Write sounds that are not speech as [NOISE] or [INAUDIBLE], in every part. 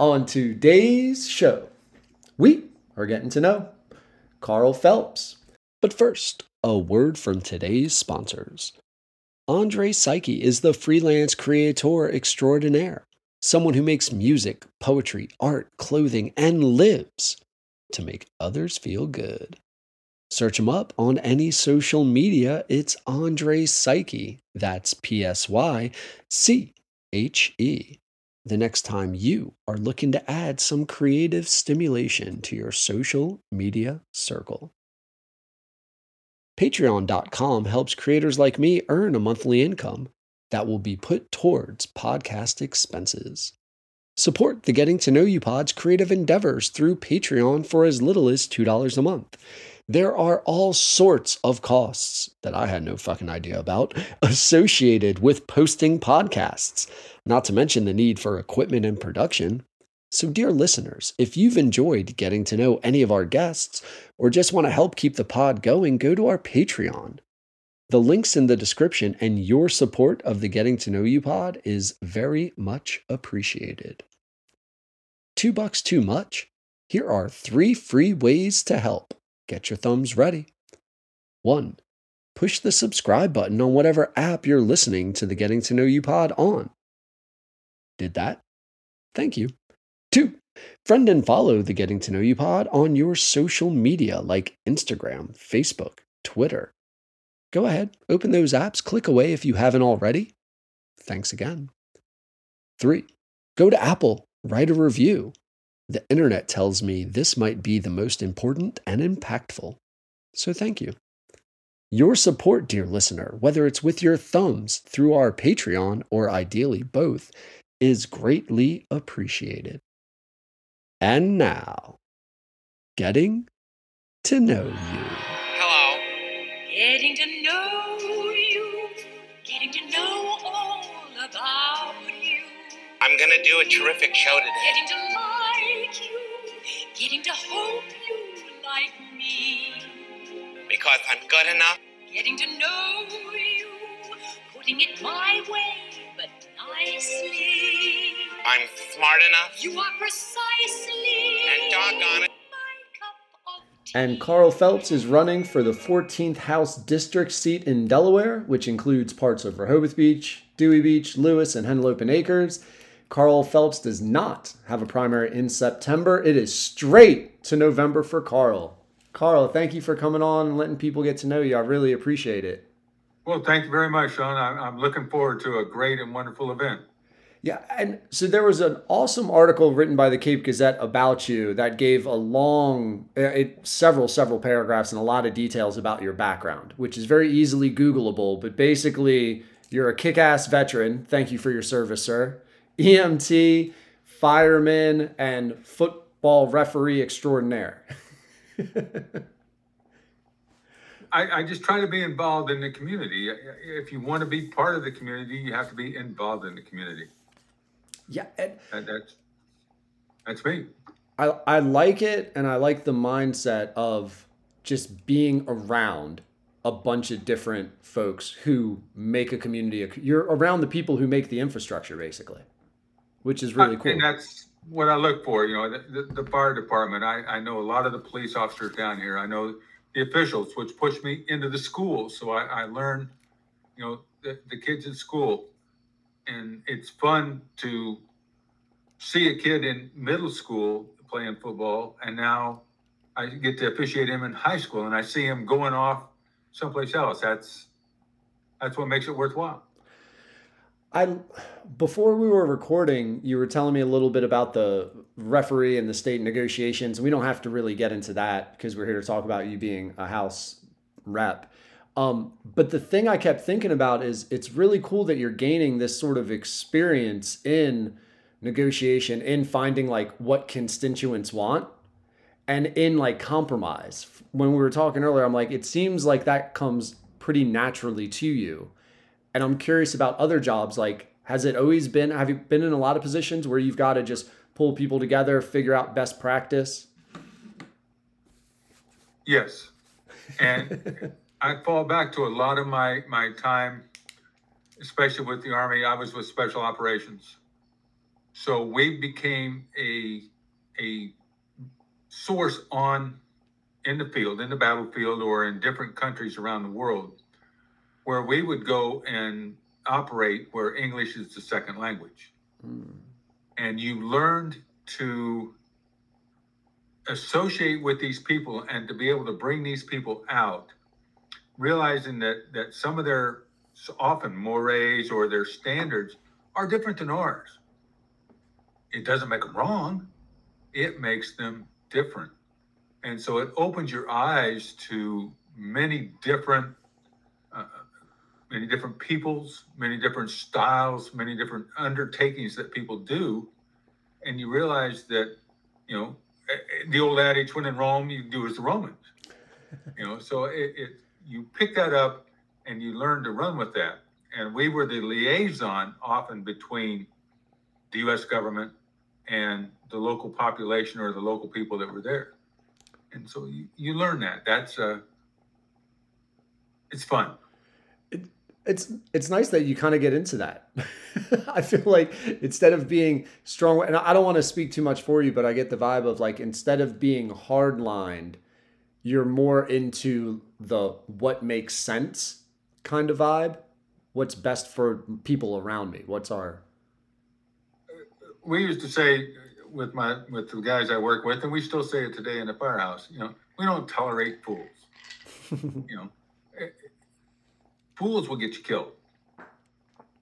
On today's show, we are getting to know Carl Phelps. But first, a word from today's sponsors. Andre Psyche is the freelance creator extraordinaire, someone who makes music, poetry, art, clothing, and lives to make others feel good. Search him up on any social media. It's Andre Psyche. That's P S Y C H E. The next time you are looking to add some creative stimulation to your social media circle. Patreon.com helps creators like me earn a monthly income that will be put towards podcast expenses. Support the Getting to Know You Pod's creative endeavors through Patreon for as little as $2 a month. There are all sorts of costs that I had no fucking idea about associated with posting podcasts, not to mention the need for equipment and production. So, dear listeners, if you've enjoyed getting to know any of our guests or just want to help keep the pod going, go to our Patreon. The link's in the description, and your support of the Getting to Know You pod is very much appreciated. Two bucks too much? Here are three free ways to help. Get your thumbs ready. One, push the subscribe button on whatever app you're listening to the Getting to Know You pod on. Did that? Thank you. Two, friend and follow the Getting to Know You pod on your social media like Instagram, Facebook, Twitter. Go ahead, open those apps, click away if you haven't already. Thanks again. Three, go to Apple, write a review. The internet tells me this might be the most important and impactful. So thank you. Your support, dear listener, whether it's with your thumbs through our Patreon or ideally both, is greatly appreciated. And now, getting to know you. Hello. Getting to know I'm gonna do a terrific show today. getting to like you, getting to hope you like me, Because I'm good enough. getting to know you, putting it my way, but nicely. I'm smart enough. You are precisely And doggone it. my cup of tea. And Carl Phelps is running for the 14th House District seat in Delaware, which includes parts of Rehoboth Beach, Dewey Beach, Lewes, and Henlopen Acres. Carl Phelps does not have a primary in September. It is straight to November for Carl. Carl, thank you for coming on and letting people get to know you. I really appreciate it. Well, thank you very much, Sean. I'm, looking forward to a great and wonderful event. Yeah, and so there was an awesome article written by the Cape Gazette about you that gave a long, uh, it, several, several paragraphs and a lot of details about your background, which is very easily Googleable. But basically, you're a kick ass veteran. Thank you for your service, sir. EMT, fireman, and football referee extraordinaire. [LAUGHS] I, I just try to be involved in the community. If you want to be part of the community, you have to be involved in the community. yeah, and And that's that's me. I, I like it and I like the mindset of just being around a bunch of different folks who make a community. You're around the people who make the infrastructure, basically, which is really cool. And that's what I look for. You know, the, the, the fire department. I, I know a lot of the police officers down here. I know the officials, which push me into the schools. So I, I learn, you know, the, the kids in school. And it's fun to see a kid in middle school playing football. And now I get to officiate him in high school and I see him going off someplace else. That's that's what makes it worthwhile. I before we were recording, you were telling me a little bit about the referee and the state negotiations. We don't have to really get into that because we're here to talk about you being a house rep. Um, but the thing I kept thinking about is it's really cool that you're gaining this sort of experience in negotiation, in finding like what constituents want, and in like compromise. When we were talking earlier, I'm like, it seems like that comes pretty naturally to you and I'm curious about other jobs. Like, has it always been? Have you been in a lot of positions where you've got to just pull people together, figure out best practice? Yes. And I fall back to a lot of my, my time, especially with the Army. I was with special operations. So we became a a source on in the field, in the battlefield, or in different countries around the world, where we would go and operate where English is the second language, Mm. and you learned to associate with these people and to be able to bring these people out, realizing that that some of their often mores or their standards are different than ours. It doesn't make them wrong; it makes them different, and so it opens your eyes to many different. Many different peoples, many different styles, many different undertakings that people do, and you realize that, you know, eh, eh, the old adage, "When in Rome, you do as the Romans." [LAUGHS] You know, so it, it you pick that up and you learn to run with that. And we were the liaison often between the U.S. government and the local population or the local people that were there. And so you, you learn that. That's uh, it's fun. It's it's nice that you kind of get into that. [LAUGHS] I feel like instead of being strong, and I don't want to speak too much for you, but I get the vibe of like instead of being hard lined, you're more into the what makes sense kind of vibe. What's best for people around me? What's our we used to say with my with the guys I work with, and we still say it today in the firehouse. You know, we don't tolerate fools. [LAUGHS] you know, fools will get you killed,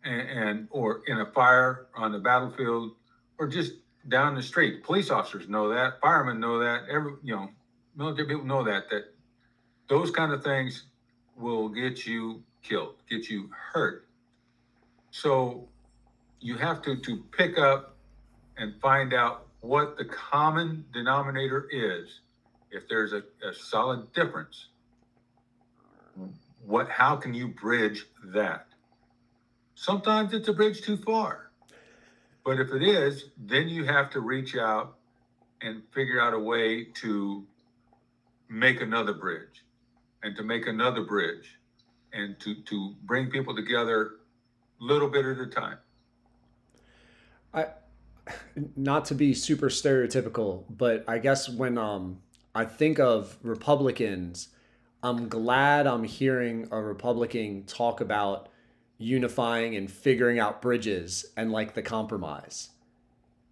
and, and or in a fire on the battlefield, or just down the street. Police officers know that. Firemen know that. Every you know, military people know that. That those kind of things will get you killed, get you hurt. So you have to to pick up and find out what the common denominator is. If there's a, a solid difference, what how can you bridge that? Sometimes it's a bridge too far. But if it is, then you have to reach out and figure out a way to make another bridge and to make another bridge and to, to bring people together little bit at a time. I not to be super stereotypical, but I guess when um I think of Republicans, I'm glad I'm hearing a Republican talk about unifying and figuring out bridges and like the compromise.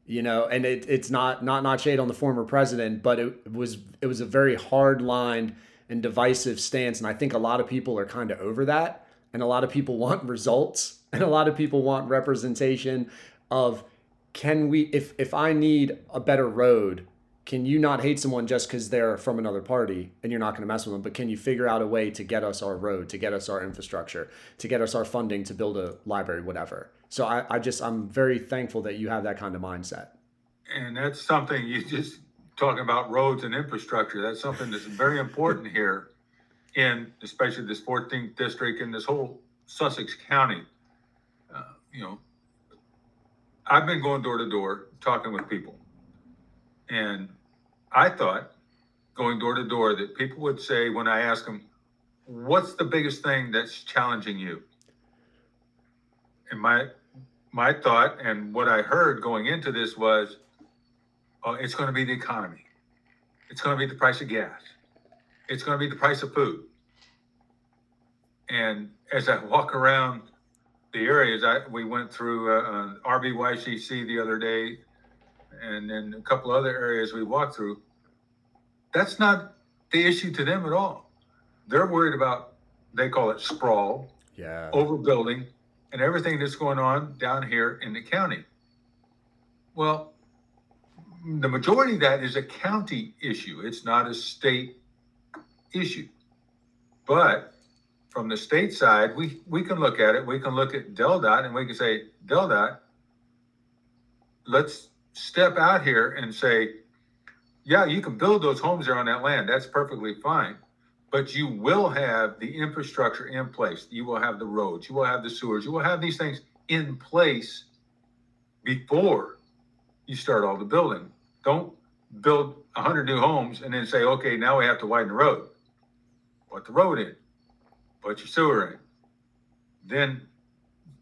You know, and it, it's not not not shade on the former president, but it was it was a very hard line and divisive stance, and I think a lot of people are kind of over that, and a lot of people [LAUGHS] want results, and a lot of people want representation of can we if if I need a better road, can you not hate someone just because they're from another party and you're not going to mess with them? But can you figure out a way to get us our road, to get us our infrastructure, to get us our funding to build a library, whatever? So I, I just I'm very thankful that you have that kind of mindset. And that's something you just talking about roads and infrastructure. That's something that's very important here in especially this 14th district and this whole Sussex County. Uh, you know, I've been going door to door talking with people. And I thought going door to door that people would say when I ask them, what's the biggest thing that's challenging you? And my my thought and what I heard going into this was, oh, it's going to be the economy. It's going to be the price of gas. It's going to be the price of food. And as I walk around the areas, I we went through uh, uh, RBYCC the other day, and then a couple other areas we walked through. That's not the issue to them at all. They're worried about they call it sprawl, Yeah. overbuilding, and everything that's going on down here in the county. Well, the majority of that is a county issue. It's not a state issue. But from the state side, we, we can look at it. We can look at DelDOT and we can say, DelDOT, let's step out here and say, yeah, you can build those homes there on that land. That's perfectly fine. But you will have the infrastructure in place. You will have the roads. You will have the sewers. You will have these things in place before you start all the building. Don't build 100 new homes and then say, okay, now we have to widen the road. Put the road in, put your sewer in, then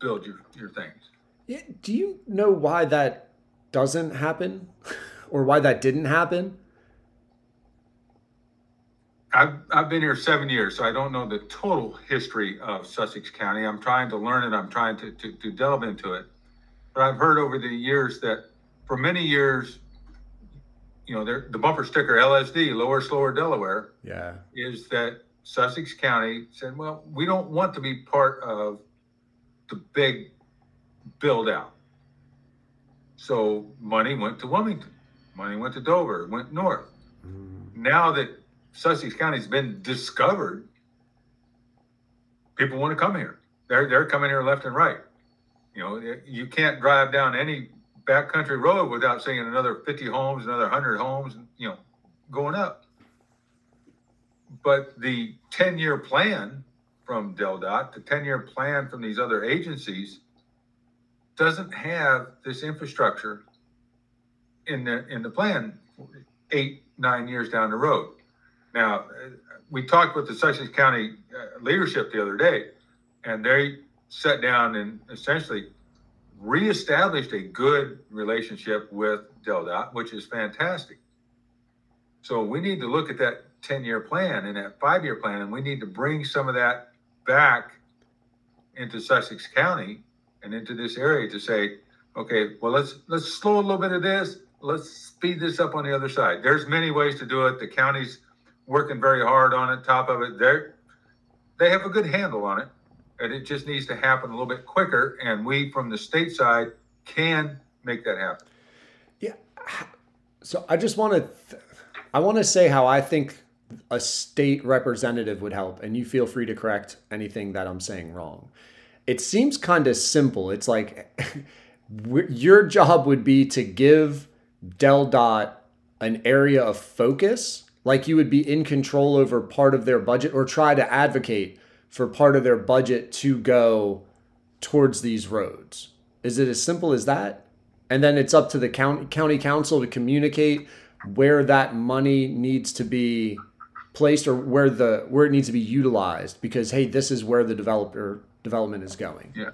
build your, your things. Yeah, do you know why that doesn't happen [LAUGHS] or why that didn't happen? I've, I've been here seven years, so I don't know the total history of Sussex County. I'm trying to learn it. I'm trying to, to, to delve into it. But I've heard over the years that for many years, you know, the bumper sticker LSD, lower, slower Delaware, Yeah. is that Sussex County said, well, we don't want to be part of the big build out. So money went to Wilmington, money went to Dover, went north. Mm. Now that Sussex County's been discovered, people want to come here. They're they're coming here left and right. You know, you can't drive down any backcountry road without seeing another 50 homes, another 100 homes, you know, going up. But the 10 year plan from DelDOT, the 10 year plan from these other agencies, doesn't have this infrastructure in the in the plan eight nine years down the road. Now, we talked with the Sussex County uh, leadership the other day, and they sat down and essentially reestablished a good relationship with DelDOT, which is fantastic. So we need to look at that 10 year plan and that five year plan, and we need to bring some of that back into Sussex County and into this area to say, okay, well let's let's slow a little bit of this. Let's speed this up on the other side. There's many ways to do it. The county's working very hard on it. Top of it, they they have a good handle on it, and it just needs to happen a little bit quicker. And we from the state side can make that happen. Yeah. So I just want to, th- I want to say how I think a state representative would help, and you feel free to correct anything that I'm saying wrong. It seems kind of simple. It's like [LAUGHS] your job would be to give DelDOT an area of focus, like you would be in control over part of their budget, or try to advocate for part of their budget to go towards these roads. Is it as simple as that? And then it's up to the county county council to communicate where that money needs to be placed or where the where it needs to be utilized because hey, this is where the developer development is going. Yeah,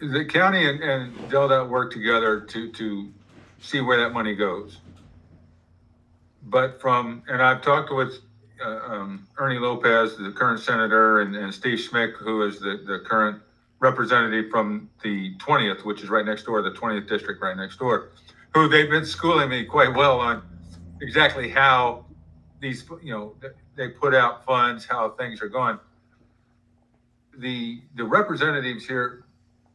the county and, and DelDOT work together to to see where that money goes. But from and I've talked with uh, um, Ernie Lopez, the current senator, and, and Steve Smyk, who is the, the current representative from the 20th, which is right next door, the 20th district right next door, who they've been schooling me quite well on exactly how these, you know, they put out funds, how things are going. The the representatives here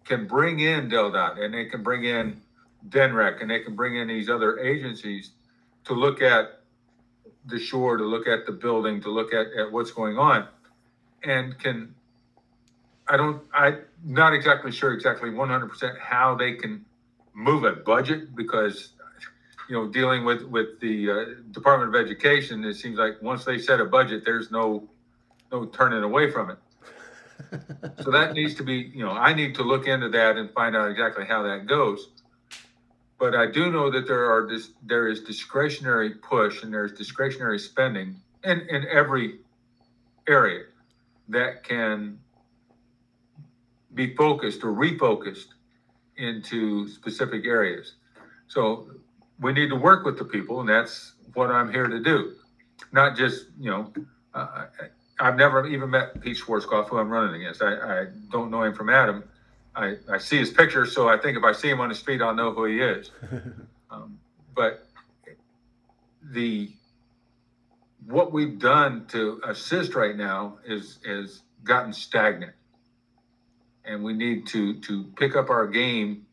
can bring in DelDOT and they can bring in DNREC and they can bring in these other agencies to look at the shore, to look at the building, to look at, at what's going on, and can. I don't. I'm not exactly sure exactly 100% how they can move a budget because, you know, dealing with with the uh, Department of Education, it seems like once they set a budget, there's no no turning away from it. [LAUGHS] so that needs to be, you know, I need to look into that and find out exactly how that goes. But I do know that there are this, there is discretionary push and there's discretionary spending in, in every area that can be focused or refocused into specific areas. So we need to work with the people, and that's what I'm here to do. Not just, you know, uh, I've never even met Pete Schwartzkopf, who I'm running against. I, I don't know him from Adam. I, I see his picture, so I think if I see him on the street, I'll know who he is. [LAUGHS] um, but the what we've done to assist right now is is gotten stagnant, and we need to to pick up our game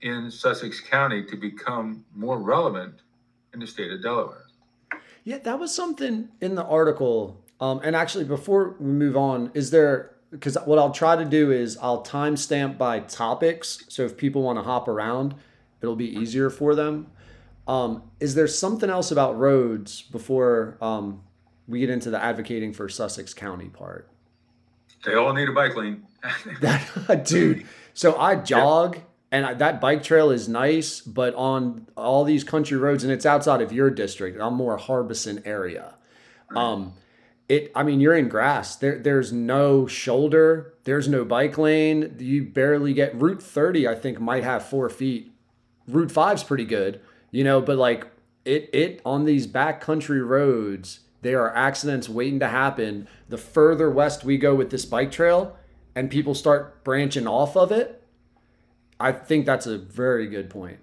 in Sussex County to become more relevant in the state of Delaware. Yeah, that was something in the article. Um, and actually, before we move on, is there because what I'll try to do is I'll timestamp by topics. So if people want to hop around, it'll be easier for them. Um, is there something else about roads before um, we get into the advocating for Sussex County part? They all need a bike lane. [LAUGHS] [LAUGHS] that, [LAUGHS] dude. So I jog, yeah. and I, that bike trail is nice, but on all these country roads, and it's outside of your district. I'm more Harbeson area. Um, it i mean you're in grass there there's no shoulder there's no bike lane you barely get route 30 i think might have four feet Route 5's pretty good, you know, but like it it on these backcountry roads, there are accidents waiting to happen. The further west we go with this bike trail and people start branching off of it, I think that's a very good point.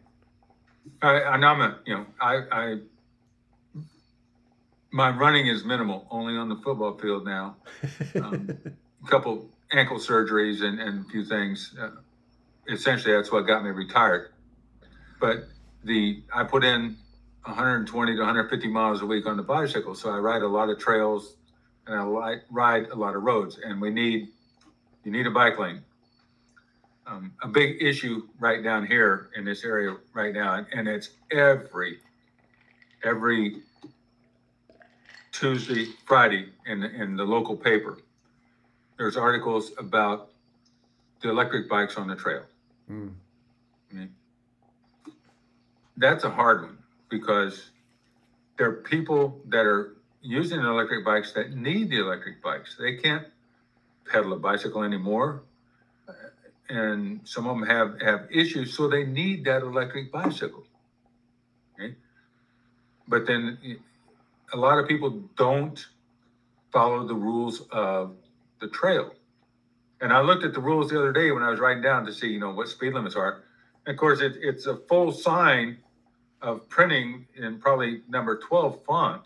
I, I'm a, you know, I, I, my running is minimal, only on the football field now. Um, [LAUGHS] a couple ankle surgeries and, and a few things. Uh, essentially, that's what got me retired. But the I put in 120 to 150 miles a week on the bicycle, so I ride a lot of trails and I li- ride a lot of roads. And we need you need a bike lane. Um, a big issue right down here in this area right now, and, and it's every every Tuesday, Friday in the, in the local paper. There's articles about the electric bikes on the trail. Mm. I mean, that's a hard one because there are people that are using electric bikes that need the electric bikes. They can't pedal a bicycle anymore. And some of them have, have issues, so they need that electric bicycle. Okay? But then a lot of people don't follow the rules of the trail. And I looked at the rules the other day when I was writing down to see, you know, what speed limits are. And of course, it, it's a full sign of printing in probably number 12 font.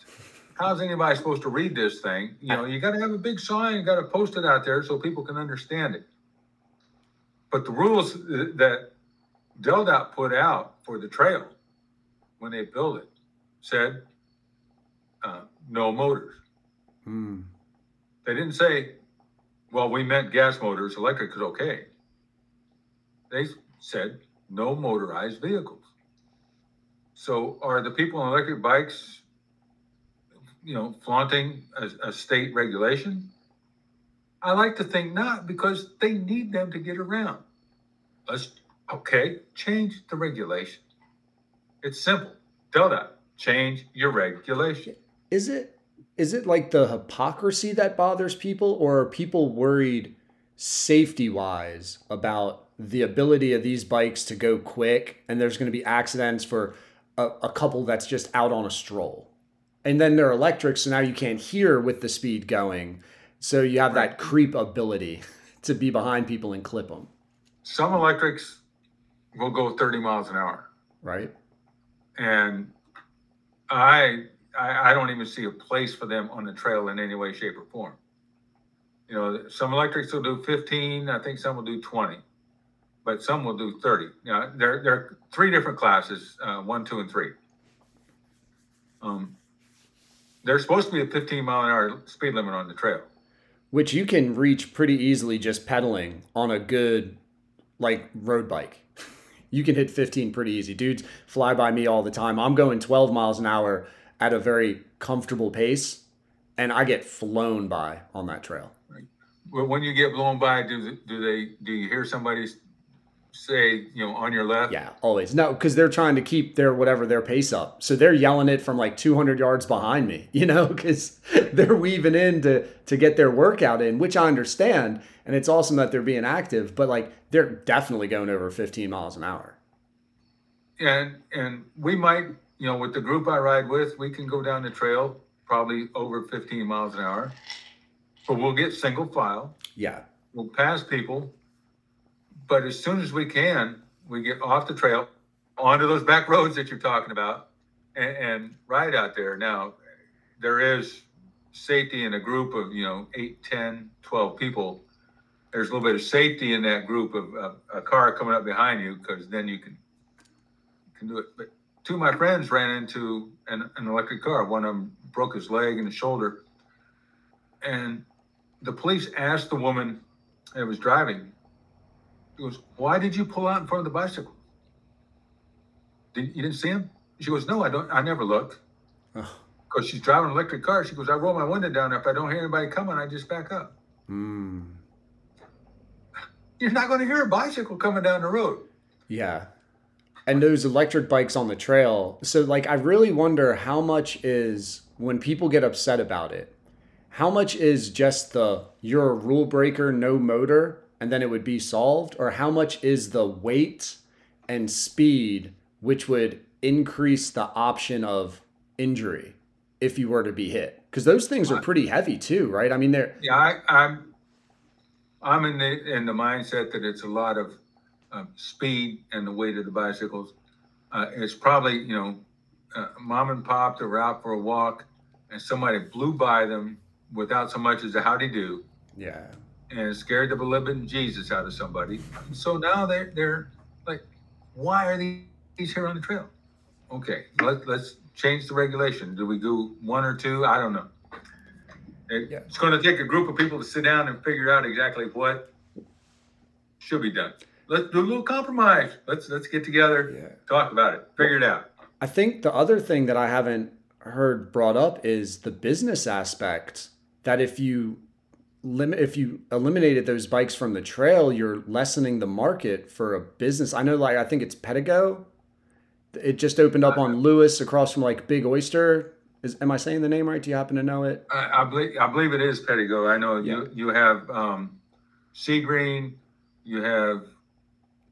How's anybody supposed to read this thing? You know, you got to have a big sign, you got to post it out there so people can understand it. But the rules that DelDOT put out for the trail when they built it said uh, no motors. Mm. They didn't say, well, we meant gas motors, electric is okay. They said no motorized vehicles. So are the people on electric bikes, you know, flaunting a, a state regulation? I like to think not because they need them to get around. Let's, okay, change the regulation. It's simple. DelDOT, change your regulation. Is it is it like the hypocrisy that bothers people or are people worried safety wise about the ability of these bikes to go quick and there's going to be accidents for a, a couple that's just out on a stroll? And then they're electric so now you can't hear with the speed going so you have that creep ability [LAUGHS] to be behind people and clip them Some electrics will go 30 miles an hour. right. And I, I, I don't even see a place for them on the trail in any way, shape, or form. You know, some electrics will do 15, I think some will do 20, but some will do 30. You there, there are three different classes uh, one, two, and three. Um, there's supposed to be a 15 mile an hour speed limit on the trail. which you can reach pretty easily just pedaling on a good like road bike. [LAUGHS] You can hit 15 pretty easy. Dudes fly by me all the time. I'm going 12 miles an hour at a very comfortable pace and I get flown by on that trail. Well, when you get blown by, do, do they, do you hear somebody say, you know, on your left? Yeah, always. No, cuz they're trying to keep their whatever their pace up. So they're yelling it from like 200 yards behind me, [LAUGHS] you know, cuz [LAUGHS] they're weaving in to to get their workout in, which I understand, and it's awesome that they're being active, but like they're definitely going over 15 miles an hour. And and we might, you know, with the group I ride with, we can go down the trail probably over 15 miles an hour. But we'll get single file, Yeah. we'll pass people. But as soon as we can, we get off the trail onto those back roads that you're talking about and, and ride out there. Now, there is safety in a group of, you know, 8, 10, 12 people. There's a little bit of safety in that group of, of a car coming up behind you because then you can can do it. But two of my friends ran into an, an electric car. One of them broke his leg and his shoulder. And the police asked the woman that was driving, he goes, Why did you pull out in front of the bicycle? Did, you didn't see him? She goes, No, I don't. I never looked. Because she's driving an electric car. She goes, I roll my window down. If I don't hear anybody coming, I just back up. Mm. You're not going to hear a bicycle coming down the road. Yeah. And those electric bikes on the trail. So, like, I really wonder how much is when people get upset about it, how much is just the you're a rule breaker, no motor, and then it would be solved? Or how much is the weight and speed which would increase the option of injury if you were to be hit. Because those things are pretty heavy too, right? I mean, they're Yeah, I, I'm, I'm in the, in the mindset that it's a lot of, um, speed and the weight of the bicycles. Uh, it's probably, you know, uh, mom and pop, they're out for a walk and somebody blew by them without so much as a howdy do yeah. and scared the living Jesus out of somebody. So now they're, they're like, why are these here on the trail? Okay, let, let's change the regulation. Do we do one or two? I don't know. It- Yeah. It's gonna take a group of people to sit down and figure out exactly what should be done. Let's do a little compromise. Let's, let's get together, Yeah. talk about it, figure it out. I think the other thing that I haven't heard brought up is the business aspect that if you limit if you eliminated those bikes from the trail, you're lessening the market for a business. I know like I think it's Pedego. It just opened up on Lewes across from like Big Oyster. Is am I saying the name right? Do you happen to know it? I, I believe, I believe it is Pedego. I know Yeah. you, you have, um, Sea Green, you have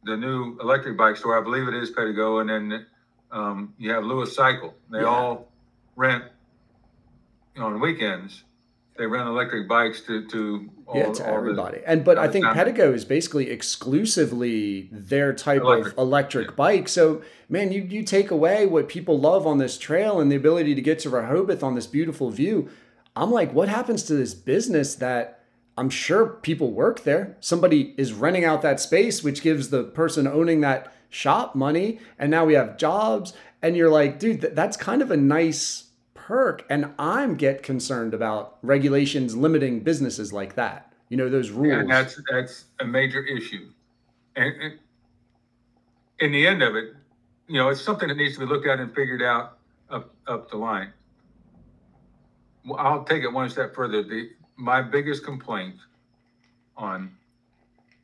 the new electric bike store. I believe it is Pedego. And then, um, you have Lewes Cycle. They Yeah. all rent, you know, on weekends. They rent electric bikes to, to. all- yeah, to all the- everybody. And but I think. Pedego is basically exclusively their type Electric. of electric bike. So man, you you take away what people love on this trail and the ability to get to Rehoboth on this beautiful view. I'm like, what happens to this business that I'm sure people work there. Somebody is renting out that space, which gives the person owning that shop money. And now we have jobs. And you're like, dude, th- that's kind of a nice perk. And I'm get concerned about regulations limiting businesses like that. You know, those rules. And that's, that's a major issue. And, and in the end of it, you know, it's something that needs to be looked at and figured out up, up the line. Well, I'll take it one step further. The, my biggest complaint on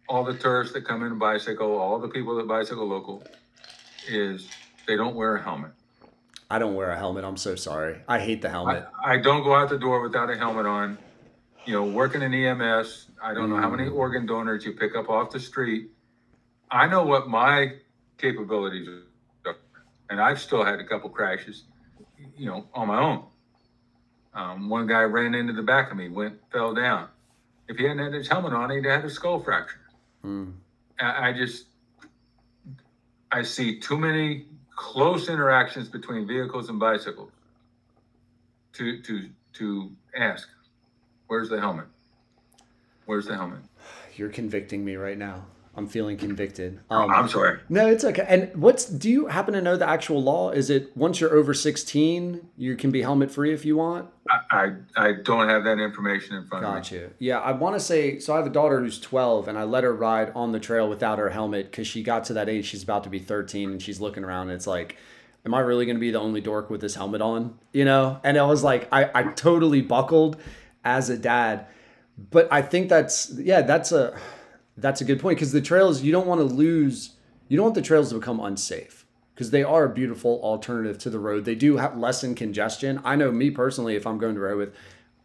all the tourists that come in and bicycle, all the people that bicycle local, is they don't wear a helmet. I don't wear a helmet. I'm so sorry. I hate the I, helmet. I don't go out the door without a helmet on. You know, working in EMS, I don't know how many mm. organ donors you pick up off the street. I know what my capabilities are, and I've still had a couple crashes, you know, on my own. Um, one guy ran into the back of me, went, fell down. If he hadn't had his helmet on, he'd had a skull fracture. Mm. I, I just, I see too many close interactions between vehicles and bicycles to, to, to ask, where's the helmet? Where's the helmet? You're convicting me right now. I'm feeling convicted. Oh, Um, I'm sorry. No, it's okay. And what's do you happen to know the actual law? Is it once you're over 16, you can be helmet free if you want? I, I, I don't have that information in front of me. Gotcha. Yeah, I want to say so. I have a daughter who's 12, and I let her ride on the trail without her helmet because she got to that age. She's about to be 13, and she's looking around. And it's like, am I really going to be the only dork with this helmet on? You know? And I was like, I, I totally buckled as a dad. But I think that's yeah, that's a that's a good point because the trails you don't want to lose. You don't want the trails to become unsafe because they are a beautiful alternative to the road. They do have lessen congestion. I know me personally, if I'm going to Rehoboth,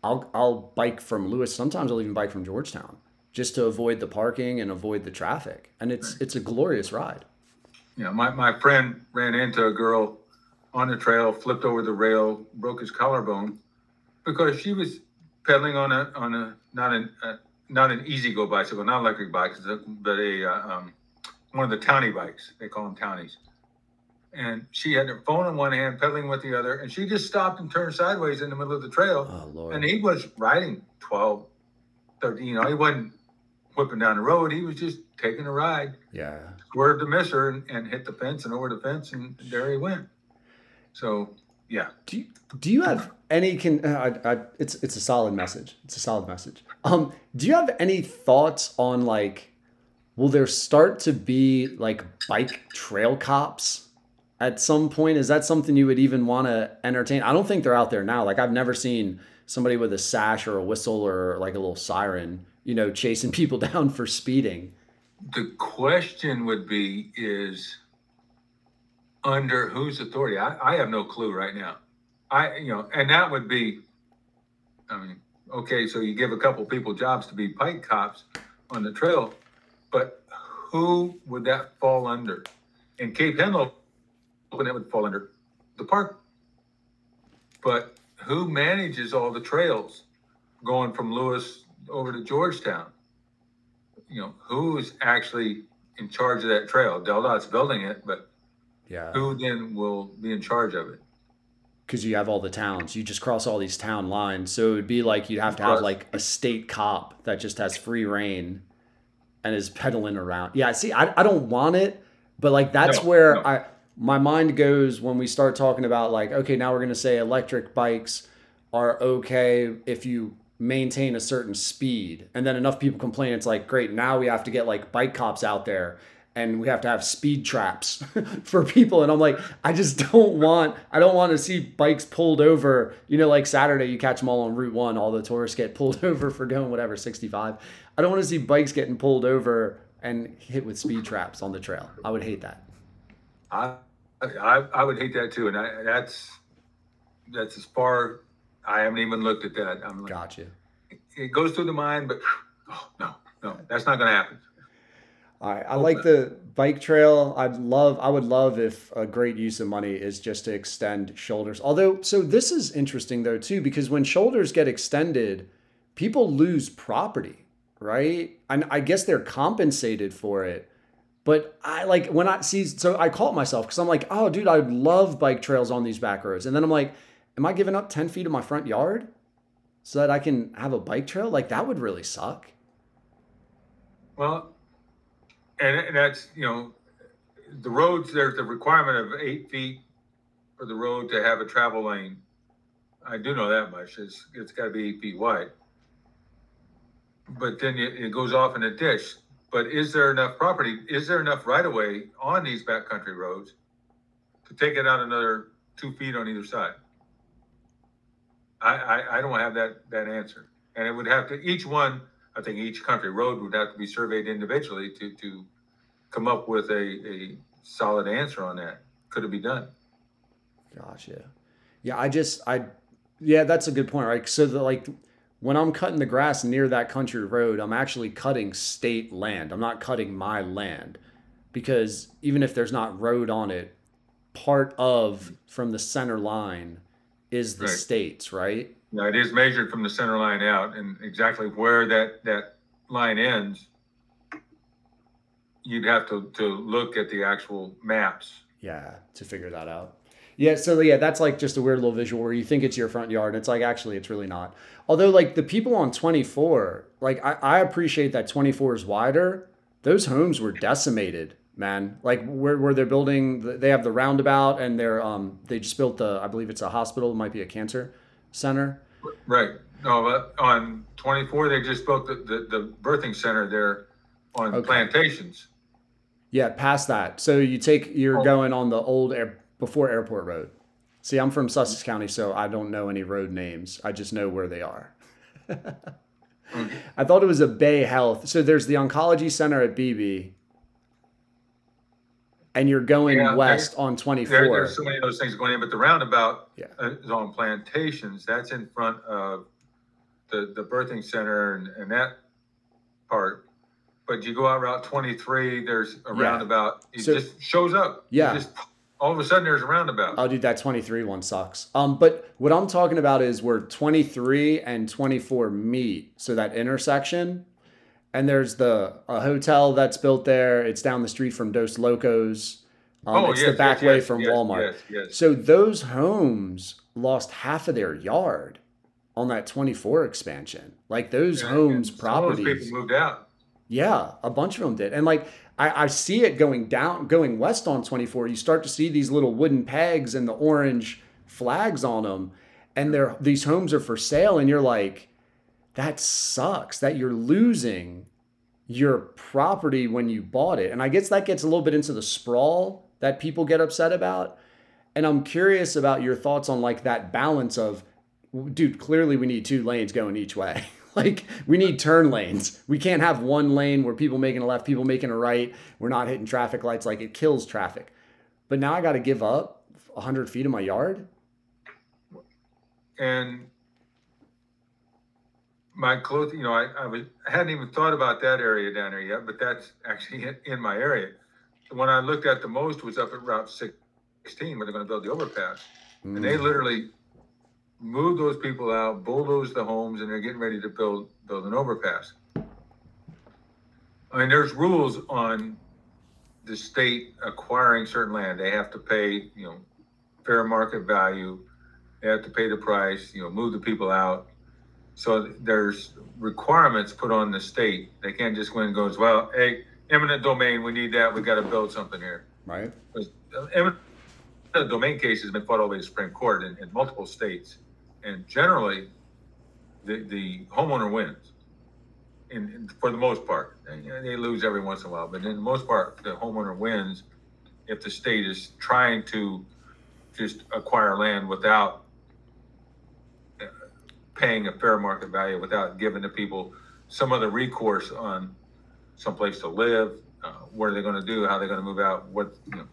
I'll I'll bike from Lewes. Sometimes I'll even bike from Georgetown just to avoid the parking and avoid the traffic. And it's it's a glorious ride. Know, my, my friend ran into a girl on the trail, flipped over the rail, broke his collarbone because she was pedaling on a on a not an uh, not an easy go bicycle, not electric bikes, but a uh, um, one of the towny bikes. They call them townies. And she had her phone in one hand, pedaling with the other, and she just stopped and turned sideways in the middle of the trail. Oh Lord. And he was riding 12, 13, you know, he wasn't whipping down the road. He was just taking a ride yeah. swerved to miss her and, and hit the fence and over the fence and there he went. So yeah, Do you, do you have any can uh, I, I, it's it's a solid message. It's a solid message. Um do you have any thoughts on like will there start to be like bike trail cops at some point? Is that something you would even want to entertain? I don't think they're out there now. Like I've never seen somebody with a sash or a whistle or like a little siren, you know, chasing [LAUGHS] people down for speeding. the question would be is under whose authority? I, I have no clue right now. I you know, and that would be, I mean, okay, so you give a couple people jobs to be bike cops on the trail, but who would that fall under? In Cape Henlopen, it would fall under the park. But who manages all the trails going from Lewes over to Georgetown? You know, who's actually in charge of that trail? Del building it, but Yeah. who then will be in charge of it? Because you have all the towns. You just cross all these town lines. So it would be like you'd have to have like a state cop that just has free reign and is pedaling around. Yeah, see, I, I don't want it, but like that's No, where no. I my mind goes when we start talking about like, okay, now we're gonna say electric bikes are okay if you maintain a certain speed. And then enough people complain, it's like, great, now we have to get like bike cops out there and we have to have speed traps [LAUGHS] for people and i'm like i just don't want i don't want to see bikes pulled over you know like saturday you catch them all on route one all the tourists get pulled [LAUGHS] over for going whatever 65 i don't want to see bikes getting pulled over and hit with speed traps on the trail i would hate that I, I, I would hate that too, and I, that's that's as far. I haven't even looked at that. I'm like, gotcha it goes through the mind, but [SIGHS] oh, no, no, that's not going to happen. I like the bike trail. I'd love, I would love if a great use of money is just to extend shoulders. Although, so this is interesting though too, because when shoulders get extended, people lose property, right? And I guess they're compensated for it. But I like when I see, so I call it myself because I'm like, oh, dude, I would love bike trails on these back roads. And then I'm like, am I giving up 10 feet of my front yard so that I can have a bike trail? Like that would really suck. Well, and, that's you know, the roads. There's a requirement of eight feet for the road to have a travel lane. I do know that much. It's it's got to be eight feet wide. But then it, it goes off in a ditch. But is there enough property? Is there enough right of way on these backcountry roads to take it out another two feet on either side? I, I, I don't have that, that answer. And it would have to, each one, I think each country road would have to be surveyed individually to, to come up with a, a solid answer on that. Could it be done? Gotcha. Yeah, I just I yeah, that's a good point, right? So the like when I'm cutting the grass near that country road, I'm actually cutting state land. I'm not cutting my land because even if there's not road on it, part of from the center line is the Right. states, right? Now, it is measured from the center line out and exactly where that, that line ends. You'd have to, to look at the actual maps. Yeah, to figure that out. Yeah, so yeah, that's like just a weird little visual where you think it's your front yard, and it's like actually it's really not. Although like the people on 24, like I, I appreciate that 24 is wider. Those homes were decimated, man. Like where where they're building, they have the roundabout, and they're um they just built the I believe it's a hospital, it might be a cancer center. Right. No, but on twenty-four, they just built the, the, the birthing center there on Okay. plantations. Yeah, past that. So you take you're Oh. going on the old air before Airport Road. See, I'm from Sussex County, so I don't know any road names. I just know where they are. [LAUGHS] I thought it was a Bay Health. So there's the oncology center at Beebe, and you're going Yeah, west on There, 24. there's so many of those things going in, but the roundabout Yeah. uh, is on plantations. That's in front of the, the birthing center and, and that part. But you go out Route twenty-three, there's a Yeah. roundabout. It So- just shows up. Yeah. just- all of a sudden, there's a roundabout. Oh, dude, that 23 one sucks. Um, but what I'm talking about is where 23 and 24 meet. So that intersection, and there's the a hotel that's built there. It's down the street from Dos Locos. Um, oh, it's yes, the back yes, way yes, from Walmart. So those homes lost half of their yard on that 24 expansion. Like those Yeah, homes, of those. People moved out. Yeah, a bunch of them did. And like I, I see it going down, going west on 24. You start to see these little wooden pegs and the orange flags on them. And they're these homes are for sale. And you're like, that sucks that you're losing your property when you bought it. And I guess that gets a little bit into the sprawl that people get upset about. And I'm curious about your thoughts on like that balance of, dude, clearly we need two lanes going each way. [LAUGHS] like we need turn lanes. We can't have one lane where people making a left, people making a right. We're not hitting traffic lights. Like it kills traffic. But now I got to give up 100 feet of my yard. and my clothing, you know, I, I was, I hadn't even thought about that area down there yet, but that's actually in, in my area. The one I looked at the most was up at Route 16 where they're going to build the overpass. And they hmm. literally moved those people out, bulldozed the homes, and they're getting ready to build build an overpass. I mean, there's rules on the state acquiring certain land. They have to pay, you know, fair market value. They have to pay the price, you know, move the people out. So there's requirements put on the state. They can't just go and goes, well, hey, eminent domain, we need that. We got to build something here. right? Because eminent domain cases have been fought all the way to Supreme Court in, in multiple states, and generally, the the homeowner wins. In, in for the most part, and, you know, they lose every once in a while, but in the most part, the homeowner wins if the state is trying to just acquire land without uh, paying a fair market value, without giving the people some other recourse on some place to live, uh, what are they going to do, how they're going to move out, what you know.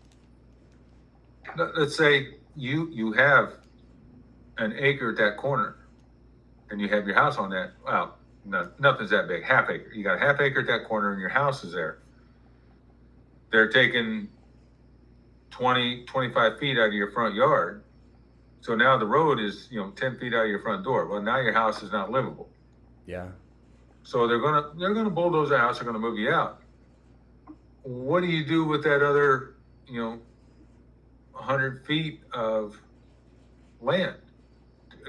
Let- let's say you you have an acre at that corner and you have your house on that well no, nothing's that big half acre you got a half acre at that corner and your house is there. They're taking 20 25 feet out of your front yard so now the road is you know 10 feet out of your front door well now your house is not livable Yeah. so they're gonna they're gonna bulldoze the house. They're gonna move you out. What do you do with that other, you know, hundred feet of land?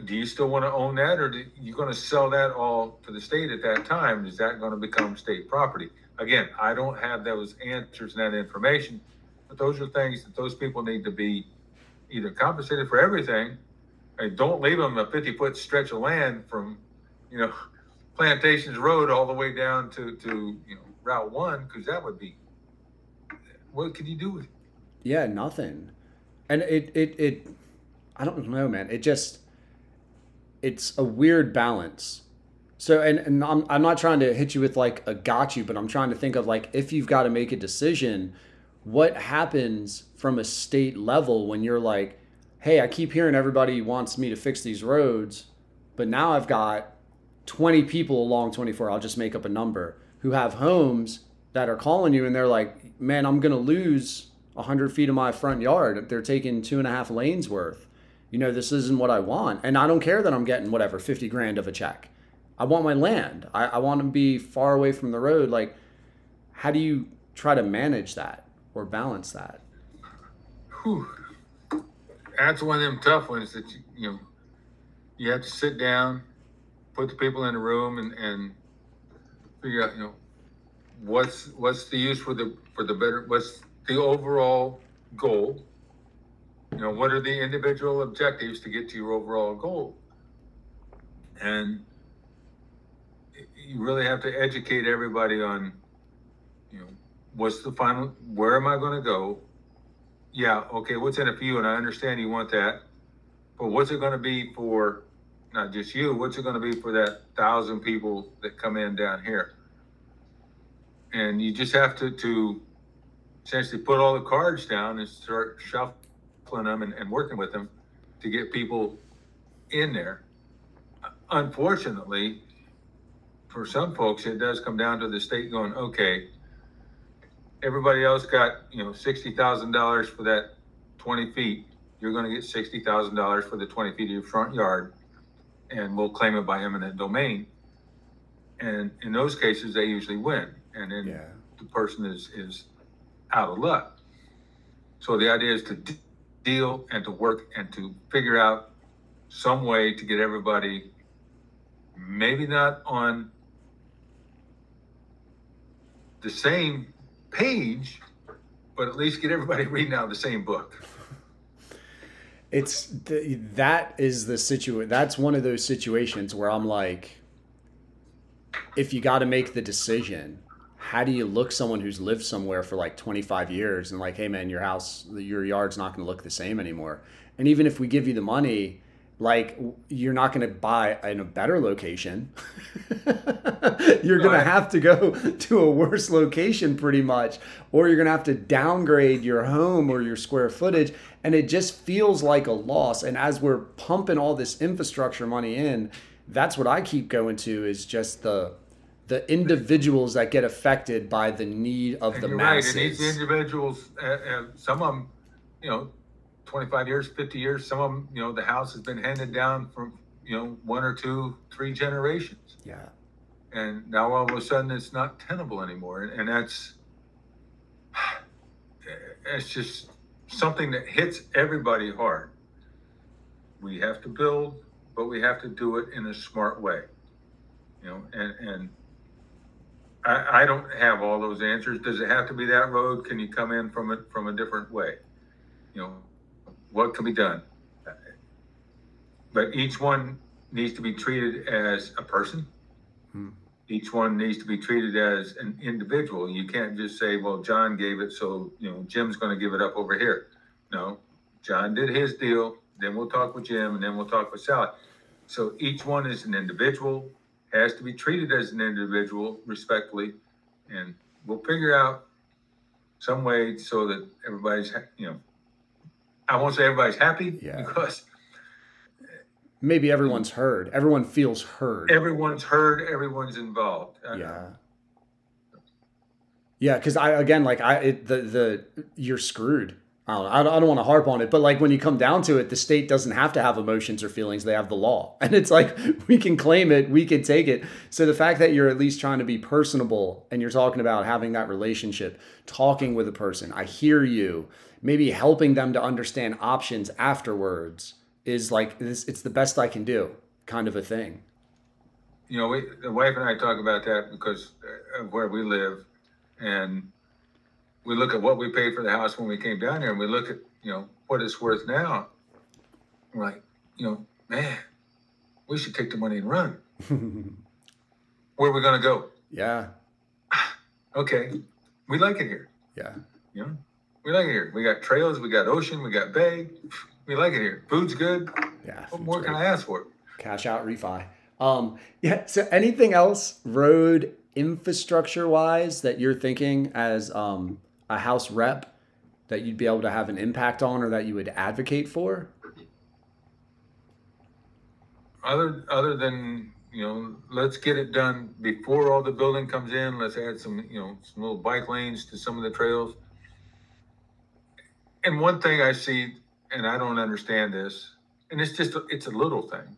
Do you still want to own that, or do you going to sell that all to the state at that time? Is that going to become state property? Again, I don't have those answers and that information, but those are things that those people need to be either compensated for everything, and don't leave them a fifty foot stretch of land from, you know, [LAUGHS] Plantations Road all the way down to, to, you know, Route One, because that would be, what could you do with it? Yeah, nothing. And it, it, it, I don't know, man. It just, it's a weird balance. So, and, and I'm, I'm not trying to hit you with like a got you, but I'm trying to think of like, if you've got to make a decision, what happens from a state level when you're like, hey, I keep hearing everybody wants me to fix these roads, but now I've got 20 people along 24, I'll just make up a number, who have homes that are calling you and they're like, man, I'm going to lose 100 feet of my front yard. They're taking two and a half lanes worth. You know, this isn't what I want. And I don't care that I'm getting whatever, 50 grand of a check. I want my land. I, I want to be far away from the road. Like, how do you try to manage that or balance that? Whew. That's one of them tough ones that you, you know, you have to sit down, put the people in the room and, and figure out, you know, what's, what's the use for the, for the better, what's the overall goal? You know, what are the individual objectives to get to your overall goal? And you really have to educate everybody on, what's the final, where am I gonna go? Yeah, okay, what's in it for you? And I understand you want that, but what's it gonna be for not just you, what's it gonna be for that thousand people that come in down here? And you just have to, to essentially put all the cards down and start shuffling them and, and working with them to get people in there. Unfortunately, for some folks, it does come down to the state going, okay, everybody else got, you know, sixty thousand dollars for that twenty feet. You're gonna get sixty thousand dollars for the twenty feet of your front yard, and we'll claim it by eminent domain. And in those cases, they usually win, and then Yeah. the person is, is out of luck. So the idea is to d- deal and to work and to figure out some way to get everybody, maybe not on the same page, but at least get everybody [LAUGHS] reading out of the same book. It's th- that is the situation. That's one of those situations where I'm like, if you got to make the decision, how do you look someone who's lived somewhere for like 25 years and like, hey man, your house, your yard's not going to look the same anymore. And even if we give you the money, like you're not going to buy in a better location. [LAUGHS] you're going to have to go [LAUGHS] to a worse location pretty much, or you're going to have to downgrade your home or your square footage. And it just feels like a loss. And as we're pumping all this infrastructure money in, that's what I keep going to is just the the individuals that get affected by the need of And the you're right, and masses. these individuals, uh, uh, some of them, you know, 25 years, 50 years. Some of them, you know, the house has been handed down from, you know, one or two, three generations. Yeah. And now all of a sudden it's not tenable anymore. And, and that's, [SIGHS] it's just something that hits everybody hard. We have to build, but we have to do it in a smart way. You know, and, and I, I don't have all those answers. Does it have to be that road? Can you come in from it from a different way? You know, what can be done? But each one needs to be treated as a person. Hmm. Each one needs to be treated as an individual. You can't just say, well, John gave it, so, you know, Jim's going to give it up over here. No, John did his deal, then we'll talk with Jim, and then we'll talk with Sally. So each one is an individual, has to be treated as an individual respectfully, and we'll figure out some way so that everybody's, you know, I won't say everybody's happy Yeah. because Maybe everyone's heard. Everyone feels heard. everyone's heard, everyone's involved. Uh, yeah. Yeah, because I again like I it, the the you're screwed. I don't, I don't, I don't want to harp on it, but like when you come down to it, the state doesn't have to have emotions or feelings; they have the law, [LAUGHS] and it's like we can claim it, we can take it. So the fact that you're at least trying to be personable and you're talking about having that relationship, talking with a person, I hear you, maybe helping them to understand options afterwards is like this. It's the best I can do, kind of a thing. you know, we, the wife and I talk about that because of where we live, and we look at what we paid for the house when we came down here, and we look at you know what it's worth now. We're like, you know, man, we should take the money and run. [LAUGHS] Where are we gonna go? yeah, [SIGHS] Okay, we like it here. yeah. You know, we like it here. We got trails, we got ocean, we got bay. We like it here. Food's good. Yeah. What more can I ask for? Cash out refi. Um, yeah. So anything else road infrastructure wise that you're thinking as um, a house rep that you'd be able to have an impact on or that you would advocate for? other other than you know let's get it done before all the building comes in let's add some you know some little bike lanes to some of the trails and one thing i see and i don't understand this and it's just it's a little thing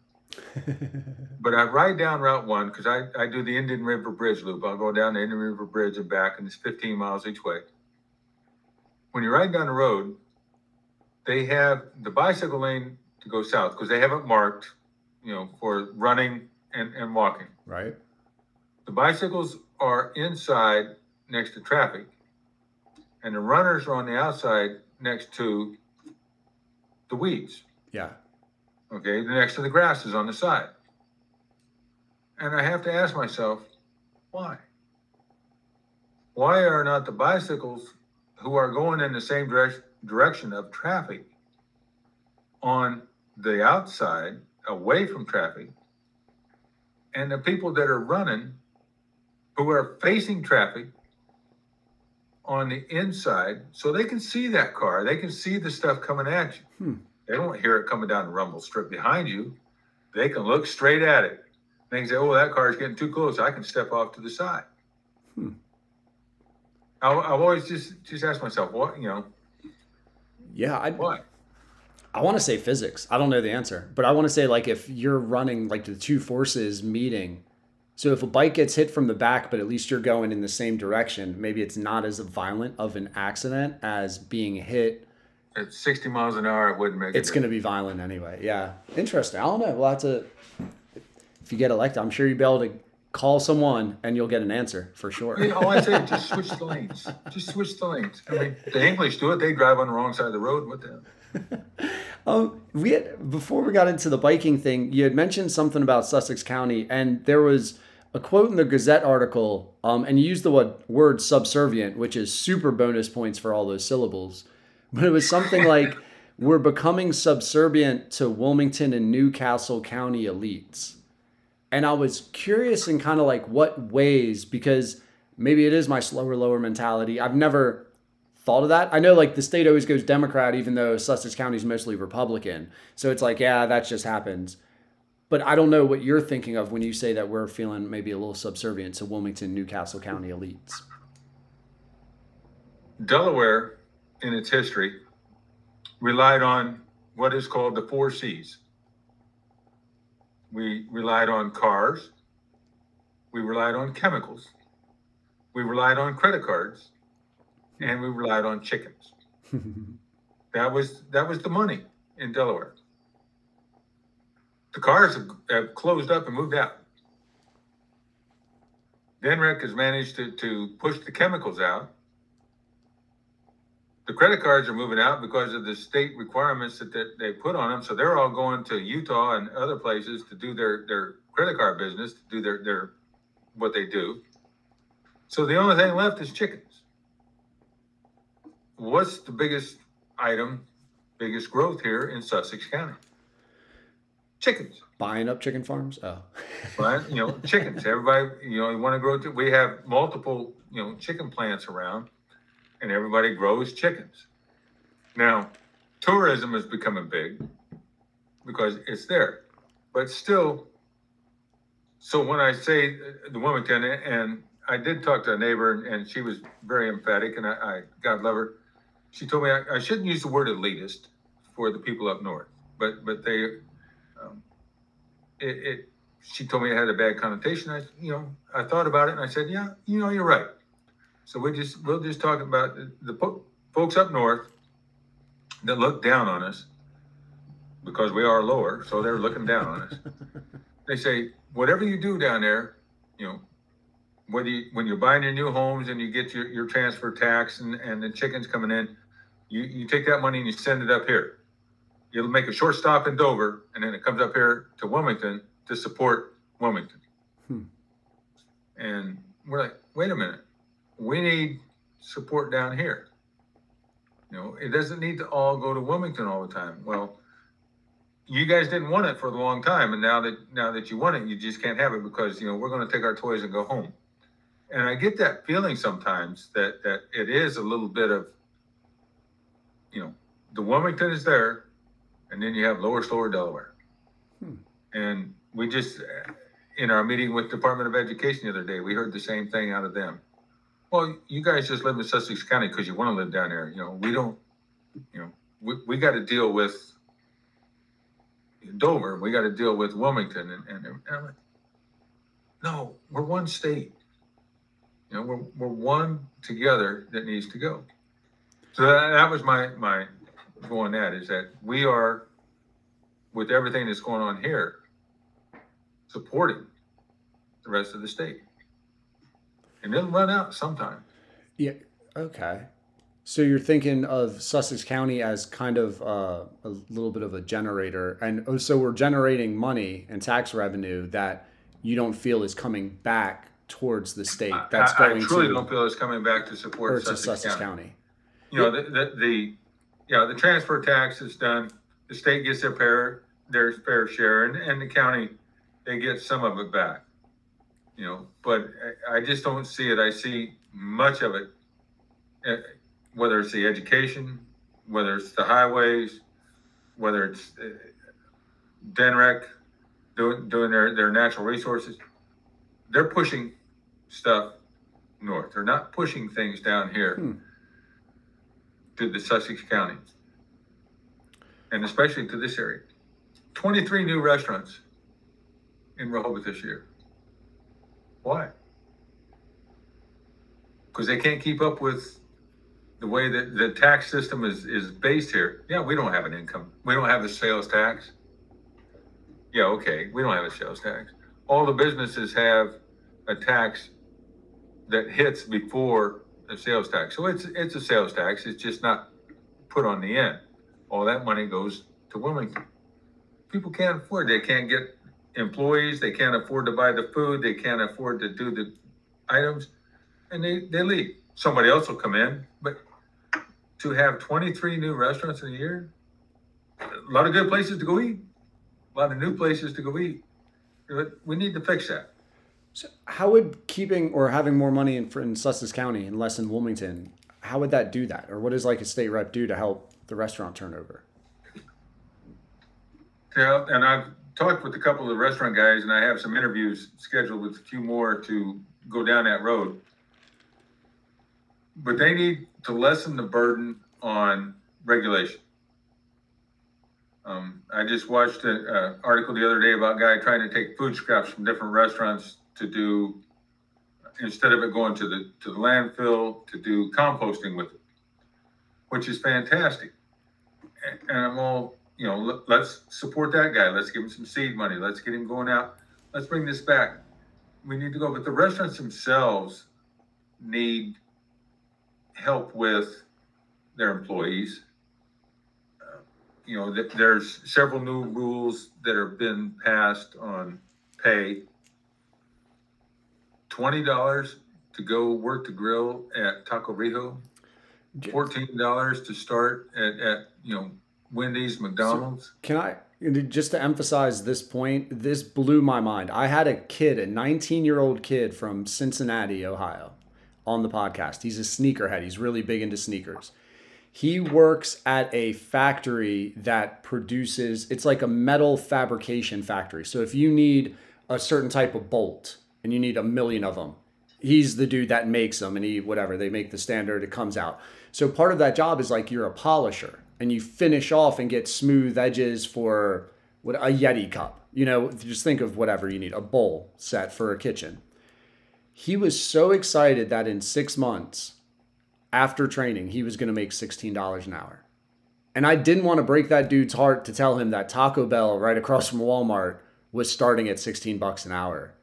[LAUGHS] but i ride down route one because I, I do the indian river bridge loop i'll go down the indian river bridge and back and it's 15 miles each way when you ride down the road they have the bicycle lane to go south because they have it marked you know, for running and, and walking. right. The bicycles are inside next to traffic, and the runners are on the outside next to the weeds. Yeah. Okay, the next to the grass is on the side. And I have to ask myself, why? Why are not the bicycles who are going in the same direct, direction of traffic on the outside, away from traffic, and the people that are running who are facing traffic on the inside so they can see that car, they can see the stuff coming at you. Hmm. They don't hear it coming down the rumble strip behind you. They can look straight at it. They can say, "Oh, that car is getting too close. I can step off to the side." Hmm. I, I've always just just asked myself, what you know, Yeah. I, why? I want to say physics. I don't know the answer, but I want to say like if you're running like the two forces meeting. So if a bike gets hit from the back, but at least you're going in the same direction, maybe it's not as violent of an accident as being hit. At 60 miles an hour, it wouldn't make. It's going to be violent anyway. Yeah, interesting. I don't know. We'll have to. If you get elected, I'm sure you'll be able to call someone and you'll get an answer for sure. Yeah, all I say is just switch the lanes. Just switch the lanes. I mean, the English do it. They drive on the wrong side of the road. What the? [LAUGHS] Um, we had before we got into the biking thing, you had mentioned something about Sussex County, and there was a quote in the Gazette article, um, and you used the word, word subservient, which is super bonus points for all those syllables. But it was something [LAUGHS] like, "We're becoming subservient to Wilmington and New Castle County elites," and I was curious in kind of like what ways, because maybe it is my slower lower mentality. I've never thought of that. I know like the state always goes Democrat, even though Sussex County is mostly Republican. So it's like, yeah, that just happens. But I don't know what you're thinking of when you say that we're feeling maybe a little subservient to Wilmington, New Castle County elites. Delaware, in its history, relied on what is called the four C's. We relied on cars. We relied on chemicals. We relied on credit cards, and we relied on chickens. [LAUGHS] That was that was the money in Delaware. The cars have, closed up and moved out. DNREC has managed to, to push the chemicals out. The credit cards are moving out because of the state requirements that, that they put on them. So they're all going to Utah and other places to do their, their credit card business, to do their, their what they do. So the only thing left is chickens. What's the biggest item, biggest growth here in Sussex County? Chickens. Buying up chicken farms? Oh. [LAUGHS] right? You know, chickens. Everybody, you know, you want to grow. T- we have multiple, you know, chicken plants around, and everybody grows chickens. Now, tourism is becoming big because it's there, but still. So when I say the Wilmington, and I did talk to a neighbor, and she was very emphatic, and I, I God love her. She told me I, I shouldn't use the word elitist for the people up north, but but they it, it, she told me it had a bad connotation. I, you know, I thought about it and I said, yeah, you know, you're right. So we just, we'll just talk about the, the po- folks up north that look down on us because we are lower. So they're looking down on us. [LAUGHS] they say, whatever you do down there, you know, whether you, when you're buying your new homes and you get your, your transfer tax and, and the chickens coming in, you, you take that money and you send it up here you'll make a short stop in Dover, and then it comes up here to Wilmington to support Wilmington. Hmm. And we're like, wait a minute, we need support down here. You know, it doesn't need to all go to Wilmington all the time. Well, you guys didn't want it for a long time, and now that now that you want it, you just can't have it because you know we're going to take our toys and go home. And I get that feeling sometimes that that it is a little bit of, you know, the Wilmington is there, and then you have Lower Slower Delaware. Hmm. And we just, in our meeting with Department of Education the other day, we heard the same thing out of them. Well, you guys just live in Sussex County because you want to live down there. You know, we don't, you know, we, we got to deal with Dover. We got to deal with Wilmington. And, and, and I'm like, no, we're one state. You know, we're, we're one together that needs to go. So that, that was my, my going that is that we are, with everything that's going on here, supporting the rest of the state. And it'll run out sometime. Yeah. Okay. So you're thinking of Sussex County as kind of uh, a little bit of a generator, and oh, so we're generating money and tax revenue that you don't feel is coming back towards the state. That's I, I going truly to don't feel it's coming back to or support to Sussex, Sussex County. County. You know, the, the, the, yeah, the transfer tax is done, the state gets their fair, their fair share, and, and the county, they get some of it back. You know, but I, just don't see it, I see much of it, eh, whether it's the education, whether it's the highways, whether it's uh, DNREC doing, doing their, their natural resources, they're pushing stuff north. They're not pushing things down here Hmm. To the Sussex County, and especially to this area. 23 new restaurants in Rehoboth this year. Why? Because they can't keep up with the way that the tax system is, is based here. Yeah, we don't have an income. We don't have a sales tax. Yeah, okay, we don't have a sales tax. All the businesses have a tax that hits before sales tax. So it's, it's a sales tax. It's just not put on the end. All that money goes to Wilmington. People can't afford, they can't get employees, they can't afford to buy the food, they can't afford to do the items, and they, they leave. Somebody else will come in, but to have twenty-three new restaurants in a year, a lot of good places to go eat, a lot of new places to go eat. But we need to fix that. So how would keeping or having more money in, in Sussex County and less in Wilmington, how would that do that? Or what does like a state rep do to help the restaurant turnover? Yeah, and I've talked with a couple of the restaurant guys, and I have some interviews scheduled with a few more to go down that road. But they need to lessen the burden on regulation. Um, I just watched an article the other day about a guy trying to take food scraps from different restaurants to do instead of it going to the to the landfill to do composting with it, which is fantastic. And, I'm all you know, let, let's support that guy. Let's give him some seed money. Let's get him going out. Let's bring this back. We need to go, but the restaurants themselves need help with their employees. Uh, you know, th- there's several new rules that have been passed on pay. Twenty dollars to go work the grill at Taco Reho. Fourteen dollars to start at, at you know Wendy's, McDonald's. Can I just to emphasize this point? This blew my mind. I had a kid, a 19 year old kid from Cincinnati, Ohio, on the podcast. He's a sneakerhead. He's really big into sneakers. He works at a factory that produces. It's like a metal fabrication factory. So if you need a certain type of bolt and you need a million of them, he's the dude that makes them and he whatever they make the standard it comes out so part of that job is like you're a polisher and you finish off and get smooth edges for what a Yeti cup. You know, just think of whatever you need, a bowl set for a kitchen. He was so excited that in six months after training, he was going to make $16 an hour. And I didn't want to break that dude's heart to tell him that Taco Bell right across from Walmart was starting at 16 bucks an hour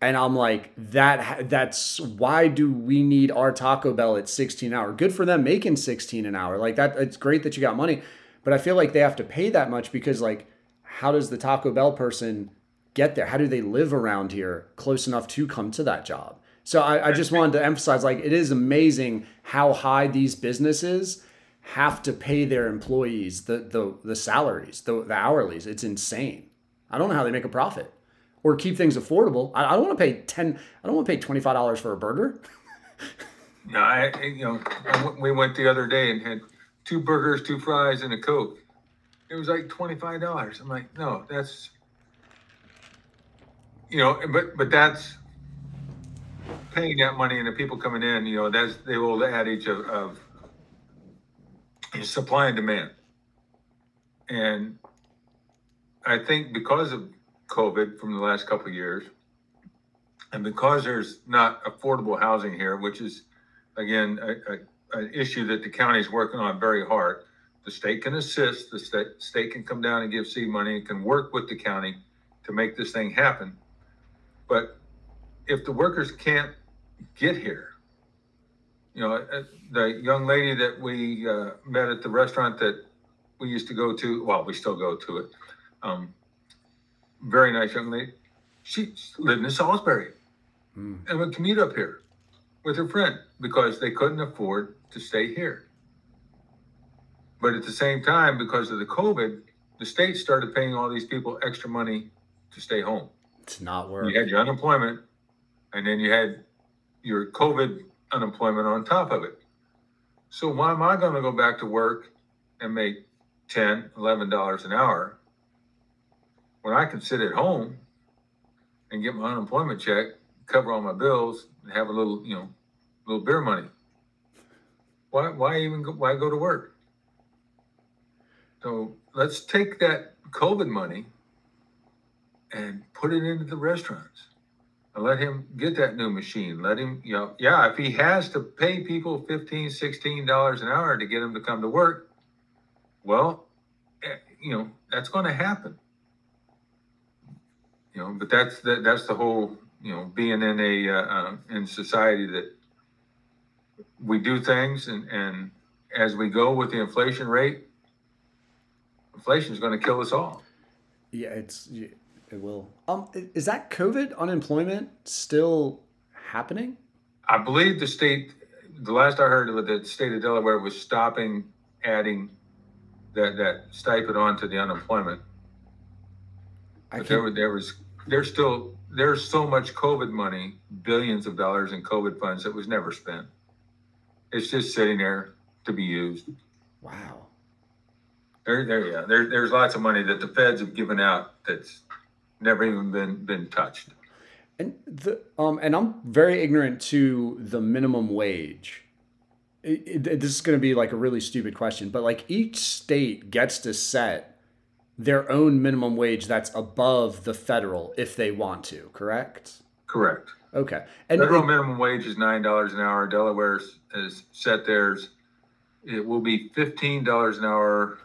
and I'm like, that that's why do we need our Taco Bell at 16 an hour? Good for them making 16 an hour. Like that, it's great that you got money, but I feel like they have to pay that much because like, how does the Taco Bell person get there? How do they live around here close enough to come to that job? So I, I just wanted to emphasize like it is amazing how high these businesses have to pay their employees the the the salaries, the, the hourlies. It's insane. I don't know how they make a profit or keep things affordable. I, I don't want to pay ten. I don't want to pay twenty five dollars for a burger. no, I you know we went the other day and had two burgers, two fries, and a coke. It was like twenty five dollars. I'm like, no, that's you know, but but that's paying that money and the people coming in. You know, that's the old adage of, of supply and demand, and I think because of COVID from the last couple of years. And because there's not affordable housing here, which is, again, a, a, an issue that the county is working on very hard, the state can assist, the state, state can come down and give seed money and can work with the county to make this thing happen. But if the workers can't get here, you know, uh, the young lady that we uh, met at the restaurant that we used to go to, well, we still go to it. Um, very nice young lady. She lived in Salisbury mm. and would commute up here with her friend because they couldn't afford to stay here. But at the same time, because of the COVID, the state started paying all these people extra money to stay home. It's not working. You had your unemployment, and then you had your COVID unemployment on top of it. So why am I going to go back to work and make 10 $11 an hour when I can sit at home and get my unemployment check, cover all my bills, and have a little, you know, little beer money. Why, why even go, why go to work? So let's take that COVID money and put it into the restaurants and let him get that new machine. Let him, you know, yeah, if he has to pay people $15, $16 an hour to get them to come to work, well, eh, you know, that's going to happen you know, but that's the, that's the whole, you know, being in a uh, uh, in society that we do things and and as we go with the inflation rate, inflation is going to kill us all. Yeah, it's it will. Um, is that COVID unemployment still happening? I believe the state. The last I heard of it, the state of Delaware was stopping adding that that stipend onto the unemployment but there, there was there's still there's so much COVID money, billions of dollars in COVID funds that was never spent. It's just sitting there to be used. Wow. There, there, yeah. There, there's lots of money that the feds have given out that's never even been been touched. And the um, and I'm very ignorant to the minimum wage. This is going to be like a really stupid question, but like each state gets to set their own minimum wage that's above the federal if they want to, correct? Correct. Okay. And Federal it- minimum wage is nine dollars an hour. Delaware has set theirs. It will be fifteen dollars an hour.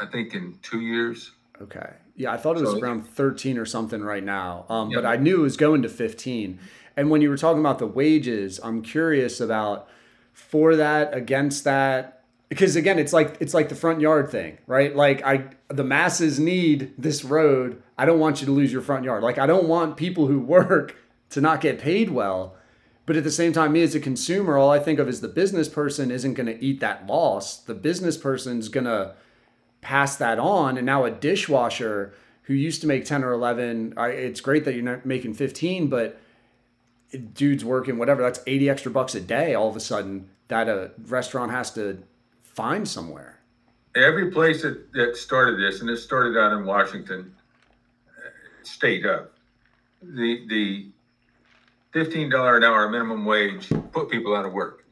I think in two years. Okay. Yeah, I thought it was So- around 13 or something right now. Um, But I knew it was going to 15. And when you were talking about the wages, I'm curious about for that, against that. Because again, it's like it's like the front yard thing, right? Like I the masses need this road. I don't want you to lose your front yard. Like I don't want people who work [LAUGHS] to not get paid well. But at the same time, me as a consumer, all I think of is the business person isn't going to eat that loss. The business person's going to pass that on and now a dishwasher who used to make 10 or 11 I, it's great that you're not making 15 but dude's working whatever that's 80 extra bucks a day all of a sudden that a restaurant has to find somewhere Every place that, that started this, and it started out in Washington uh, State up, the the fifteen dollar an hour minimum wage put people out of work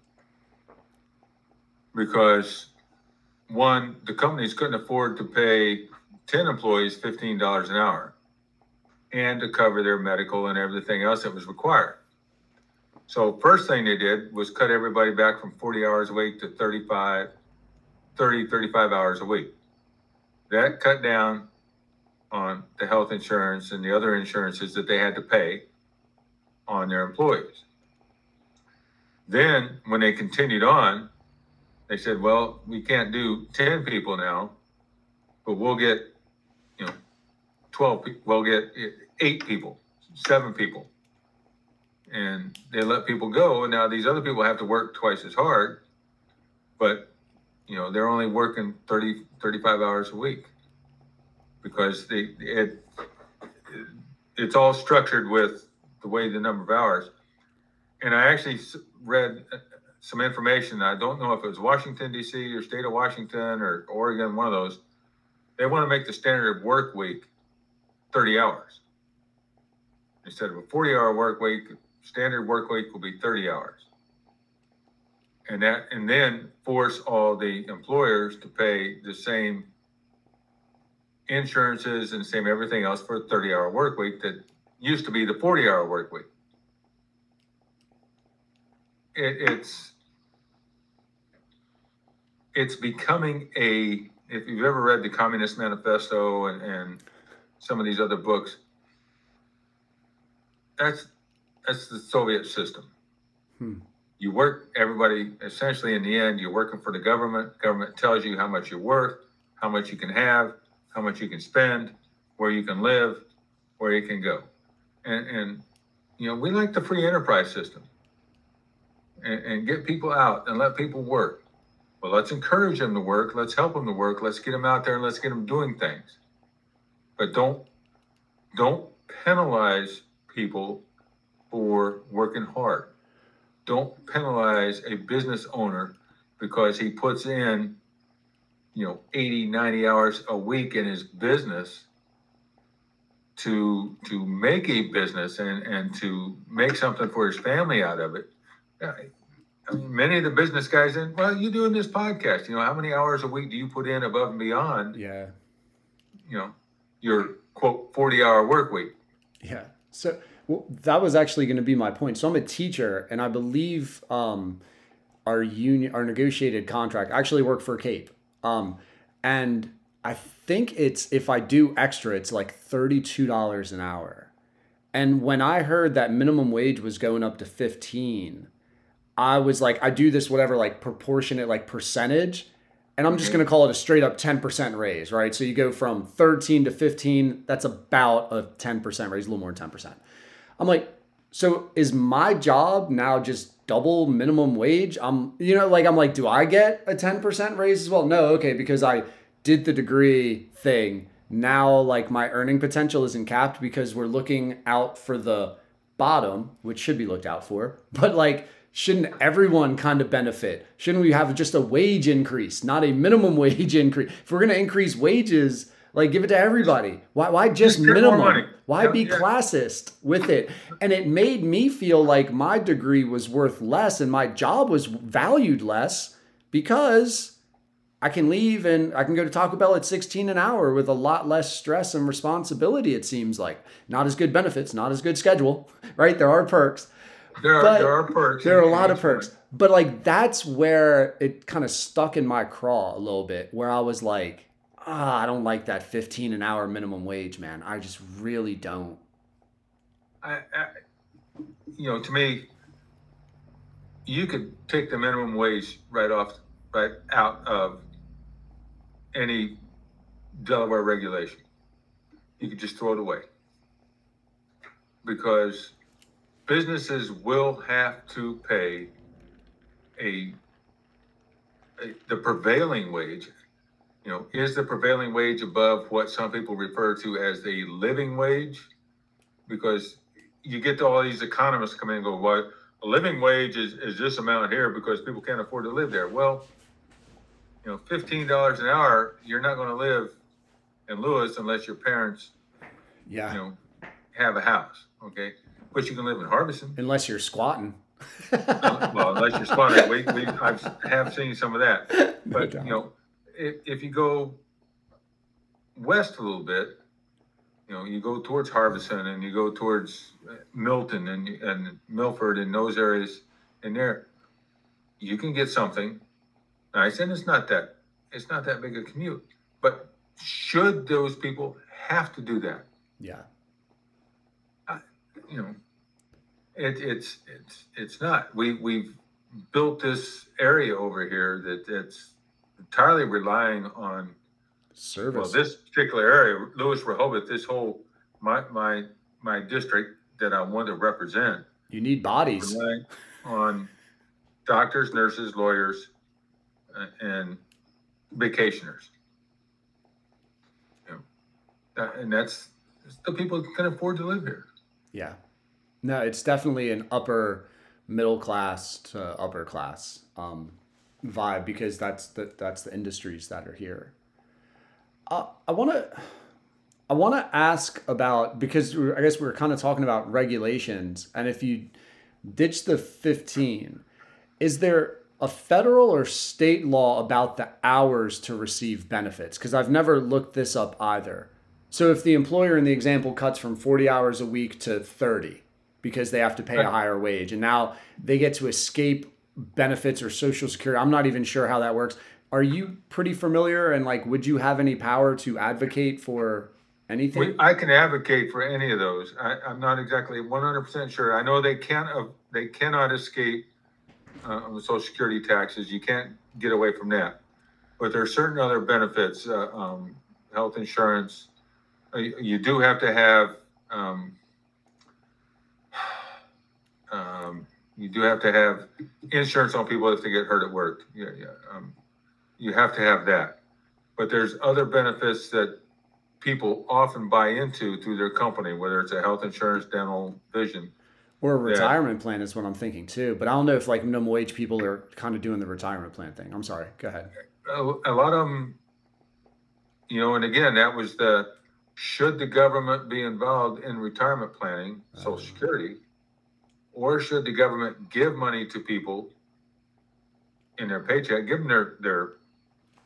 because one, the companies couldn't afford to pay ten employees fifteen dollars an hour and to cover their medical and everything else that was required. So first thing they did was cut everybody back from 40 hours a week to 35, 30, 35 hours a week. That cut down on the health insurance and the other insurances that they had to pay on their employees. Then, when they continued on, they said, well, we can't do 10 people now, but we'll get, you know, 12 people, we'll get eight people, seven people. And they let people go. And now these other people have to work twice as hard, but, you know, they're only working 30, 35 hours a week because they, it, it's all structured with the way the number of hours. And I actually read uh, some information. I don't know if it was Washington D.C. or state of Washington or Oregon, one of those. They want to make the standard work week 30 hours instead of a 40 hour work week. Standard work week will be 30 hours, and that and then force all the employers to pay the same insurances and same everything else for a 30 hour work week that used to be the 40 hour work week. It, it's it's becoming a if you've ever read the Communist Manifesto and, and some of these other books, that's that's the Soviet system. Hmm. You work everybody essentially in the end, you're working for the government. Government tells you how much you're worth, how much you can have, how much you can spend, where you can live, where you can go. And, and you know, we like the free enterprise system and, and get people out and let people work. Well, let's encourage them to work. Let's help them to work. Let's get them out there and let's get them doing things. But don't don't penalize people for working hard. Don't penalize a business owner because he puts in, you know, 80, 90 hours a week in his business to to make a business and, and to make something for his family out of it. I mean, many of the business guys in, well, you're doing this podcast, you know, how many hours a week do you put in above and beyond, yeah you know, your quote 40 hour work week? Yeah. So well, that was actually going to be my point. So I'm a teacher, and I believe um, our union, our negotiated contract, I actually work for Cape, um, and I think it's if I do extra, it's like thirty two dollars an hour. And when I heard that minimum wage was going up to fifteen, I was like, I do this whatever like proportionate like percentage. And I'm just going to call it a straight up 10% raise, right? So you go from 13 to 15, that's about a 10% raise, a little more than 10%. I'm like, so is my job now just double minimum wage? I'm, you know, like, I'm like, do I get a 10% raise as well? No, okay, because I did the degree thing. Now, like, my earning potential isn't capped because we're looking out for the bottom, which should be looked out for. [LAUGHS] But, like, shouldn't everyone kind of benefit? Shouldn't we have just a wage increase, not a minimum [LAUGHS] wage increase? If we're going to increase wages, like give it to everybody. Why, why just Just get more minimum? Why be classist with it? And it made me feel like my degree was worth less and my job was valued less because I can leave and I can go to Taco Bell at 16 an hour with a lot less stress and responsibility, it seems like. Not as good benefits, not as good schedule, [LAUGHS] right? There are perks. There are, But there are perks. There are a lot of perks. But like that's where it kind of stuck in my craw a little bit, where I was like, ah, I don't like that 15 an hour minimum wage, man. I just really don't. I, I, you know, to me, you could take the minimum wage right off, right out of any Delaware regulation. You could just throw it away. Because businesses will have to pay a, a the prevailing wage. You know, is the prevailing wage above what some people refer to as the living wage? Because you get to all these economists come in and go, well, a living wage is, is this amount here because people can't afford to live there. Well, you know, fifteen dollars an hour, you're not going to live in Lewes unless your parents, Yeah. you know, have a house. Okay, but you can live in Harbeson. Unless you're squatting. well, unless you're squatting, we, we I've have seen some of that. [LAUGHS] But doubt. you know, if, if you go west a little bit, you know, you go towards Harbeson and you go towards Milton and and Milford and those areas in there, you can get something nice, and it's not that it's not that big a commute. But should those people have to do that? yeah. you know, it, it's it's it's not. We we've built this area over here that it's entirely relying on Service. well this particular area, Lewes Rehoboth, this whole my my my district that I want to represent, you need bodies. relying on doctors, nurses, lawyers, uh, and vacationers. You know, and that's the people that can afford to live here. Yeah. No, it's definitely an upper middle class to upper class um, vibe because that's the that's the industries that are here. Uh, I want to I want to ask about because I guess we are kind of talking about regulations and if you ditch the 15 is there a federal or state law about the hours to receive benefits because I've never looked this up either. So if the employer in the example cuts from 40 hours a week to 30 because they have to pay a higher wage and now they get to escape benefits or social security. I'm not even sure how that works. Are you pretty familiar and like would you have any power to advocate for anything? I can advocate for any of those. I, I'm not exactly 100% sure. I know they can't, uh, they cannot escape uh, social security taxes. You can't get away from that. But there are certain other benefits, uh, um, health insurance. Uh, you, you do have to have, um, [SIGHS] um, you do have to have insurance on people if they get hurt at work. Yeah, yeah. Um, you have to have that. But there's other benefits that people often buy into through their company, whether it's a health insurance, dental, vision. or a retirement plan is what I'm thinking too. But I don't know if like minimum wage people are kind of doing the retirement plan thing. I'm sorry. Go ahead. A, a lot of them, you know, and again, that was the should the government be involved in retirement planning, Social Oh. Security, or should the government give money to people in their paycheck, give them their their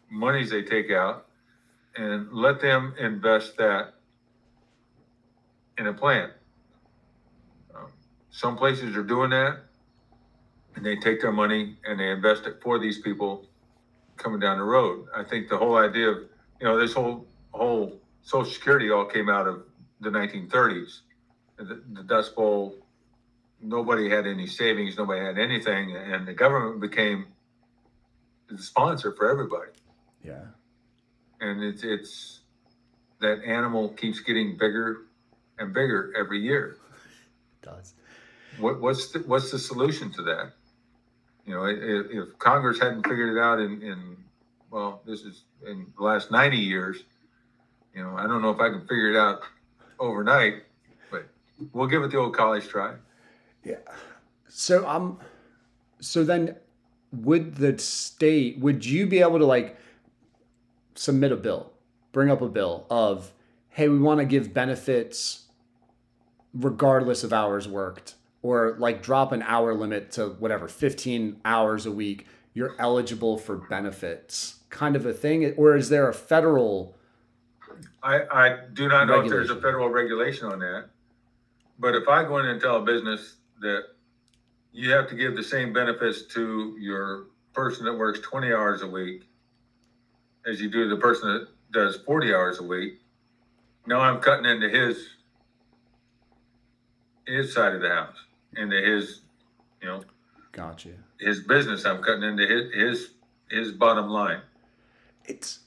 monies they take out, and let them invest that in a plan. Um, some places are doing that, and they take their money and they invest it for these people coming down the road. I think the whole idea of you know this whole whole Social Security all came out of the 1930s, the, the Dust Bowl. Nobody had any savings, nobody had anything, and the government became the sponsor for everybody. Yeah. And it's it's that animal keeps getting bigger and bigger every year. It does. What, what's the, what's the solution to that? You know, if, if Congress hadn't figured it out in, in well, this is in the last 90 years, you know, I don't know if I can figure it out overnight, but we'll give it the old college try. Yeah. So I'm so then would the state would you be able to like submit a bill, bring up a bill of hey, we want to give benefits regardless of hours worked or like drop an hour limit to whatever 15 hours a week you're eligible for benefits kind of a thing, or is there a federal? I, I do not know if there's a federal regulation on that. But if I go in and tell a business that you have to give the same benefits to your person that works twenty hours a week as you do the person that does forty hours a week, now I'm cutting into his his side of the house, into his, you know, Gotcha. his business. I'm cutting into his his his bottom line. It's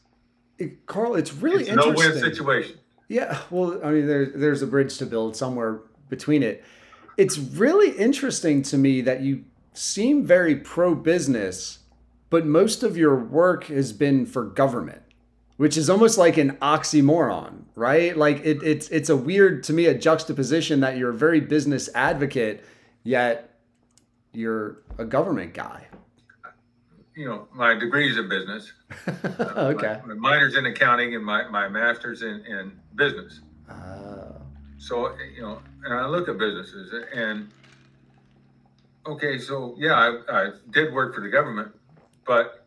it, Carl. It's really it's a no interesting. win situation. Yeah, well, I mean, there's there's a bridge to build somewhere between it. It's really interesting to me that you seem very pro business, but most of your work has been for government, which is almost like an oxymoron, right? Like it, it's it's a weird to me a juxtaposition that you're a very business advocate, yet you're a government guy. You know, my degree's in business. [LAUGHS] okay. My, my minor's in accounting and my, my master's in, in business. Uh, So, you know, and I look at businesses and, okay, so yeah, I, I did work for the government, but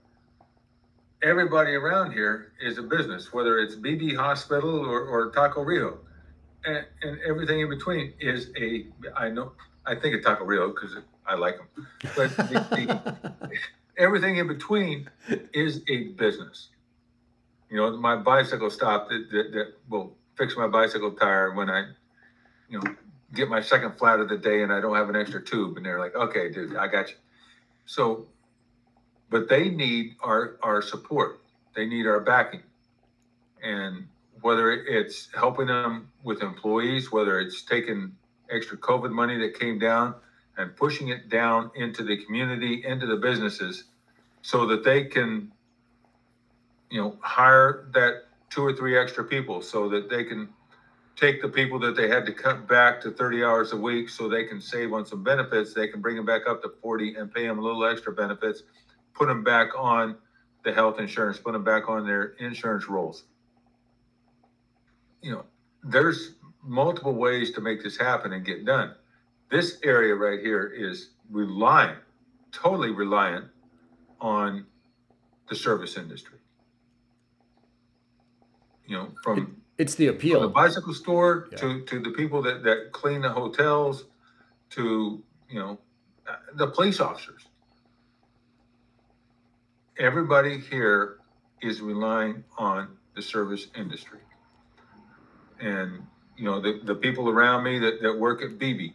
everybody around here is a business, whether it's Beebe Hospital or, or Taco Reho. And, and everything in between is a, I know, I think of Taco Reho because I like them, but the, the, [LAUGHS] everything in between is a business. You know, my bicycle stop that, that, that will fix my bicycle tire when I, you know, get my second flat of the day and I don't have an extra tube. And they're like, okay, dude, I got you. So, but they need our, our support. They need our backing. And whether it's helping them with employees, whether it's taking extra COVID money that came down and pushing it down into the community, into the businesses, so that they can, you know, hire that two or three extra people, so that they can take the people that they had to cut back to 30 hours a week, so they can save on some benefits. They can bring them back up to 40 and pay them a little extra benefits, put them back on the health insurance, put them back on their insurance rolls. You know, there's multiple ways to make this happen and get done. This area right here is reliant, totally reliant on the service industry. You know, from it's the appeal. from the bicycle store Yeah. to, to the people that, that clean the hotels to, you know, the police officers. Everybody here is relying on the service industry. And, you know, the, the people around me that, that work at Beebe,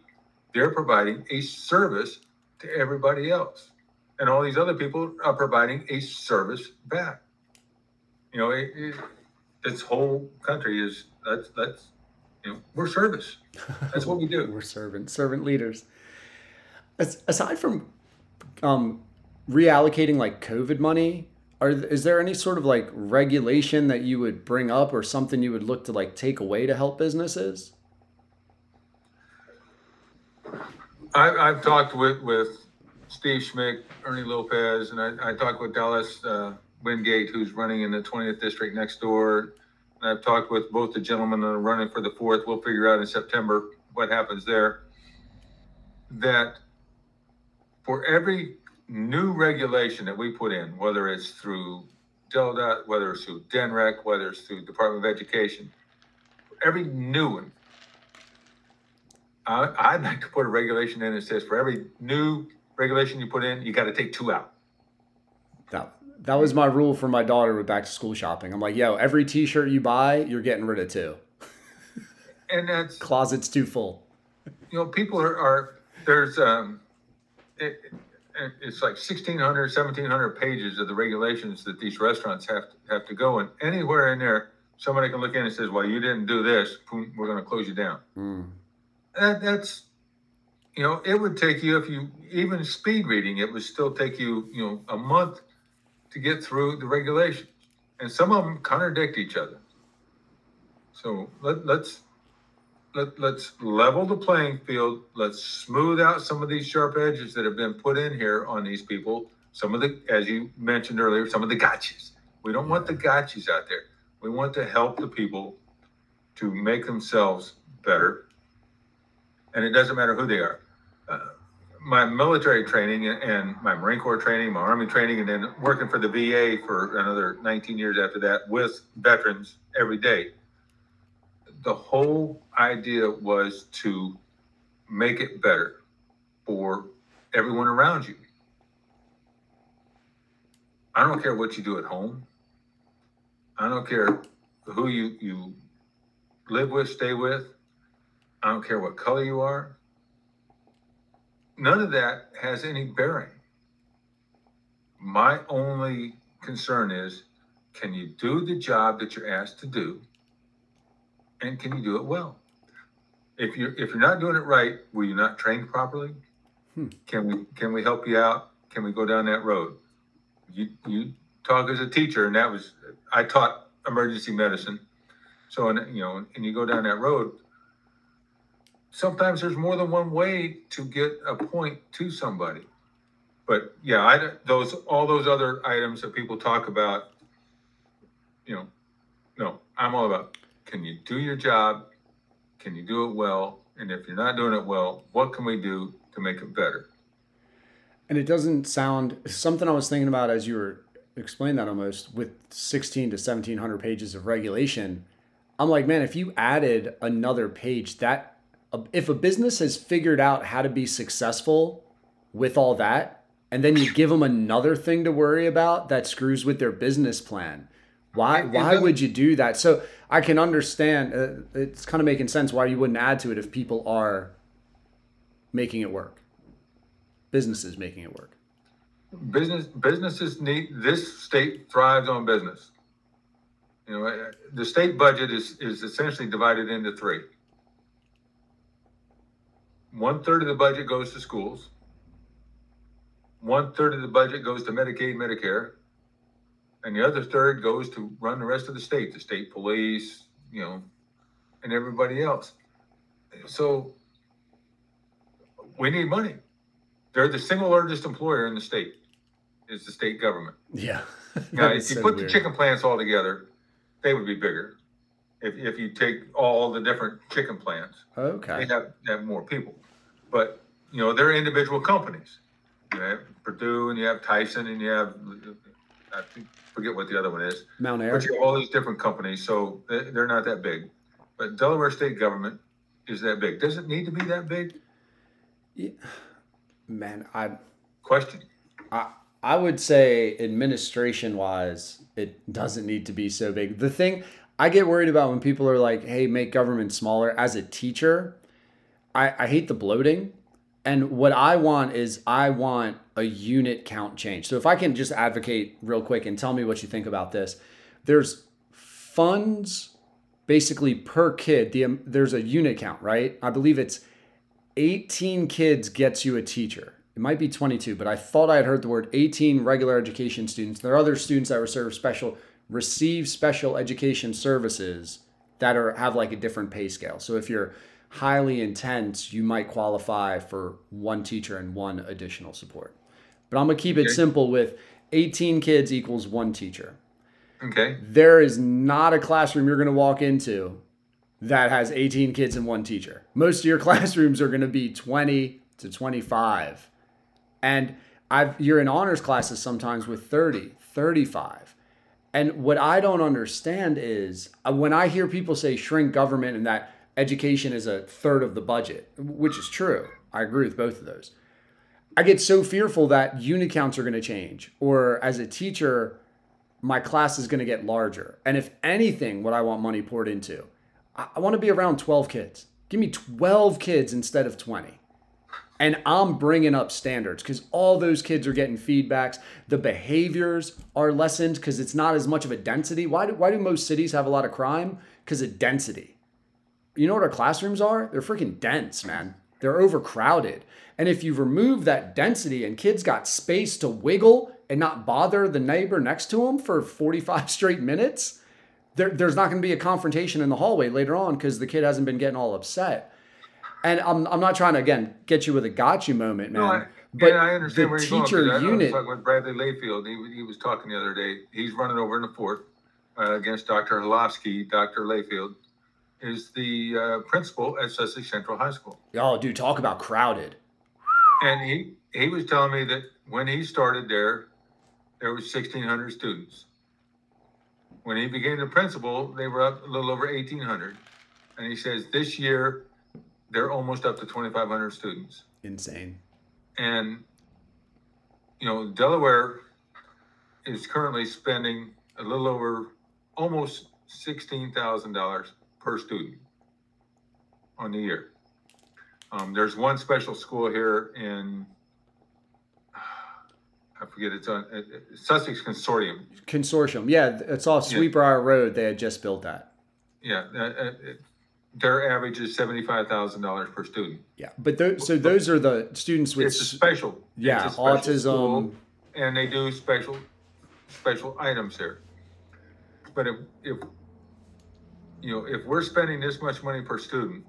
they're providing a service to everybody else. And all these other people are providing a service back. You know, it, it, this whole country is that's that's you know we're service. That's what we do. [LAUGHS] We're servant servant leaders. As, aside from um, reallocating like COVID money, are is there any sort of like regulation that you would bring up or something you would look to like take away to help businesses? I, I've talked with with Steve Smyk, Ernie Lopez, and I, I talked with Dallas uh, Wingate, who's running in the 20th district next door. And I've talked with both the gentlemen that are running for the fourth. We'll figure out in September what happens there. That for every new regulation that we put in, whether it's through DelDOT, whether it's through DNREC, whether it's through Department of Education, every new one, I, I'd like to put a regulation in that says for every new regulation you put in, you got to take two out. That that was my rule for my daughter with back to school shopping. I'm like, yo, every T-shirt you buy, you're getting rid of two. And that's, Closet's too full. you know, people are, are there's, um, it, it, it's like 1,600, 1,700 pages of the regulations that these restaurants have, to have to go. And anywhere in there, somebody can look in and says, well, you didn't do this, boom, we're going to close you down. Mm. That, that's, you know, it would take you, if you, even speed reading, it would still take you, you know, a month to get through the regulations. And some of them contradict each other. So let, let's, let, let's level the playing field. Let's smooth out some of these sharp edges that have been put in here on these people. Some of the, as you mentioned earlier, some of the gotchas. We don't want the gotchas out there. We want to help the people to make themselves better and it doesn't matter who they are. My military training and my Marine Corps training, my Army training, and then working for the VA for another 19 years after that with veterans every day. The whole idea was to make it better for everyone around you. I don't care what you do at home. I don't care who you, you live with, stay with. I don't care what color you are. None of that has any bearing. My only concern is can you do the job that you're asked to do? And can you do it well? If you're if you're not doing it right, were you not trained properly? Hmm. Can we can we help you out? Can we go down that road? You you talk as a teacher, and that was I taught emergency medicine. So and you know, and you go down that road, sometimes there's more than one way to get a point to somebody. But yeah, I those all those other items that people talk about, you know, no, I'm all about can you do your job? Can you do it well? And if you're not doing it well, what can we do to make it better? And it doesn't sound something I was thinking about as you were explaining that almost with 16 to 1700 pages of regulation. I'm like, man, if you added another page, that if a business has figured out how to be successful with all that, and then you give them another thing to worry about that screws with their business plan, why why would you do that? So I can understand. Uh, it's kind of making sense why you wouldn't add to it if people are making it work. Businesses making it work. Business businesses need this state thrives on business. You know, uh, the state budget is is essentially divided into three. One third of the budget goes to schools. One third of the budget goes to Medicaid, Medicare, and the other third goes to run the rest of the state, the state police, you know, and everybody else. So we need money. They're the single largest employer in the state, is the state government. Yeah. [LAUGHS] now, if you so put weird. the chicken plants all together, they would be bigger. If, if you take all the different chicken plants, okay, they have, have more people. But you know, they're individual companies. You have Perdue and you have Tyson and you have I forget what the other one is. Mountaire. But you have all these different companies, so they're not that big. But Delaware state government is that big. Does it need to be that big? Yeah. Man, I question. I I would say administration wise, it doesn't need to be so big. The thing I get worried about when people are like, "Hey, make government smaller." As a teacher, I I hate the bloating, and what I want is I want a unit count change. So if I can just advocate real quick and tell me what you think about this, there's funds basically per kid. The um, there's a unit count, right? I believe it's 18 kids gets you a teacher. It might be 22, but I thought I had heard the word 18 regular education students. There are other students that receive special receive special education services that are have like a different pay scale. So if you're highly intense, you might qualify for one teacher and one additional support. But I'm gonna keep it okay. simple with 18 kids equals one teacher. Okay. There is not a classroom you're gonna walk into that has 18 kids and one teacher. Most of your [LAUGHS] classrooms are going to be 20 to 25. And I've you're in honors classes sometimes with 30, 35. And what I don't understand is uh, when I hear people say shrink government and that education is a third of the budget, which is true. I agree with both of those. I get so fearful that unit counts are going to change or as a teacher my class is going to get larger. And if anything what I want money poured into I want to be around 12 kids. Give me 12 kids instead of 20. And I'm bringing up standards because all those kids are getting feedbacks. The behaviors are lessened because it's not as much of a density. Why do, why do most cities have a lot of crime? Because of density. You know what our classrooms are? They're freaking dense, man. They're overcrowded. And if you remove that density and kids got space to wiggle and not bother the neighbor next to them for 45 [LAUGHS] straight minutes, there, there's not going to be a confrontation in the hallway later on because the kid hasn't been getting all upset. And I'm, I'm not trying to again get you with a gotcha moment, man. No, I, but I understand the where you're teacher going. unit. I was talking with Bradley Layfield. He, he was talking the other day. He's running over in the fourth uh, against Dr. Halofsky. Dr. Layfield is the uh, principal at Sussex Central High School. Y'all, dude, talk about crowded. And he, he was telling me that when he started there, there was sixteen hundred students. When he became the principal, they were up a little over eighteen hundred. And he says this year, they're almost up to twenty-five hundred students. Insane. And, you know, Delaware is currently spending a little over, almost sixteen thousand dollars per student on the year. Um, there's one special school here in, I forget, it's on, uh, Sussex Consortium. Consortium. Yeah, it's off. Sweetbriar Road. They had just built that. Yeah, uh, uh, it- their average is seventy-five thousand dollars per student. Yeah, but those, so those are the students with It's a special. it's yeah a special school. autism. and they do special special items there. But if if you know if we're spending this much money per student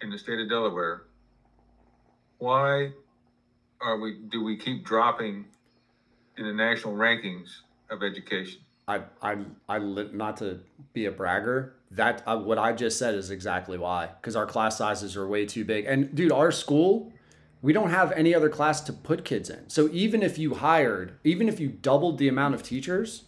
in the state of Delaware, why are we do we keep dropping in the national rankings of education? I I'm I not to be a bragger. That uh, what I just said is exactly why. Because our class sizes are way too big. And dude, our school, we don't have any other class to put kids in. So even if you hired, even if you doubled the amount of teachers,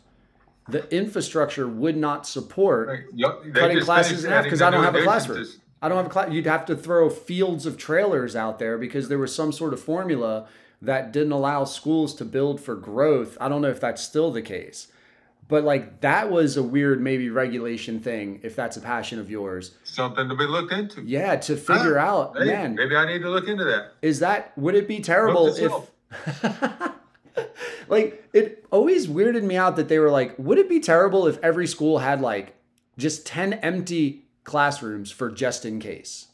the infrastructure would not support Right. Yup, cutting classes in half because I don't have a classroom. this- I don't have a class. You'd have to throw fields of trailers out there because there was some sort of formula that didn't allow schools to build for growth. I don't know if that's still the case, but like that was a weird maybe regulation thing if that's a passion of yours. Something to be looked into. Yeah, to figure Huh? out, Hey, man, maybe I need to look into that. is that would it be terrible if [LAUGHS] like it always weirded me out that they were like would it be terrible if every school had like just 10 empty classrooms for just in case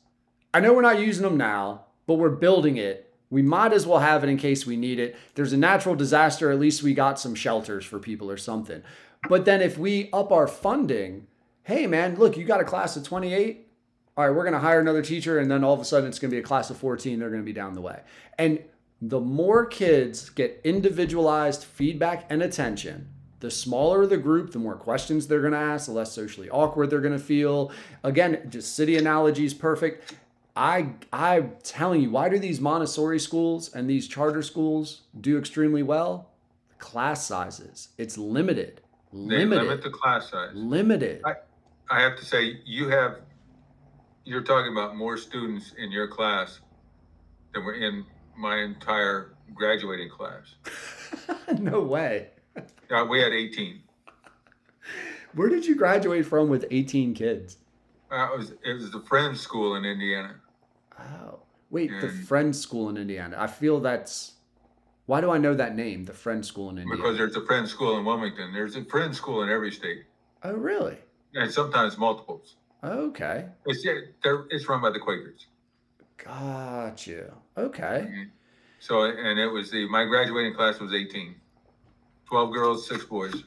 i know we're not using them now but we're building it we might as well have it in case we need it there's a natural disaster at least we got some shelters for people or something but then if we up our funding hey man look you got a class of 28 all right, we're going to hire another teacher, and then all of a sudden it's going to be a class of 14. They're going to be down the way. And the more kids get individualized feedback and attention, the smaller the group, the more questions they're going to ask, the less socially awkward they're going to feel. Again, just city analogy is perfect. I I'm telling you, why do these Montessori schools and these charter schools do extremely well? Class sizes. It's limited. They Limited. limit the class size. limited. I- I have to say, you have, you're talking about more students in your class than were in my entire graduating class. [LAUGHS] no way. Uh, we had 18. Where did you graduate from with 18 kids? Uh, it was it was the Friends School in Indiana. Oh, wait, the And- Friends School in Indiana. I feel that's. Why do I know that name, the Friends School in Indiana? Because there's a Friends School in Wilmington. There's a Friends School in every state, oh, really? and sometimes multiples. Okay. It's it's run by the Quakers. Got you. Okay. So and it was the my graduating class was 18. 12 girls, six boys. [LAUGHS]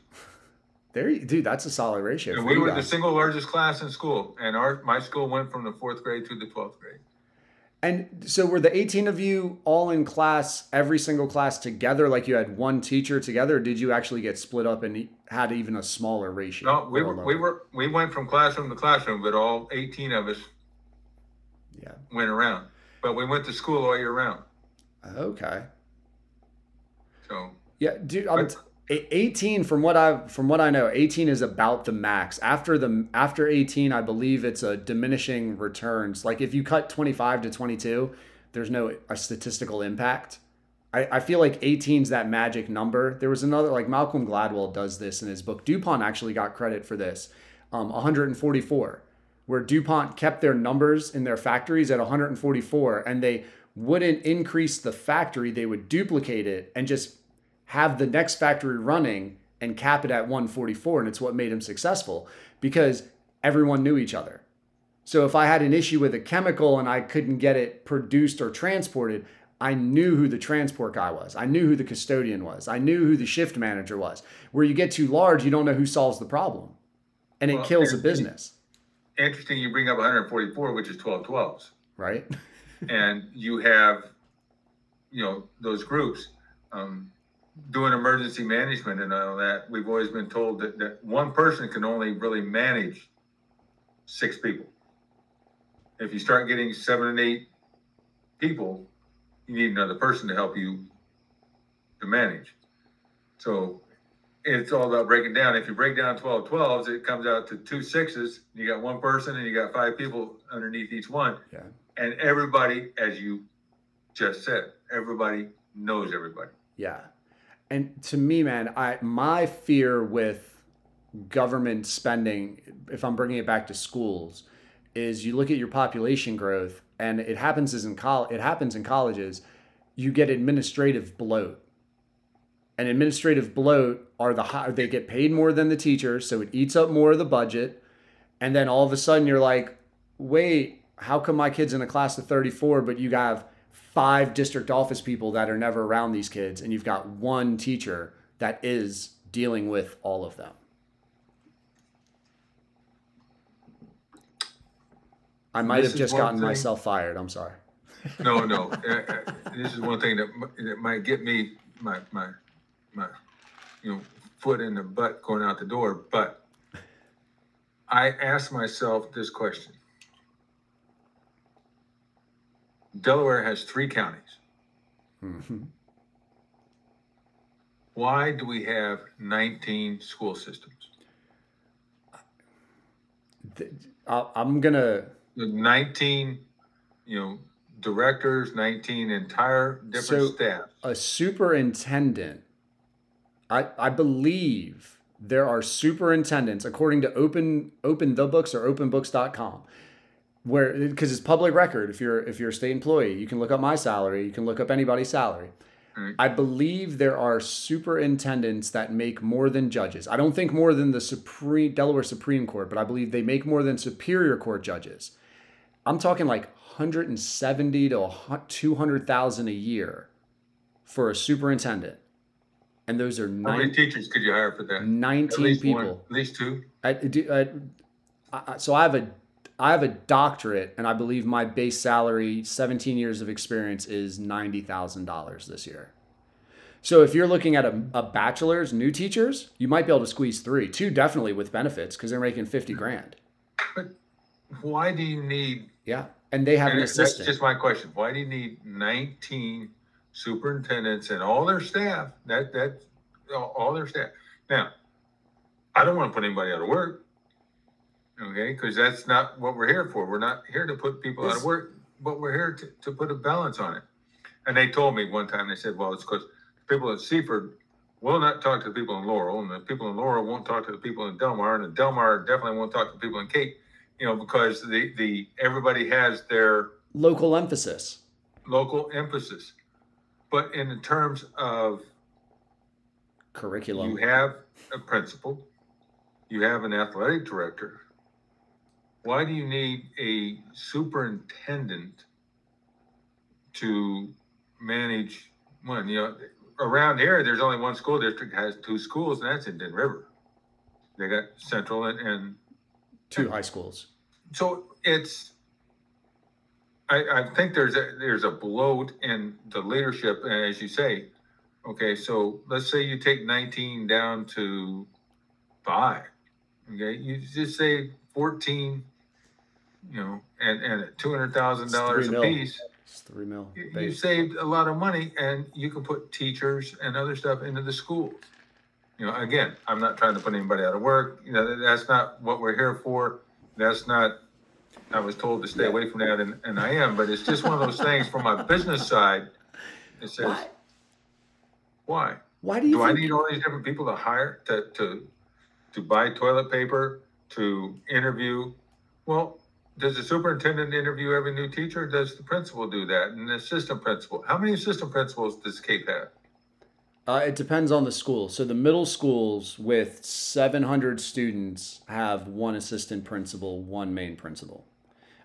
There, you, dude. That's a solid ratio. For we were the single largest class in school, and our my school went from the fourth grade to the 12th grade. And so, were the 18 of you all in class, every single class together, like you had one teacher together, or did you actually get split up and had even a smaller ratio? No, we were, we were, we went from classroom to classroom, but all eighteen of us Yeah. went around. But we went to school all year round, Okay. so. Yeah, dude. I'm But- 18 from what I from what I know, 18 is about the max. After the after 18, I believe it's a diminishing returns. Like if you cut 25 to 22, there's no a statistical impact. I, I feel like 18 is that magic number. There was another like Malcolm Gladwell does this in his book. DuPont actually got credit for this. Um, 144, where DuPont kept their numbers in their factories at 144 and they wouldn't increase the factory, they would duplicate it and just have the next factory running and cap it at 144 and it's what made him successful because everyone knew each other. So if i had an issue with a chemical and i couldn't get it produced or transported i knew who the transport guy was. I knew who the custodian was. I knew who the shift manager was. Where you get too large you don't know who solves the problem. And it Well, kills a business. Interesting, you bring up 144, which is 1212s. right? [LAUGHS] And you have, you know, those groups. Um, doing emergency management and all that, we've always been told that, that one person can only really manage six people. If you start getting seven and eight people, you need another person to help you to manage. So it's all about breaking down. If you break down 12 12s, it comes out to two sixes. You got one person and you got five people underneath each one. Yeah. And everybody, as you just said, everybody knows everybody. Yeah. And to me, man, I my fear with government spending, if I'm bringing it back to schools, is you look at your population growth, and it happens in col- it happens in colleges. You get administrative bloat, and administrative bloat are the high, they get paid more than the teachers, so it eats up more of the budget, and then all of a sudden you're like, wait, how come my kid's in a class of 34, but you have five district office people that are never around these kids, and you've got one teacher that is dealing with all of them. I might This have just gotten thing- myself fired. I'm sorry. No, no. [LAUGHS] uh, uh, this is one thing that, that might get me my my my you know foot in the butt going out the door. But I asked myself this question: Delaware has three counties. Mhm. Why do we have 19 school systems? I'm gonna. 19, you know, directors, 19 entire different So- staff. a superintendent i i believe there are superintendents according to open open the books or openbooks.com where because it's public record if you're if you're a state employee you can look up my salary you can look up anybody's salary Right. i believe there are superintendents that make more than judges i don't think more than the supreme delaware supreme court but i believe they make more than superior court judges i'm talking like 170 to 200,000 a year for a superintendent. And those are How many teachers could you hire for that? At 19 least one, people. at least two. I, do, I, I, so I have a I have a doctorate and I believe my base salary 17 years of experience is $90,000 this year. So if you're looking at a, a bachelor's new teachers, you might be able to squeeze 3. Two definitely with benefits cuz they're making 50 grand. But Why do you need? Yeah. And they have and an that's just my question. Why do you need 19 superintendents and all their staff? That that all their staff. Now, I don't want to put anybody out of work. Okay, because that's not what we're here for. We're not here to put people out of work, but we're here to, to put a balance on it. And they told me one time, they said, well, it's because people at Seaford will not talk to the people in Laurel, and the people in Laurel won't talk to the people in Delmar, and the Delmar definitely won't talk to the people in Cape, you know, because the, the, everybody has their Local emphasis. local emphasis. But in the terms of Curriculum. you have a principal, you have an athletic director. Why do you need a superintendent to manage one? You know, around here, there's only one school district has two schools, and that's in Den River. They got Central and, and Two high schools. so it's I, I think there's a there's a bloat in the leadership and as you say okay so let's say you take 19 down to five okay you just say 14 you know and and at two hundred thousand dollars It's a mil. piece It's 3 mil. you, you base. saved a lot of money and you can put teachers and other stuff into the schools. You know again i'm not trying to put anybody out of work. You know that, that's not what we're here for. That's not i was told to stay away from that and, and i am but it's just one of those things from my business side it says Why, why? Why do you do i think need all these different people to hire to to to buy toilet paper to interview? Well does the superintendent interview every new teacher or does the principal do that and the assistant principal how many assistant principals does cape have Uh, it depends on the school. So the middle schools with 700 students have one assistant principal, one main principal.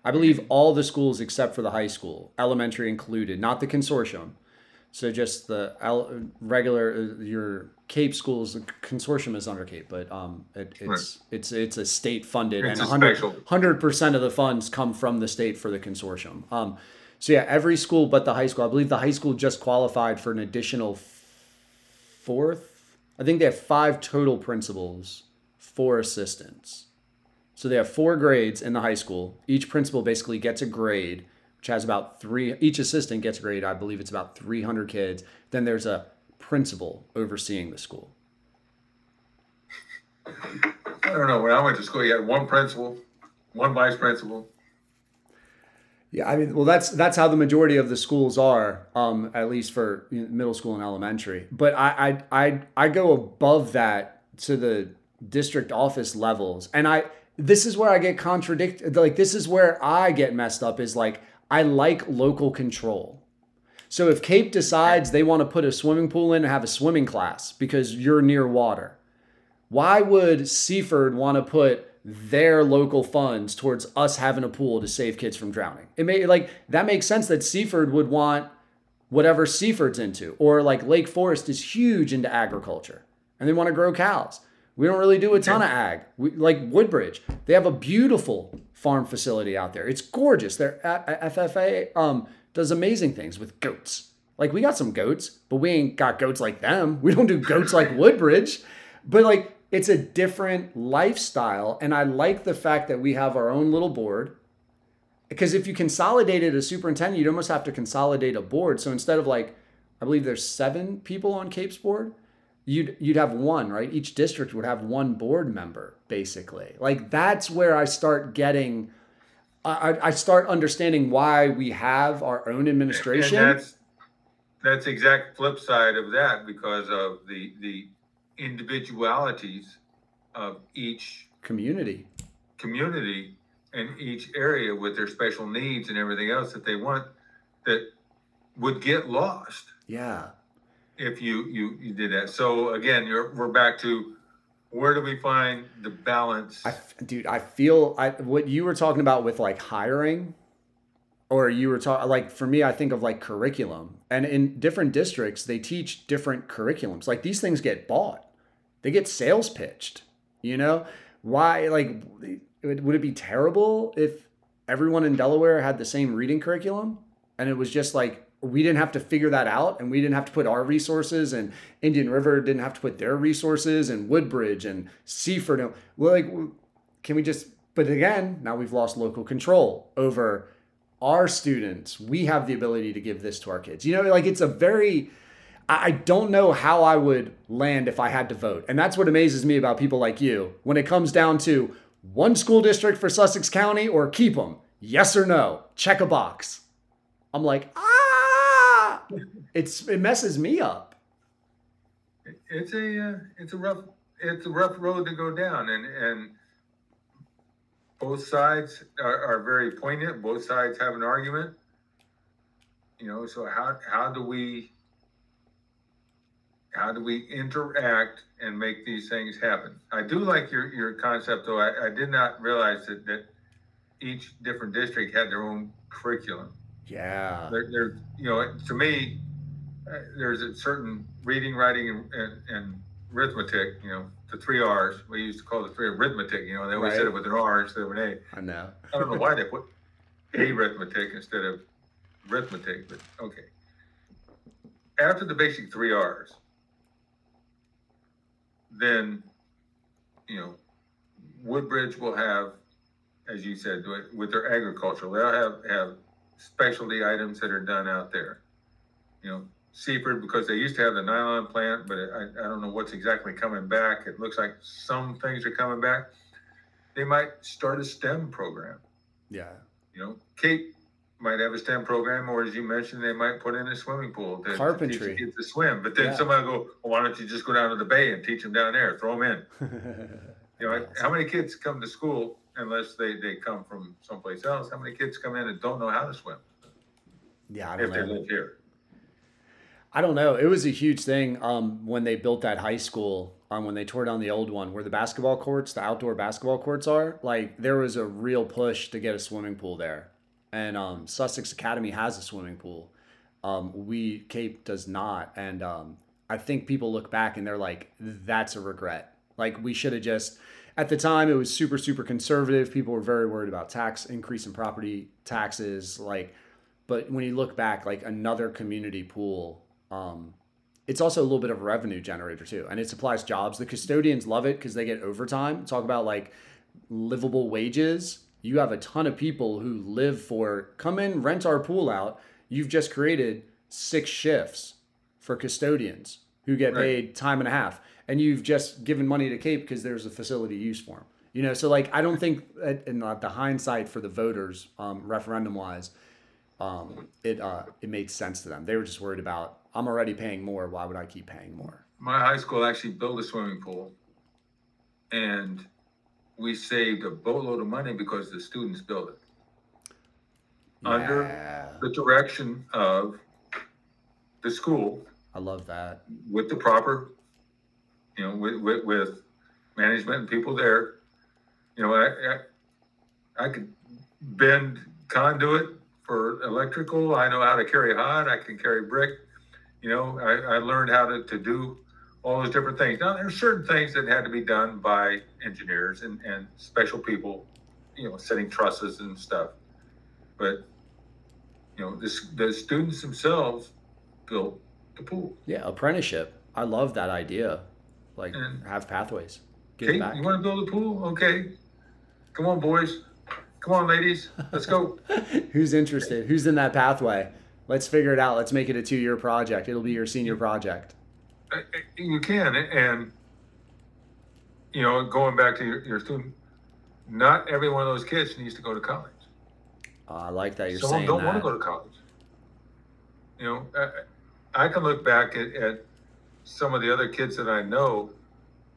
I believe all the schools except for the high school, elementary included, not the consortium. So just the regular uh, your Cape schools. The consortium is under Cape, but um, it, it's it's it's a state funded, It's and a special. 100 percent of the funds come from the state for the consortium. Um, so yeah, every school but the high school. I believe the high school just qualified for an additional fourth. I think they have five total principals, four assistants. So they have four grades in the high school. Each principal basically gets a grade which has about three. Each assistant gets a grade. I believe it's about 300 kids. Then there's a principal overseeing the school. I don't know. When I went to school, you had one principal, one vice principal. Yeah, I mean, well, that's that's how the majority of the schools are, um, at least for you know, middle school and elementary. But I, I I I go above that to the district office levels, and I this is where I get contradicted. Like this is where I get messed up. Is like I like local control. So if Cape decides they want to put a swimming pool in and have a swimming class because you're near water, why would Seaford want to put their local funds towards us having a pool to save kids from drowning? It may like that makes sense that Seaford would want whatever Seaford's into, or like Lake Forest is huge into agriculture and they want to grow cows. We don't really do a ton of ag. We, like Woodbridge, they have a beautiful farm facility out there. It's gorgeous. Their FFA um, does amazing things with goats. Like we got some goats, but we ain't got goats like them. We don't do goats like Woodbridge. But like it's a different lifestyle. And I like the fact that we have our own little board. Because if you consolidated a superintendent, you'd almost have to consolidate a board. So instead of like, I believe there's seven people on Cape's board, you'd you'd have one, right? Each district would have one board member, basically. Like that's where I start getting I, I start understanding why we have our own administration. And that's that's exact flip side of that because of the the individualities of each community. community and each area with their special needs and everything else that they want that would get lost. Yeah. If you you you did that. So again you're we're back to where do we find the balance? I, dude i feel i what you were talking about with like hiring or you were talking like for me i think of like curriculum. And in different districts they teach different curriculums. Like these things get bought. They get sales pitched you know? Why like would it be terrible if everyone in delaware had the same reading curriculum and it was just like we didn't have to figure that out and we didn't have to put our resources and indian river didn't have to put their resources and woodbridge and seaford well like can we just but again now we've lost local control over our students we have the ability to give this to our kids you know like it's a very I don't know how I would land if I had to vote. And that's what amazes me about people like you when it comes down to one school district for Sussex County or keep them. Yes or no? Check a box. I'm like, ah, it's it messes me up. It's a uh, it's a rough it's a rough road to go down, and and both sides are, are very poignant. Both sides have an argument. You know, so how how do we how do we interact and make these things happen? I do like your, your concept, though. I, I did not realize that, that each different district had their own curriculum. Yeah. There, there you know, to me, uh, there's a certain reading, writing, and, and, and, arithmetic. You know, the three R's. We used to call the three arithmetic. You know, they always right. said it with an R instead of an A. I know. I don't know why they put arithmetic instead of arithmetic, but okay. After the basic three R's, then, you know, Woodbridge will have, as you said, with their agriculture, they'll have, have specialty items that are done out there. You know, Seaford, because they used to have the nylon plant, but I, I don't know what's exactly coming back. It looks like some things are coming back. They might start a STEM program. Yeah. You know, Cape might have a STEM program, or as you mentioned, they might put in a swimming pool to, carpentry to teach kids to swim. But then yeah. somebody will go, well, why don't you just go down to the bay and teach them down there? Throw them in. [LAUGHS] you know, how many kids come to school unless they, they come from someplace else? How many kids come in and don't know how to swim? Yeah, I don't if know. they live here. I don't know. It was a huge thing um, when they built that high school. Um, when they tore down the old one, where the basketball courts, the outdoor basketball courts are, like there was a real push to get a swimming pool there and um, Sussex Academy has a swimming pool. Um, we Cape does not, and um, I think people look back and they're like, "That's a regret." Like we should have just. At the time, it was super super conservative. People were very worried about tax increase in property taxes. Like, but when you look back, like another community pool, um, it's also a little bit of a revenue generator too, and it supplies jobs. The custodians love it because they get overtime. Talk about like livable wages You have a ton of people who live for come in, rent our pool out. You've just created six shifts for custodians who get Right. paid time and a half, and you've just given money to Cape because there's a facility use for them. You know, so like I don't think, [LAUGHS] in the hindsight for the voters, um, referendum wise, um, it uh, it made sense to them. They were just worried about I'm already paying more. Why would I keep paying more? My high school actually built a swimming pool. And we saved a boatload of money because the students built it. Under the direction of the school I love that. with the proper, you know, with, with, with management and people there. You know, I, I, I could bend conduit for electrical. I know how to carry hot. I can carry brick. You know, I, I learned how to, to do all those different things. Now, there's certain things that had to be done by engineers and, and special people, you know, setting trusses and stuff. But, you know, this, the students themselves built the pool. Yeah, apprenticeship. I love that idea. Like And- have pathways. Okay, back. you want to build a pool? Okay. Come on, boys. Come on, ladies. Let's go. [LAUGHS] Who's interested? Who's in that pathway? Let's figure it out. Let's make it a two-year project. It'll be your senior project. You can. And, you know, going back to your, your student, not every one of those kids needs to go to college. Uh, I like that you're Some saying don't want to go to college. You know, I, I can look back at, at some of the other kids that I know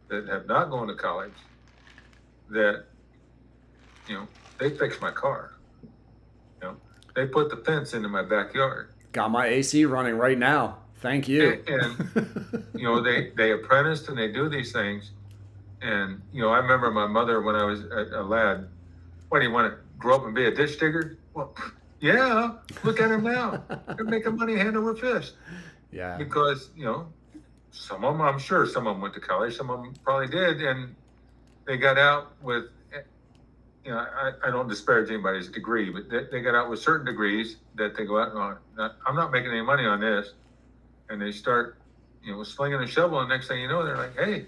that have not gone to college that, you know, they fixed my car. You know, they put the fence into my backyard. Got my AC running right now. Thank you. And, [LAUGHS] you know, they, they apprenticed and they do these things. And, you know, I remember my mother when I was a, a lad, what, do you want to grow up and be a ditch digger? Well, [LAUGHS] yeah, look at him now. They're making money hand over fist [LAUGHS] yeah. because, you know, some of them, I'm sure some of them went to college, some of them probably did. And they got out with, you know, I, I don't disparage anybody's degree, but they, they got out with certain degrees that they go out and go, I'm not making any money on this. And they start, you know, slinging a shovel. And next thing you know, they're like, hey,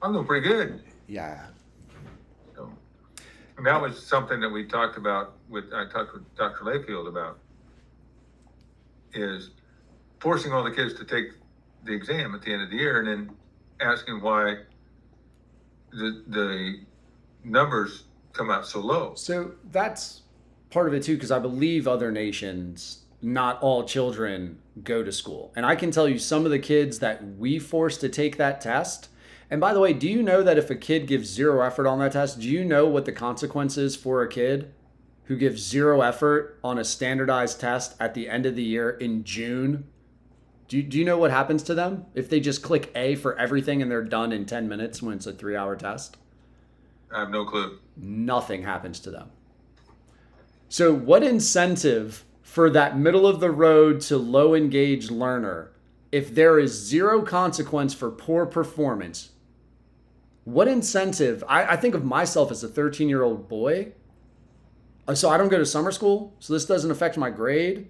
I'm doing pretty good. Yeah. So, and that was something that we talked about with, I talked with Dr. Layfield about is forcing all the kids to take the exam at the end of the year and then asking why the, the numbers come out so low. So that's part of it too, because I believe other nations, not all children go to school. And I can tell you some of the kids that we forced to take that test. And by the way, do you know that if a kid gives zero effort on that test, do you know what the consequence is for a kid who gives zero effort on a standardized test at the end of the year in June? Do you, do you know what happens to them if they just click A for everything and they're done in 10 minutes when it's a three hour test? I have no clue. nothing happens to them. So, what incentive for that middle of the road to low engaged learner, if there is zero consequence for poor performance, what incentive? I, I think of myself as a 13 year old boy. Uh, So, I don't go to summer school, so this doesn't affect my grade.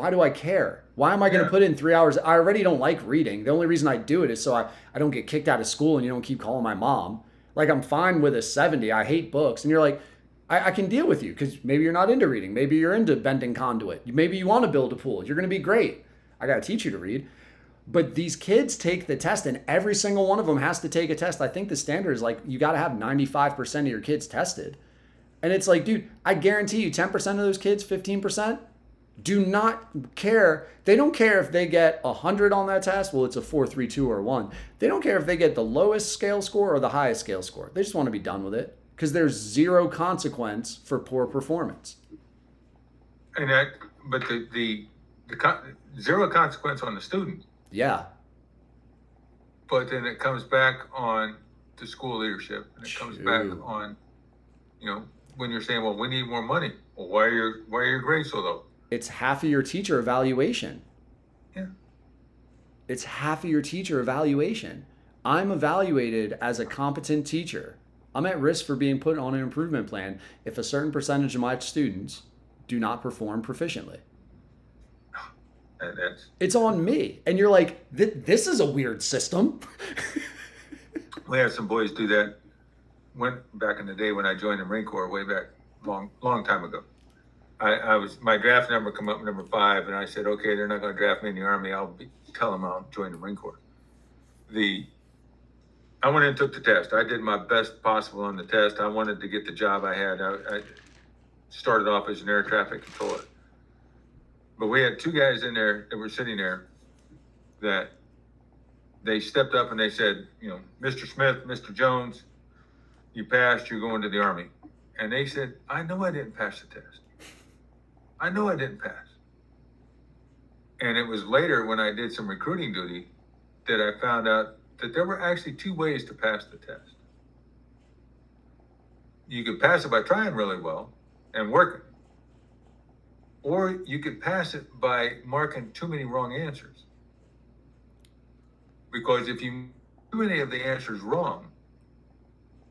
Why do I care? Why am I going to put in three hours? I already don't like reading. The only reason I do it is so I, I don't get kicked out of school and you don't keep calling my mom. Like I'm fine with a 70. I hate books. And you're like, I, I can deal with you because maybe you're not into reading. Maybe you're into bending conduit. Maybe you want to build a pool. You're going to be great. I got to teach you to read. But these kids take the test and every single one of them has to take a test. I think the standard is like you got to have 95% of your kids tested. And it's like, dude, I guarantee you 10% of those kids, 15%, do not care. They don't care if they get 100 on that test. Well, it's a 4, 3, 2, or 1. They don't care if they get the lowest scale score or the highest scale score. They just want to be done with it because there's zero consequence for poor performance. And that, but the, the, the con- zero consequence on the student, Yeah. but then it comes back on the school leadership and it comes back on, you know, when you're saying, well, we need more money. Well, why are your, why are your grades so low? It's half of your teacher evaluation. Yeah. It's half of your teacher evaluation. I'm evaluated as a competent teacher. I'm at risk for being put on an improvement plan if a certain percentage of my students do not perform proficiently. [GASPS] And that's, It's on me. And you're like, this is a weird system. [LAUGHS] we had some boys do that went back in the day when I joined the Marine Corps, way back long, long time ago. I, I was my draft number come up number five, and I said, okay, they're not going to draft me in the Army. I'll be, tell them I'll join the Marine Corps. The I went and took the test. I did my best possible on the test. I wanted to get the job I had. I, I started off as an air traffic controller, but we had two guys in there that were sitting there that they stepped up and they said, you know, Mr. Smith, Mr. Jones, you passed. You're going to the Army. And they said, I know I didn't pass the test. I know I didn't pass. And it was later when I did some recruiting duty that I found out that there were actually two ways to pass the test. You could pass it by trying really well and working, or you could pass it by marking too many wrong answers. Because if you do any of the answers wrong,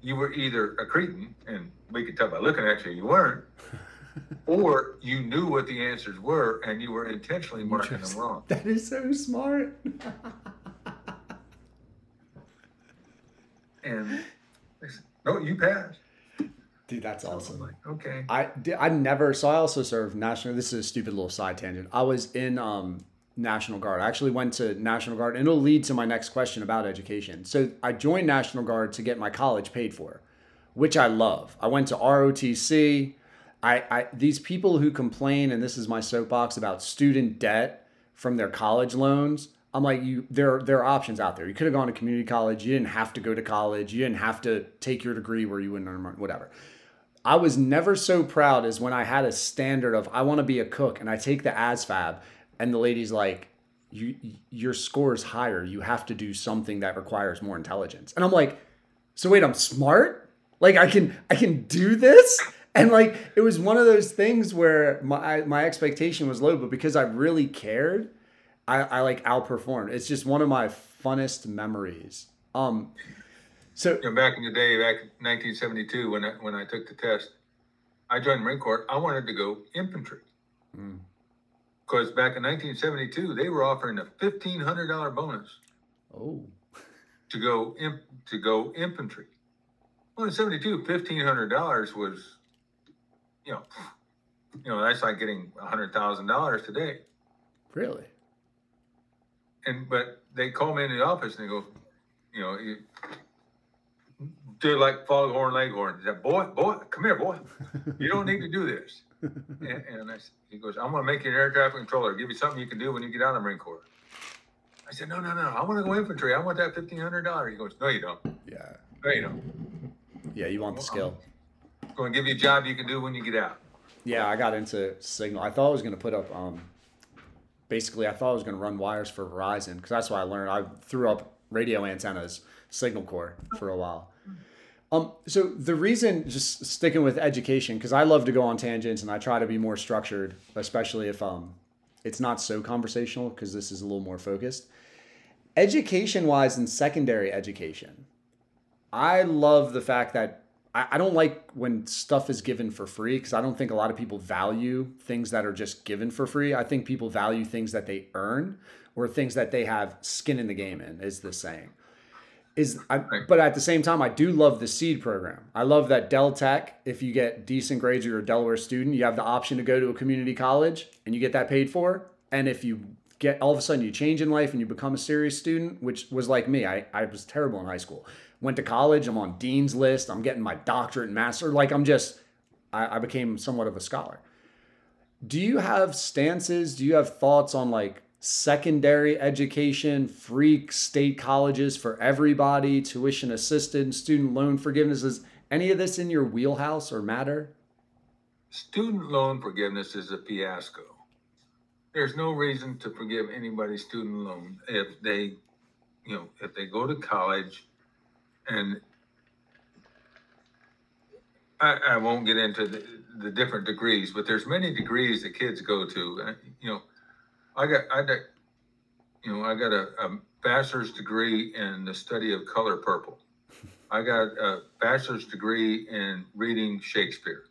you were either a cretin, and we could tell by looking at you, you weren't, [LAUGHS] [LAUGHS] or you knew what the answers were and you were intentionally marking them wrong. [LAUGHS] That is so smart. [LAUGHS] And said, no, you passed. Dude, that's awesome. like, okay. I I never so I also served national this is a stupid little side tangent. I was in um National Guard. I actually went to National Guard and it'll lead to my next question about education. So I joined National Guard to get my college paid for, which I love. I went to ROTC. I, I these people who complain, and this is my soapbox about student debt from their college loans. I'm like, you there there are options out there. You could have gone to community college. You didn't have to go to college. You didn't have to take your degree where you wouldn't earn whatever. I was never so proud as when I had a standard of I want to be a cook and I take the ASVAB and the lady's like, you your score is higher. You have to do something that requires more intelligence. And I'm like, so wait, I'm smart? Like I can I can do this? And like it was one of those things where my my expectation was low, but because I really cared, I, I like outperformed. It's just one of my funnest memories. Um so You know, back in the day, back in 1972, when I, when I took the test, I joined Marine Corps. I wanted to go infantry Mm. because back in 1972, they were offering a $1,500 bonus oh to go in, to go infantry. Well, in 72, $1,500 was, you know, you know, that's like getting a $100,000 today. really? And but they call me in the office and they go, you know, you, they're like foghorn leghorn. Said, boy, boy, come here, boy. You don't need to do this. [LAUGHS] And, and I, he goes, I'm going to make you an air traffic controller. Give you something you can do when you get out of the Marine Corps. I said, no, no, no. I want to go infantry. I want that fifteen hundred dollars. He goes, no, you don't. Yeah. No, you don't. Yeah, you want the skill. Going to give you a job you can do when you get out. Yeah, I got into Signal. I thought I was going to put up, um, basically, I thought I was going to run wires for Verizon because that's what I learned. I threw up radio antennas, Signal Corps, for a while. Um, so the reason, just sticking with education, because I love to go on tangents and I try to be more structured, especially if um, it's not so conversational, because this is a little more focused. Education wise, in secondary education, I love the fact that I, I don't like when stuff is given for free because I don't think a lot of people value things that are just given for free. I think people value things that they earn or things that they have skin in the game in, is the saying. Is I, but at the same time, I do love the seed program. I love that Del Tech. If you get decent grades or you're a Delaware student, you have the option to go to a community college and you get that paid for. And if you get all of a sudden you change in life and you become a serious student, which was like me, I, I was terrible in high school. Went to college, I'm on dean's list, I'm getting my doctorate and master. Like I'm just, I, I became somewhat of a scholar. Do you have stances? Do you have thoughts on like secondary education, free state colleges for everybody, tuition assistance, student loan forgiveness? Is any of this in your wheelhouse or matter? Student loan forgiveness is a fiasco. There's no reason to forgive anybody's student loan if they, you know, if they go to college and I, I won't get into the, the different degrees, but there's many degrees that kids go to. Uh, You know, I got, I got, you know, I got a, a bachelor's degree in the study of color purple. [LAUGHS] I got a bachelor's degree in reading Shakespeare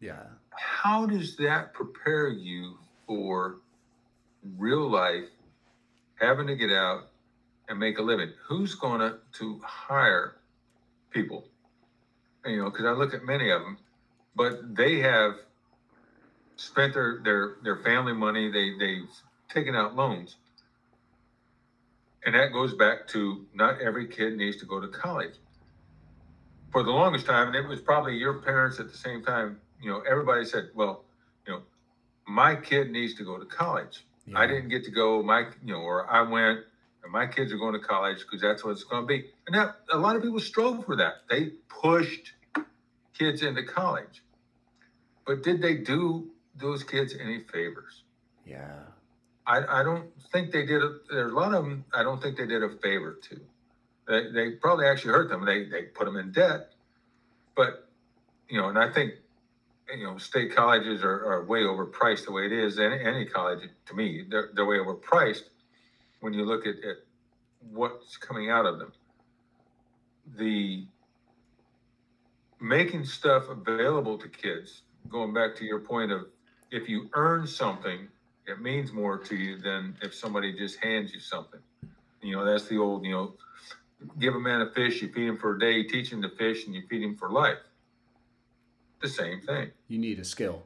Yeah. how does that prepare you for real life having to get out and make a living who's going to to hire people you know, because I look at many of them, but they have spent their their their family money. They they've taken out loans, and that goes back to not every kid needs to go to college. For the longest time, and it was probably your parents at the same time. You know, everybody said, "Well, you know, my kid needs to go to college." I didn't get to go. My, you know, or I went, and my kids are going to college because that's what it's going to be. And that a lot of people strove for that. They pushed kids into college, but did they do those kids any favors? Yeah. I, I don't think they did. A, there are a lot of them. I don't think they did a favor to. They, they probably actually hurt them. They they put them in debt, but you know, and I think you know, state colleges are, are way overpriced the way it is. Any, any college, to me, they're, they're way overpriced when you look at, at what's coming out of them. The making stuff available to kids, going back to your point of if you earn something, it means more to you than if somebody just hands you something. You know, that's the old, you know, give a man a fish, you feed him for a day, teach him to fish, and you feed him for life. The same thing You need a skill.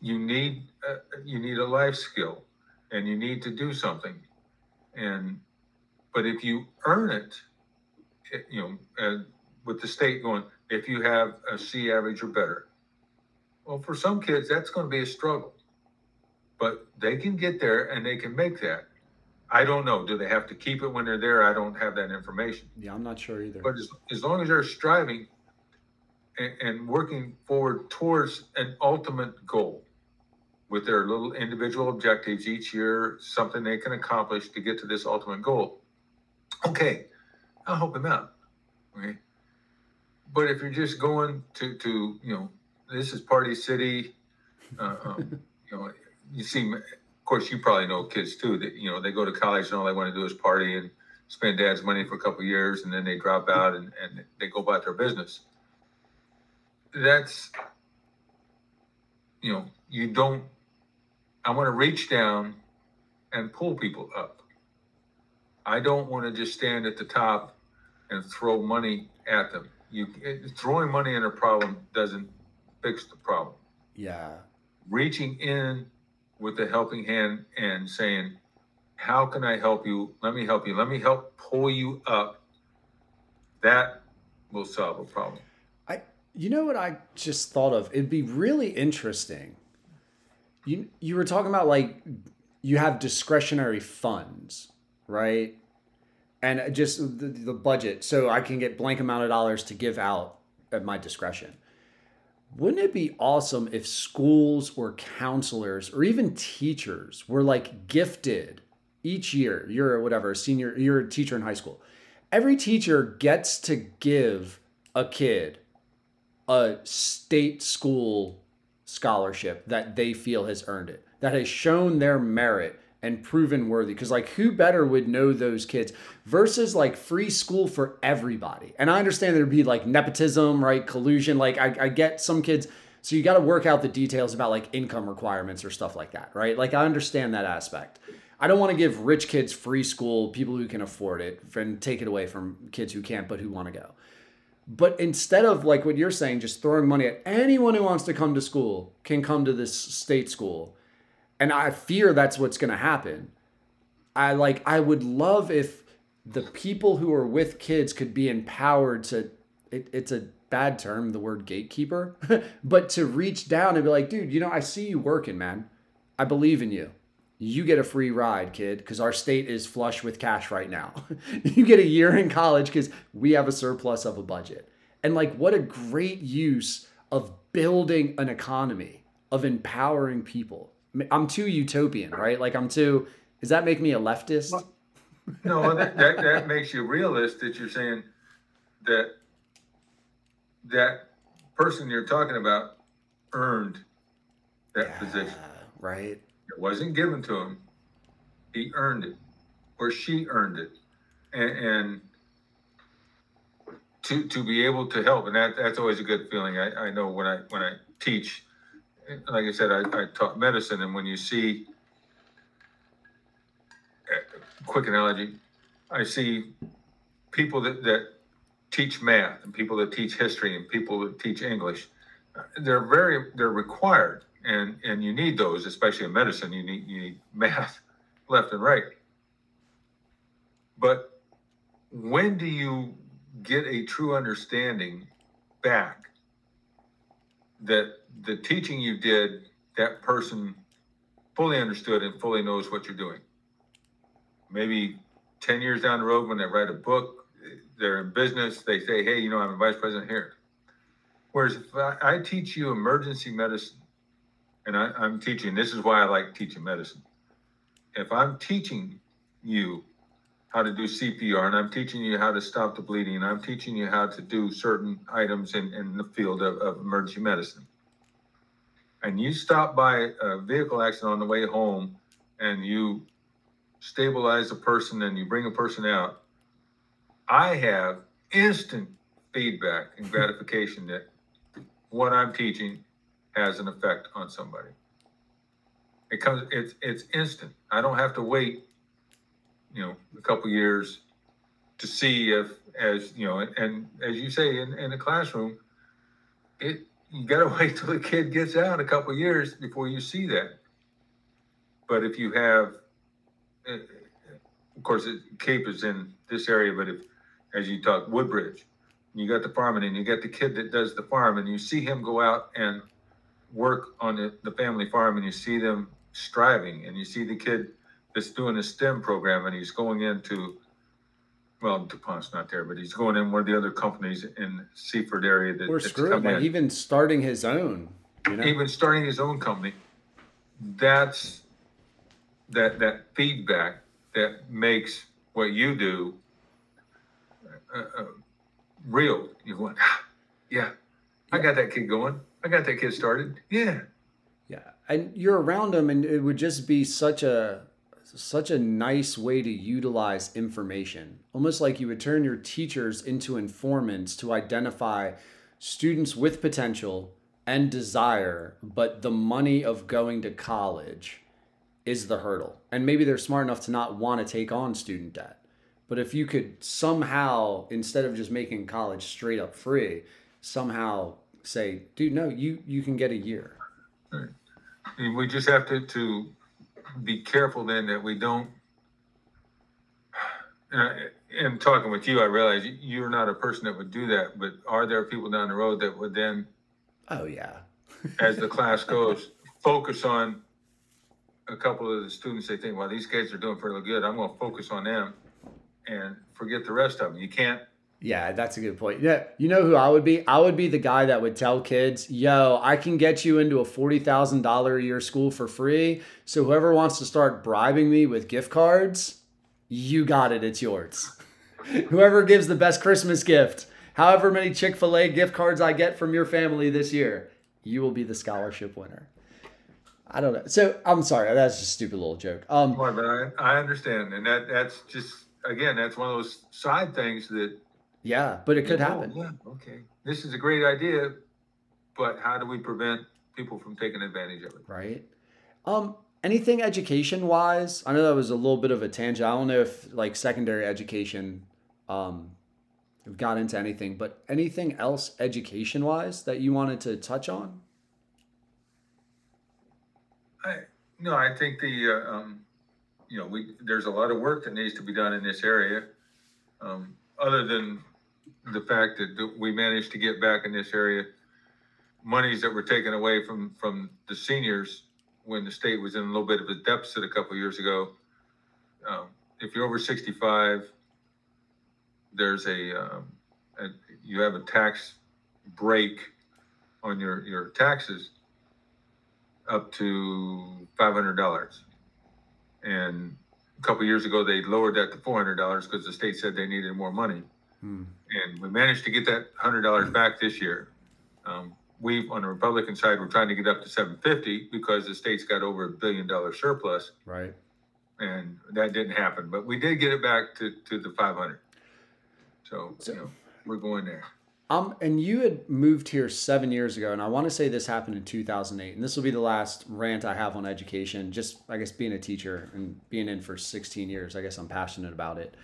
you need uh, you need a life skill and you need to do something and but if you earn it, it you know and with the state going if you have a c average or better. Well for some kids that's going to be a struggle. But they can get there and they can make that. I don't know. Do they have to keep it when they're there? I don't have that information. Yeah, I'm not sure either. but as, as long as they're striving and, and working forward towards an ultimate goal with their little individual objectives each year, something they can accomplish to get to this ultimate goal. Okay, I'll help them out. Okay. But if you're just going to, to you know, this is Party City, uh, um, [LAUGHS] you know, you see, of course, you probably know kids too that, you know, they go to college and all they want to do is party and spend dad's money for a couple of years and then they drop out and, and they go about their business. That's, you know, you don't, I want to reach down and pull people up. I don't want to just stand at the top and throw money at them. You it, throwing money in a problem doesn't fix the problem. yeah. Reaching in with a helping hand and saying, "How can I help you? Let me help you. Let me help pull you up." That will solve a problem. I you know what I just thought of? It'd be really interesting. You you were talking about like you have discretionary funds, right? And just the, the budget, so I can get blank amount of dollars to give out at my discretion. Wouldn't it be awesome if schools or counselors or even teachers were like gifted each year? You're whatever, senior, you're a teacher in high school. Every teacher gets to give a kid a state school scholarship that they feel has earned it, that has shown their merit and proven worthy. Because, like, who better would know those kids versus like free school for everybody? And I understand there'd be like nepotism, right? Collusion. Like, I, I get some kids. So you got to work out the details about like income requirements or stuff like that, right? Like, I understand that aspect. I don't want to give rich kids free school, people who can afford it, and take it away from kids who can't but who want to go. But instead of like what you're saying, just throwing money at anyone who wants to come to school can come to this state school. And I fear that's what's going to happen. I like, I would love if the people who are with kids could be empowered to, it, it's a bad term, the word gatekeeper, [LAUGHS] but to reach down and be like, dude, you know, I see you working, man. I believe in you. You get a free ride, kid, because our state is flush with cash right now. [LAUGHS] you get a year in college because we have a surplus of a budget. And like, what a great use of building an economy, of empowering people. I'm too utopian, right? Like, I'm too, does that make me a leftist? No, that, that, that makes you realist that you're saying that that person you're talking about earned that position. right? Wasn't given to him. He earned it, or she earned it, and, and to to be able to help, and that that's always a good feeling. I, I know when I when I teach, like I said, I, I taught medicine, and when you see, uh, quick analogy, I see people that that teach math and people that teach history and people that teach English. They're very they're required, and and you need those, especially in medicine. You need you need [LAUGHS] math left and right. But when do you get a true understanding back that the teaching you did, that person fully understood and fully knows what you're doing? Maybe 10 years down the road when they write a book, they're in business, they say, hey, you know, I'm a vice president here. Whereas if I, I teach you emergency medicine, and I, I'm teaching, this is why I like teaching medicine. If I'm teaching you how to do CPR and I'm teaching you how to stop the bleeding and I'm teaching you how to do certain items in, in the field of, of emergency medicine. And you stop by a vehicle accident on the way home and you stabilize a person and you bring a person out, I have instant feedback and [LAUGHS] gratification that what I'm teaching has an effect on somebody. It comes, it's, it's instant. I don't have to wait, you know, a couple years to see if, as, you know, and, and as you say in, in the classroom, it, you gotta [LAUGHS] wait till the kid gets out a couple years before you see that. But if you have, uh, of course, Cape is in this area, but if, as you talk, Woodbridge, you got the farming and you got the kid that does the farm and you see him go out and work on the, the family farm and you see them striving and you see the kid that's doing a STEM program and he's going into, well, DuPont's not there, but he's going in one of the other companies in Seaford area that, Or that's screw it, come like in. even starting his own. You know? even starting his own company, that's that that feedback that makes what you do uh, uh, real. You went, "Ah, yeah, I got that kid going. I got that kid started. Yeah, Yeah, and you're around them, and it would just be such a such a nice way to utilize information. Almost like you would turn your teachers into informants to identify students with potential and desire, but the money of going to college is the hurdle. And maybe they're smart enough to not want to take on student debt. But if you could somehow, instead of just making college straight up free, somehow say, dude, no, you you can get a year. And we just have to to be careful then that we don't. And, I, and talking with you, I realize you- you're not a person that would do that. But are there people down the road that would then Oh yeah. [LAUGHS] as the class goes, focus on a couple of the students they think, well, these kids are doing pretty good. I'm going to focus on them and forget the rest of them. You can't. Yeah, that's a good point. Yeah, you know who I would be? I would be the guy that would tell kids, "Yo, I can get you into a forty thousand dollar a year school for free. So whoever wants to start bribing me with gift cards, you got it. It's yours. [LAUGHS] whoever gives the best Christmas gift, however many Chick Fil A gift cards I get from your family this year, you will be the scholarship winner." I don't know. So I'm sorry, that's just a stupid little joke. Um, But I, I understand, and that that's just again, that's one of those side things that yeah, but it could Oh, happen. Yeah, okay. This is a great idea, but how do we prevent people from taking advantage of it? right? Um, anything education wise? I know that was a little bit of a tangent. I don't know if like secondary education, um, got into anything, but anything else education wise that you wanted to touch on? I, no, I think the, uh, um, you know, we, there's a lot of work that needs to be done in this area. Um, other than the fact that th- we managed to get back in this area, monies that were taken away from, from the seniors when the state was in a little bit of a deficit a couple years ago. Um, if you're over sixty-five, there's a, um, a, you have a tax break on your, your taxes up to five hundred dollars. And a couple years ago, they lowered that to four hundred dollars because the state said they needed more money. Hmm. And we managed to get that hundred dollars back this year. Um, we, on the Republican side, we're trying to get up to seven fifty because the state's got over a billion dollar surplus, Right. and that didn't happen. But we did get it back to, to the five hundred. So, So- you know, we're going there. Um, and you had moved here seven years ago, and I want to say this happened in 2008. And this will be the last rant I have on education. Just, I guess, being a teacher and being in for 16 years, I guess I'm passionate about it.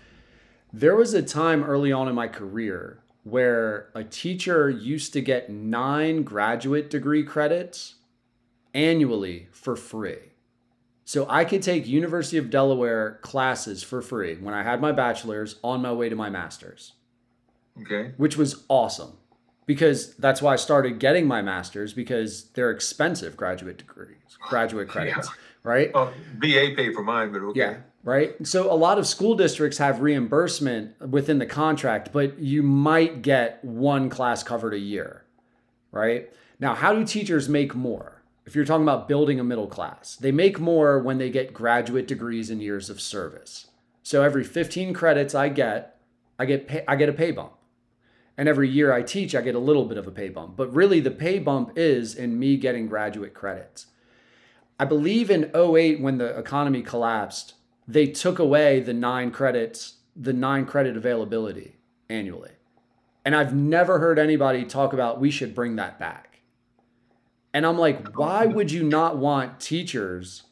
There was a time early on in my career where a teacher used to get nine graduate degree credits annually for free. So I could take University of Delaware classes for free when I had my bachelor's on my way to my master's, Okay. which was awesome because that's why I started getting my master's because they're expensive graduate degrees, graduate [LAUGHS] credits, right? Well, BA paid for mine, but okay. Yeah, right. So a lot of school districts have reimbursement within the contract, but you might get one class covered a year, right? Now, how do teachers make more? If you're talking about building a middle class, they make more when they get graduate degrees and years of service. So every 15 credits I get, I get pay, I get a pay bump. And every year I teach, I get a little bit of a pay bump. But really the pay bump is in me getting graduate credits. I believe in 08 when the economy collapsed, they took away the nine credits, the nine credit availability annually. And I've never heard anybody talk about we should bring that back. And I'm like, why would you not want teachers?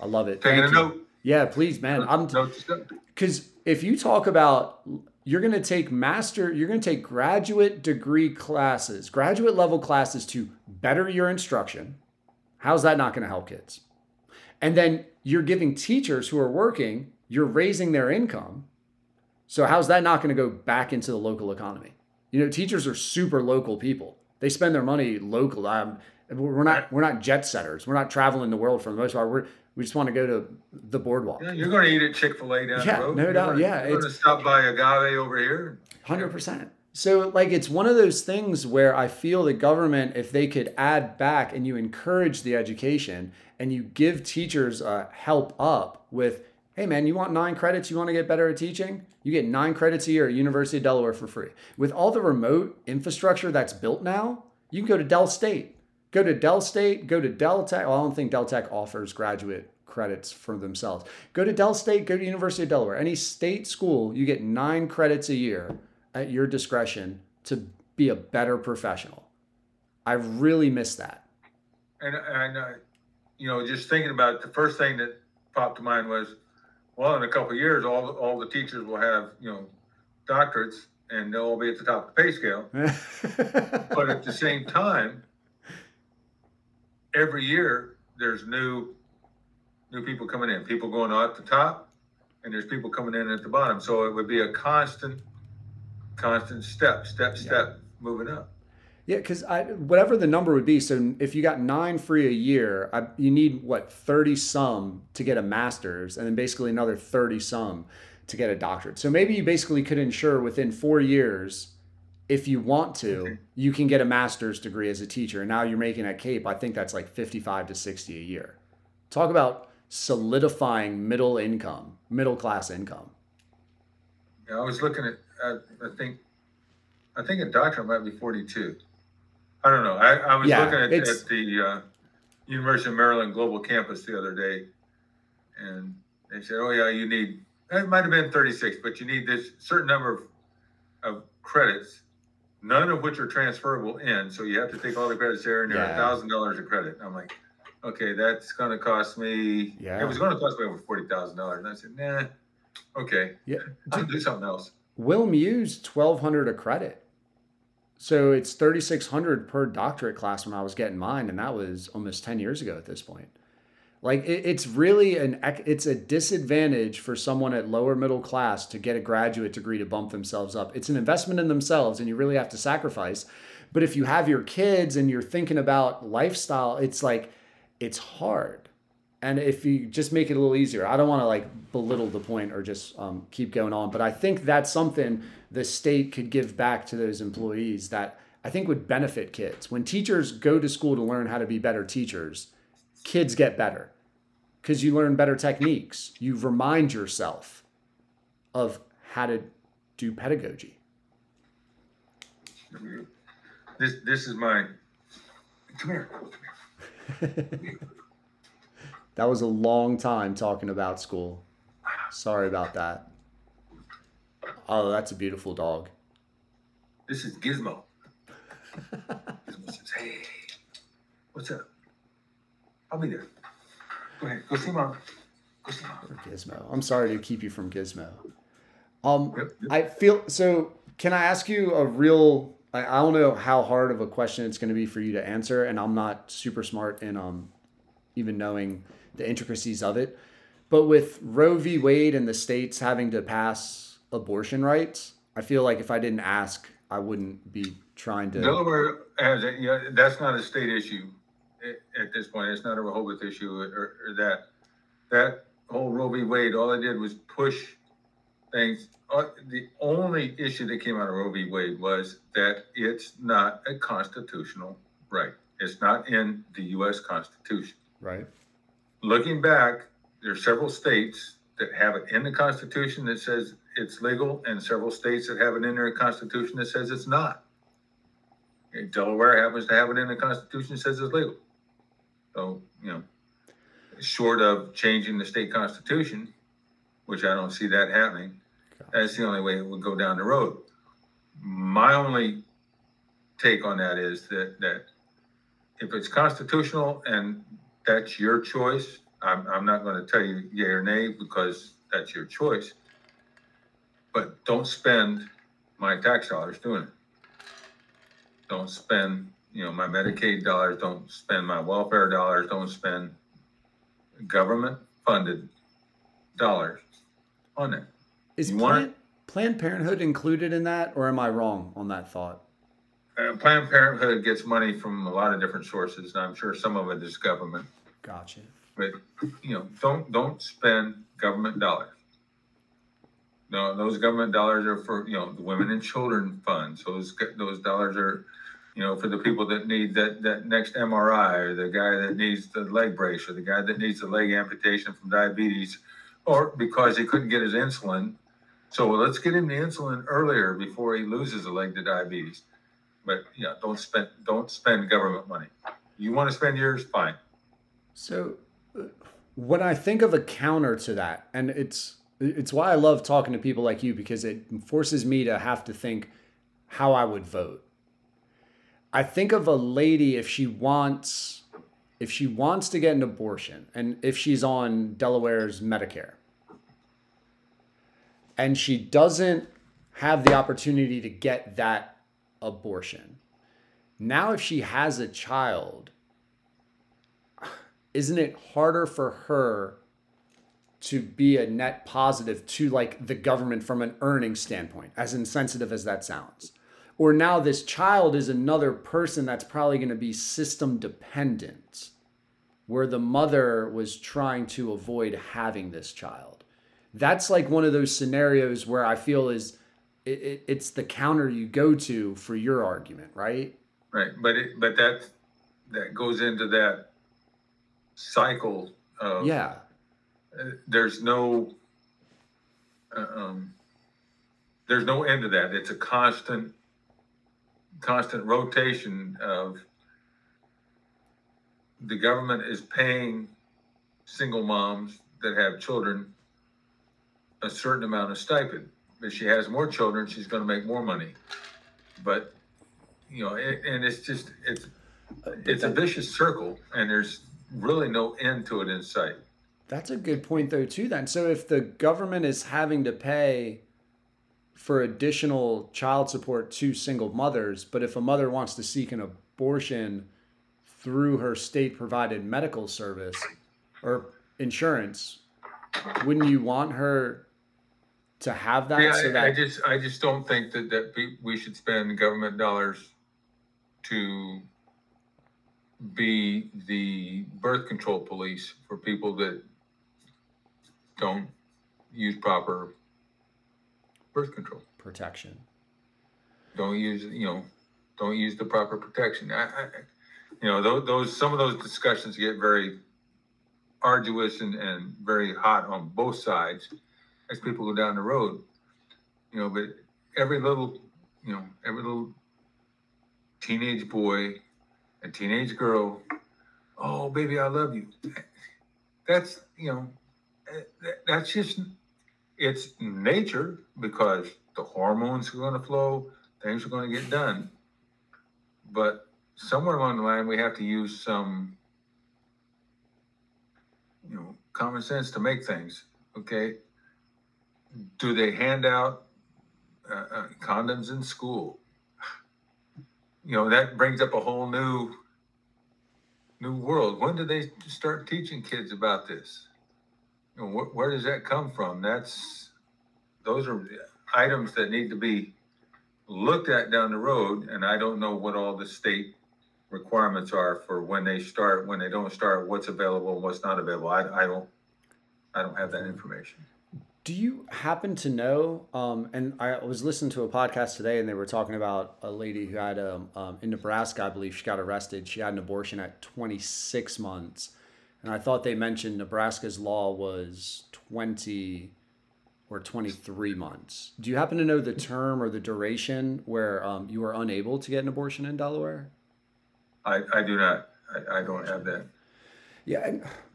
I love it. Taking Thank a you. note. Yeah, please, man. I'm Note to self. because if you talk about you're going to take master you're going to take graduate degree classes graduate level classes to better your instruction how's that not going to help kids and then you're giving teachers who are working you're raising their income. So how's that not going to go back into the local economy? You know teachers are super local people. They spend their money local um, we're not we're not jet setters. We're not traveling the world for the most part. We're, we just want to go to the boardwalk. Yeah, you're going to eat at Chick Fil A down Yeah, the road. no You're doubt, gonna- yeah, You're going to stop by Agave over here. Hundred percent. So like it's one of those things where I feel the government, if they could add back and you encourage the education and you give teachers uh, help up with, hey man, you want nine credits, you want to get better at teaching, you get nine credits a year at University of Delaware for free. With all the remote infrastructure that's built now, you can go to Del State, go to Del State, go to Del Tech. Well, I don't think Del Tech offers graduate credits for themselves. Go to Del State, go to University of Delaware. Any state school, you get nine credits a year at your discretion to be a better professional. I really miss that. And, and uh, you know, just thinking about it, the first thing that popped to mind was, well, in a couple of years, all all the teachers will have you know doctorates, and they'll all be at the top of the pay scale. [LAUGHS] But at the same time, every year there's new new people coming in, people going out at the top, and there's people coming in at the bottom. So it would be a constant, constant step, step, step, moving up. Yeah, because I whatever the number would be. So if you got nine free a year, I, you need what thirty some to get a master's, and then basically another thirty some to get a doctorate. So maybe you basically could ensure within four years, if you want to, you can get a master's degree as a teacher. And now you're making at Cape, I think that's like fifty-five to sixty a year. Talk about solidifying middle income, middle class income. Yeah, I was looking at, at I think, I think a doctorate might be 42. I don't know. I, I was Yeah, looking at, at the uh, University of Maryland Global Campus the other day, and they said, "Oh yeah, you need." It might have been 36, but you need this certain number of, of credits, none of which are transferable in. So you have to take all the credits there, and they're a thousand dollars a credit. I'm like, okay, that's going to cost me. Yeah. It was going to cost me over forty thousand dollars, and I said, nah, okay, Yeah, [LAUGHS] I'll do something else. WilmU's twelve hundred a credit. So it's thirty six hundred per doctorate class when I was getting mine, and that was almost ten years ago at this point. Like it, it's really an it's a disadvantage for someone at lower middle class to get a graduate degree to bump themselves up. It's an investment in themselves, and you really have to sacrifice. But if you have your kids and you're thinking about lifestyle, it's like it's hard. And if you just make it a little easier, I don't want to like belittle the point or just um, keep going on, but I think that's something the state could give back to those employees that I think would benefit kids. When teachers go to school to learn how to be better teachers, kids get better because you learn better techniques. You remind yourself of how to do pedagogy. This this is my. Come here. [LAUGHS] That was a long time talking about school. Sorry about that. Oh, that's a beautiful dog. This is Gizmo. Gizmo says, "Hey, what's up? I'll be there. Go ahead. Go see mom. Go see mom." Gizmo. I'm sorry to keep you from Gizmo. Um, Yep, yep. I feel so. Can I ask you a real? I, I don't know how hard of a question it's going to be for you to answer, and I'm not super smart in um, even knowing the intricacies of it. But with Roe v. Wade and the states having to pass abortion rights, I feel like if I didn't ask, I wouldn't be trying to. Delaware has, a- you know, that's not a state issue at, at this point. It's not a Rehoboth issue or, or that. That whole Roe v. Wade, all it did was push things. Uh, the only issue that came out of Roe v. Wade was that it's not a constitutional right. It's not in the U.S. Constitution. Right. Looking back, there are several states that have it in the Constitution that says it's legal, and several states that have it in their Constitution that says it's not. Okay, Delaware happens to have it in the Constitution that says it's legal. So, you know, short of changing the state constitution, which I don't see that happening, that's the only way it would go down the road. My only take on that is that that if it's constitutional and that's your choice, I'm, I'm not going to tell you yay or nay because that's your choice. But don't spend my tax dollars doing it. Don't spend, you know, my Medicaid dollars. Don't spend my welfare dollars. Don't spend government funded dollars on it. Is You Planned, Planned Parenthood included in that, or am I wrong on that thought? Uh, Planned Parenthood gets money from a lot of different sources, and I'm sure some of it is government. Gotcha. But you know, don't don't spend government dollars. No, those government dollars are for you know the women and children funds. Those those dollars are, you know, for the people that need that that next MRI, or the guy that needs the leg brace, or the guy that needs the leg amputation from diabetes, or because he couldn't get his insulin. So let's get him the insulin earlier before he loses a leg to diabetes. But yeah, don't spend don't spend government money. You want to spend yours, fine. So, when I think of a counter to that, and it's it's why I love talking to people like you because it forces me to have to think how I would vote. I think of a lady if she wants if she wants to get an abortion and if she's on Delaware's Medicare and she doesn't have the opportunity to get that abortion. Now if she has a child isn't it harder for her to be a net positive to like the government from an earning standpoint as insensitive as that sounds or now this child is another person that's probably going to be system dependent where the mother was trying to avoid having this child that's like one of those scenarios where i feel is it, it, it's the counter you go to for your argument right Right, but it, but that that goes into that cycle of yeah uh, there's no uh, um, there's no end to that. It's a constant constant rotation of the government is paying single moms that have children a certain amount of stipend. If she has more children, she's going to make more money. But you know, it, and it's just it's it's a vicious circle, and there's really no end to it in sight. That's a good point, though, too. Then, so if the government is having to pay for additional child support to single mothers, but if a mother wants to seek an abortion through her state provided medical service or insurance, wouldn't you want her to have that? Yeah, so I, that I just, I just don't think that, that we, should spend government dollars to be the birth control police for people that don't use proper birth control. protection. Don't use, you know, don't use the proper protection. I, I, you know, those, those, some of those discussions get very arduous and, and very hot on both sides as people go down the road. You know, but every little, you know, every little teenage boy and teenage girl, oh baby, I love you. That's you know, that's just it's nature because the hormones are going to flow, things are going to get done. But somewhere along the line, we have to use some, you know, common sense to make things. Okay. Do they hand out uh, uh, condoms in school. You know, that brings up a whole new new world. When do they start teaching kids about this? You know, wh- where does that come from? That's those are items that need to be looked at down the road, and I don't know what all the state requirements are for when they start, when they don't start, what's available and what's not available. I, I don't, I don't have that information. Do you happen to know? Um, and I was listening to a podcast today, and they were talking about a lady who had um, um, in Nebraska, I believe she got arrested. She had an abortion at 26 months, and I thought they mentioned Nebraska's law was 20 or 23 months. Do you happen to know the term or the duration where um, you are unable to get an abortion in Delaware? I, I do not, I, I don't have that. Yeah,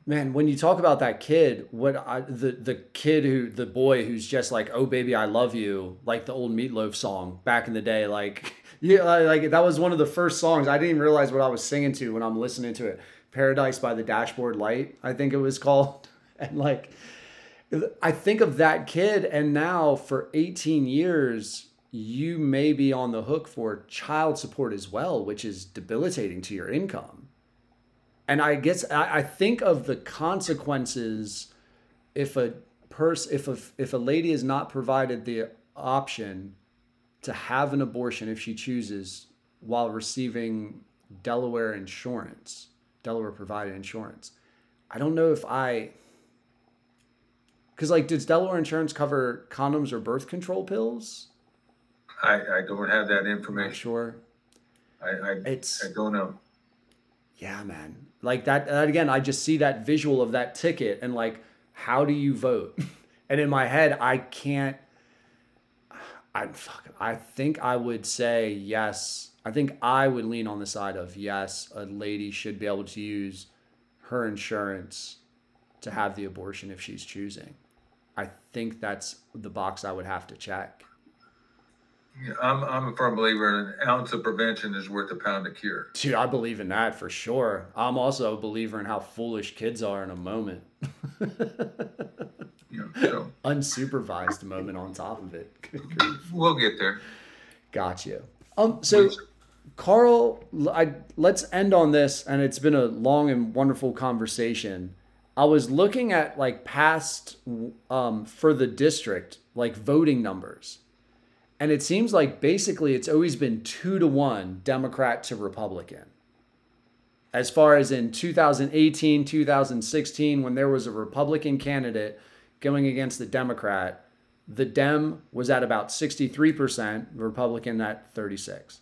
man, when you talk about that kid, what I the the kid who the boy who's just like, "Oh baby, I love you," like the old Meat Loaf song back in the day, like [LAUGHS] yeah, like that was one of the first songs. I didn't even realize what I was singing to when I'm listening to it. Paradise by the Dashboard Light, I think it was called. [LAUGHS] And like I think of that kid and now for 18 years you may be on the hook for child support as well, which is debilitating to your income and I guess I, I think of the consequences if a person if a if a lady is not provided the option to have an abortion if she chooses while receiving Delaware insurance, Delaware provided insurance. I don't know if I because like does Delaware insurance cover condoms or birth control pills? I, I don't have that Not information. sure. I, I, It's I don't know. Yeah, man. Like that, that again, I just see that visual of that ticket and like, how do you vote? [LAUGHS] and in my head, I can't. I fuck. I think I would say yes. I think I would lean on the side of yes. A lady should be able to use her insurance to have the abortion if she's choosing. I think that's the box I would have to check. Yeah, I'm, I'm a firm believer in an ounce of prevention is worth a pound of cure. Dude, I believe in that for sure. I'm also a believer in how foolish kids are in a moment. [LAUGHS] Know, so Unsupervised moment on top of it. [LAUGHS] We'll get there. Got you. Um, so Carl, I, let's end on this, and it's been a long and wonderful conversation. I was looking at like past um, for the district, like voting numbers, and it seems like basically it's always been two to one Democrat to Republican. As far as in 2018, 2016, when there was a Republican candidate going against the Democrat, the Dem was at about 63%, Republican at 36.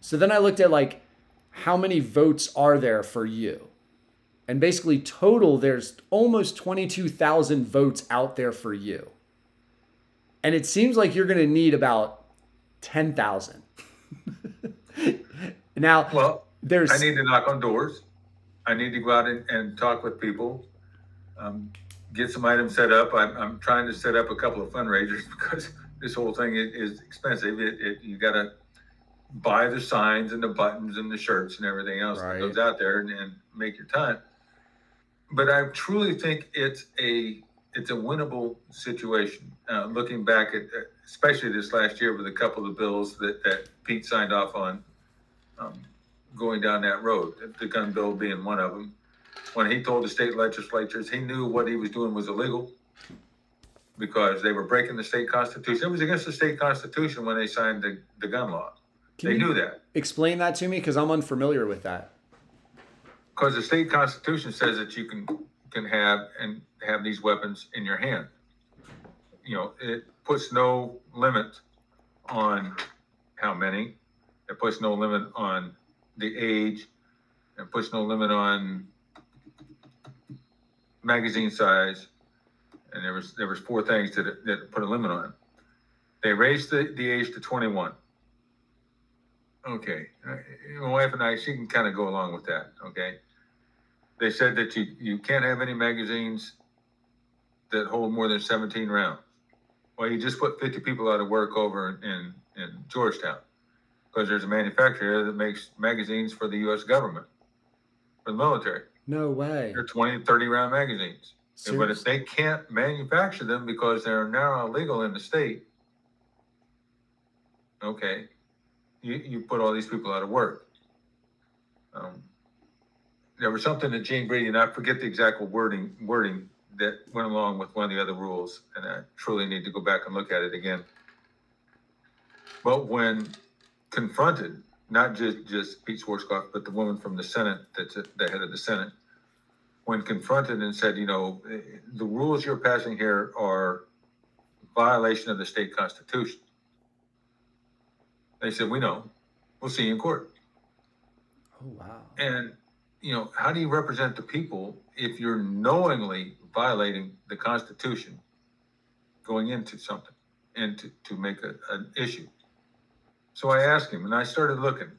So then I looked at like how many votes are there for you? And basically total there's almost 22,000 votes out there for you. And it seems like you're going to need about 10,000. [LAUGHS] now, Well, there's I need to knock on doors. I need to go out and, and talk with people. Um, get some items set up. I'm, I'm trying to set up a couple of fundraisers [LAUGHS] because this whole thing is, is expensive. It, it, you got to buy the signs and the buttons and the shirts and everything else Right. that goes out there and, and make your time. But I truly think it's a it's a winnable situation. Uh, looking back at, uh, especially this last year with a couple of bills that, that Pete signed off on, um, going down that road, the gun bill being one of them. When he told the state legislatures, he knew what he was doing was illegal because they were breaking the state constitution. It was against the state constitution when they signed the, the gun law. Can they you knew that explain that to me because I'm unfamiliar with that. because the state constitution says that you can can have and have these weapons in your hand. You know, it puts no limit on how many. It puts no limit on the age. It puts no limit on magazine size. And there was there was four things that that put a limit on. They raised the, the age to 21. Okay, uh, my wife and I, she can kind of go along with that. Okay, they said that you you can't have any magazines that hold more than 17 rounds. Well, you just put 50 people out of work over in in Georgetown because there's a manufacturer that makes magazines for the U.S. government for the military. No way. They're 20 30 round magazines. But if they can't manufacture them because they're now illegal in the state, Okay, you you put all these people out of work. Um, there was something that Gene Brady and I forget the exact wording wording that went along with one of the other rules, and I truly need to go back and look at it again. But when confronted, not just just Pete Schwartzkopf, but the woman from the Senate that's the head of the Senate, when confronted and said, you know, the rules you're passing here are violation of the state constitution. They said, we know. We'll see you in court. Oh wow. And, you know, how do you represent the people if you're knowingly violating the Constitution going into something and to, to make a, an issue? So I asked him, and I started looking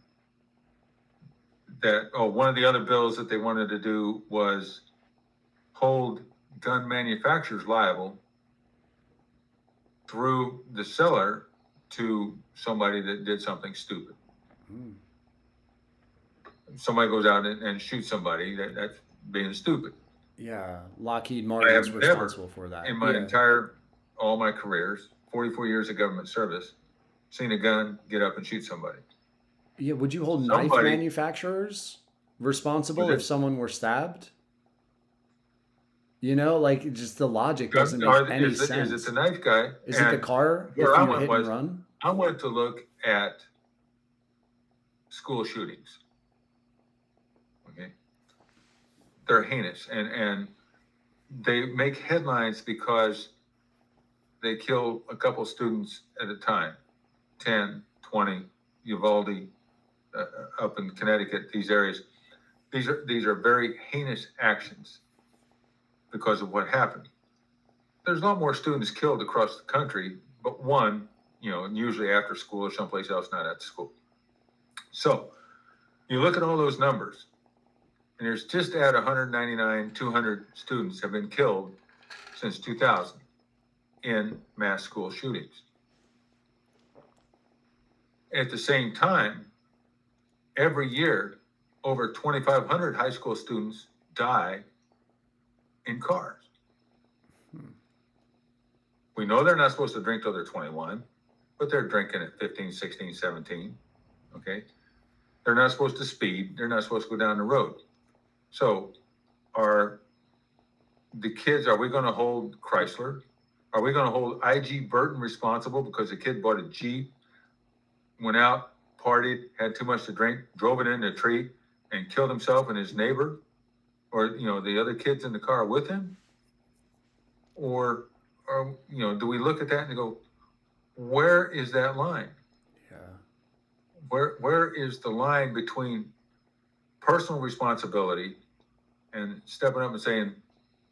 that, oh, one of the other bills that they wanted to do was hold gun manufacturers liable through the seller to somebody that did something stupid Hmm. Somebody goes out and, and shoots somebody, that, that's being stupid. Yeah, Lockheed Martin is responsible for that. In my yeah. entire, all my careers, 44 years of government service, seen a gun get up and shoot somebody. yeah, would you hold knife manufacturers responsible if someone were stabbed? You know, like just the logic doesn't make are- any is, sense. is it the knife guy? Is it the car if where I went hit was-? I wanted to look at school shootings. Okay. They're heinous and, and they make headlines because they kill a couple students at a time 10, 20, Uvalde, uh, up in Connecticut, these areas. These are, these are very heinous actions because of what happened. There's a lot more students killed across the country, but one you know, usually after school or someplace else, not at school. So you look at all those numbers, and there's just at 199, 200 students have been killed since 2000 in mass school shootings. At the same time, every year, over 2,500 high school students die in cars. We know they're not supposed to drink till they're 21 but they're drinking at 15, 16, 17. Okay. They're not supposed to speed. They're not supposed to go down the road. So, are the kids, are we going to hold Chrysler? Are we going to hold IG Burton responsible because the kid bought a Jeep, went out, partied, had too much to drink, drove it into a tree, and killed himself and his neighbor? Or, you know, the other kids in the car with him? Or, or you know, do we look at that and go, where is that line? Yeah. Where where is the line between personal responsibility and stepping up and saying,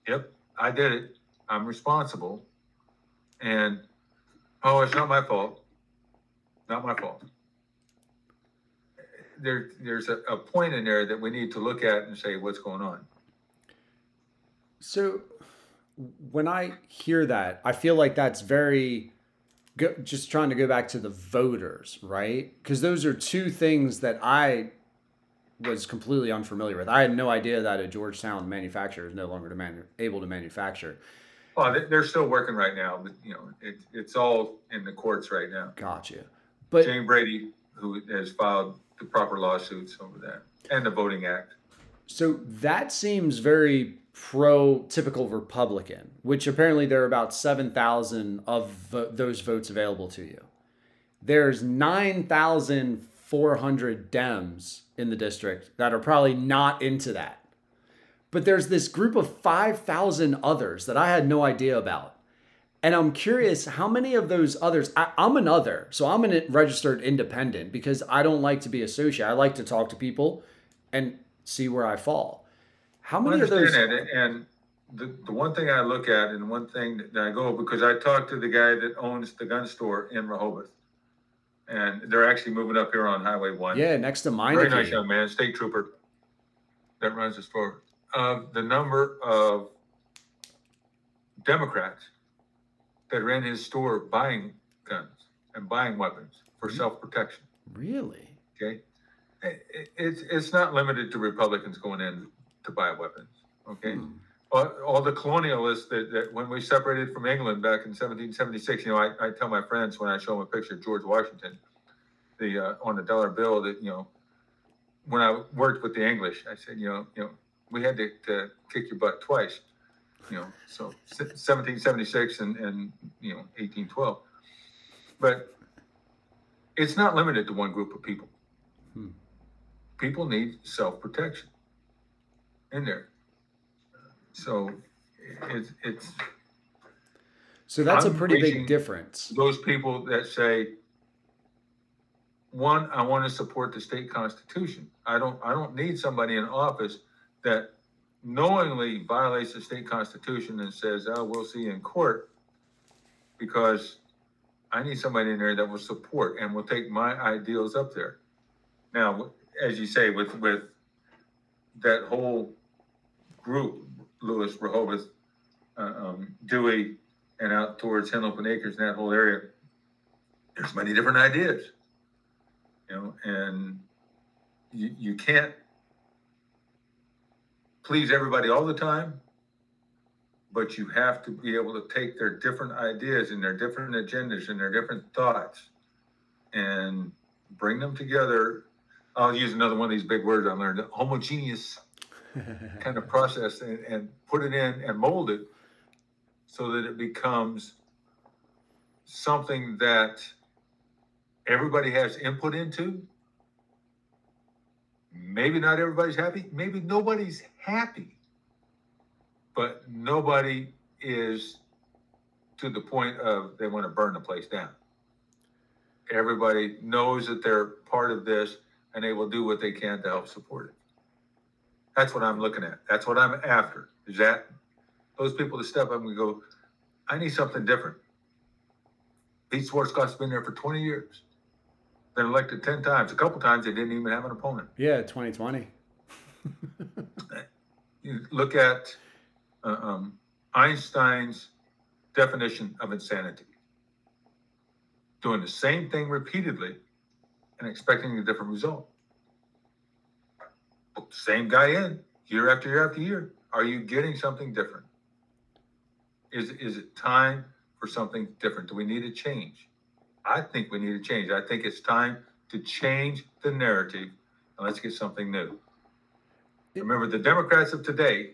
"Yep, I did it. I'm responsible," and oh, it's not my fault. Not my fault. There, there's a, a point in there that we need to look at and say what's going on. So when I hear that, I feel like that's very go, just trying to go back to the voters, right? Because those are two things that I was completely unfamiliar with. I had no idea that a Georgetown manufacturer is no longer to manu- able to manufacture. Well, they- they're still working right now, but you know, it, it's all in the courts right now. Gotcha. But Jane Brady, who has filed the proper lawsuits over that, and the Voting Act. So that seems very pro typical Republican, which apparently there are about 7,000 of vo- those votes available to you. There's 9,400 Dems in the district that are probably not into that. But there's this group of 5,000 others that I had no idea about. And I'm curious how many of those others, I, I'm an other, so I'm a registered independent because I don't like to be associated. I like to talk to people and see where I fall. How many of those? that, and the, the one thing I look at, and one thing that I go, because I talked to the guy that owns the gun store in Rehoboth. And they're actually moving up here on Highway One. Yeah, next to mine. Very nice young man, state trooper that runs the store. Uh, the number of Democrats that are in his store buying guns and buying weapons for Mm-hmm. self-protection, Really? okay? It, it- it's, it's not limited to Republicans going in to buy weapons, okay? Hmm. All, all the colonialists that, that when we separated from England back in 1776, you know, I, I tell my friends when I show them a picture of George Washington, the uh, on the dollar bill that you know when I worked with the English, I said you know you know we had to, to kick your butt twice, you know. So 1776 and and you know 1812, but it's not limited to one group of people. Hmm. People need self protection in there. So it's it's So that's a I'm pretty reaching- big difference. those people that say, one, I want to support the state constitution. I don't, I don't need somebody in office that knowingly violates the state constitution and says, oh, we'll see you in court. Because I need somebody in there that will support and will take my ideals up there. Now, as you say, with, with that whole group, Lewes, Rehoboth, uh, um, Dewey, and out towards Henlopen Acres and that whole area, there's many different ideas. You know, and you, you can't please everybody all the time, but you have to be able to take their different ideas and their different agendas and their different thoughts and bring them together. I'll use another one of these big words I learned, homogeneous [LAUGHS] kind of process and, and put it in and mold it so that it becomes something that everybody has input into. Maybe not everybody's happy, maybe nobody's happy, but nobody is to the point of they want to burn the place down. Everybody knows that they're part of this and they will do what they can to help support it. That's what I'm looking at. That's what I'm after. Is that those people to step up and go, I need something different. Pete Schwartzkopf's been there for 20 years. Been elected 10 times. A couple times they didn't even have an opponent. yeah, 2020. [LAUGHS] You look at uh, um, Einstein's definition of insanity. Doing the same thing repeatedly and expecting a different result. Same guy in year after year after year. Are you getting something different? Is, is it time for something different? Do we need a change? I think we need a change. I think it's time to change the narrative and let's get something new. Remember, the Democrats of today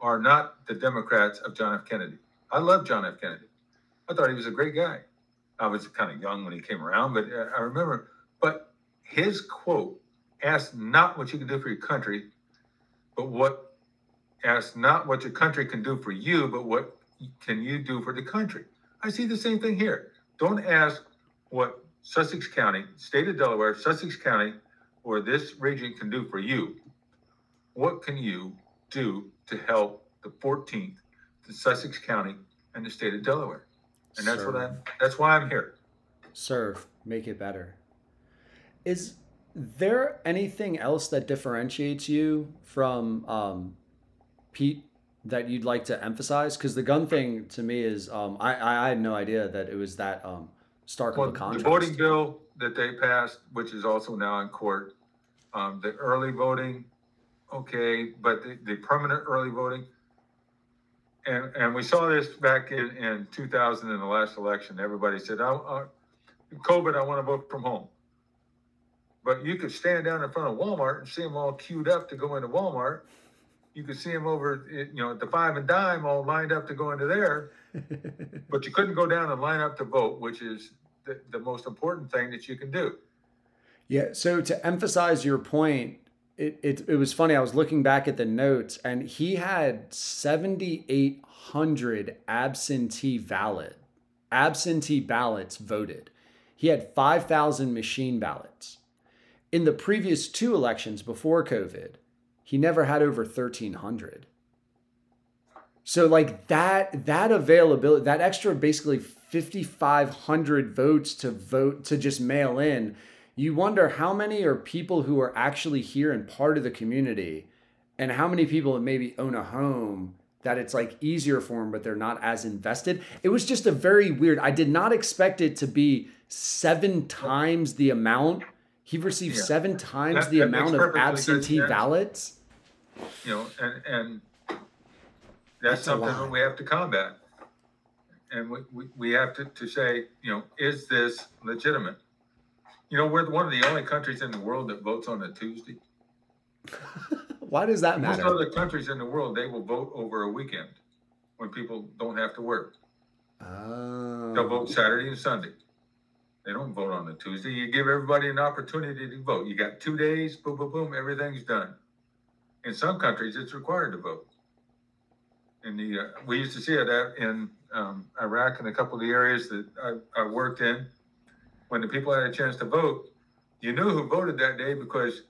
are not the Democrats of John F. Kennedy. I love John F. Kennedy. I thought he was a great guy. I was kind of young when he came around, but uh, I remember. But his quote ask not what you can do for your country, but what ask not what your country can do for you, but what can you do for the country. I see the same thing here. Don't ask what Sussex County, state of Delaware, Sussex County, or this region can do for you. What can you do to help the 14th, the Sussex County, and the state of Delaware? And that's what I'm. That's why I'm here. serve, make it better. Is there anything else that differentiates you from um, Pete that you'd like to emphasize? Because the gun thing to me is, um, I, I had no idea that it was that um, stark Well, of a contrast. the voting bill that they passed, which is also now in court, um, the early voting, okay, but the, the permanent early voting. And, and we saw this back in, in two thousand in the last election, everybody said, I, I, COVID, I want to vote from home. But you could stand down in front of Walmart and see them all queued up to go into Walmart. You could see them over, at, you know, at the five and dime all lined up to go into there. [LAUGHS] But you couldn't go down and line up to vote, which is the, the most important thing that you can do. Yeah. So to emphasize your point, it, it, it was funny. I was looking back at the notes and he had 7,800 absentee ballot, absentee ballots voted. He had 5,000 machine ballots. In the previous two elections before COVID, he never had over 1,300. So like that that availability, that extra basically 5500 votes to vote to just mail in, you wonder how many are people who are actually here and part of the community and how many people maybe own a home that it's like easier for them but they're not as invested. It was just a very weird. I did not expect it to be 7 times the amount. He received Yeah. 7 times That- the that amount of absentee sense. ballots. You know, and, and that's That's something that we have to combat. And we, we, we have to, to say, you know, is this legitimate? You know, we're one of the only countries in the world that votes on a Tuesday. [LAUGHS] Why does that matter? Most other countries in the world, they will vote over a weekend when people don't have to work. They'll Oh. vote Saturday and Sunday. They don't vote on a Tuesday. You give everybody an opportunity to vote. You got two days, boom, boom, boom, everything's done. In some countries, it's required to vote. In the, uh, we used to see that in um, Iraq and a couple of the areas that I, I worked in. When the people had a chance to vote, you knew who voted that day because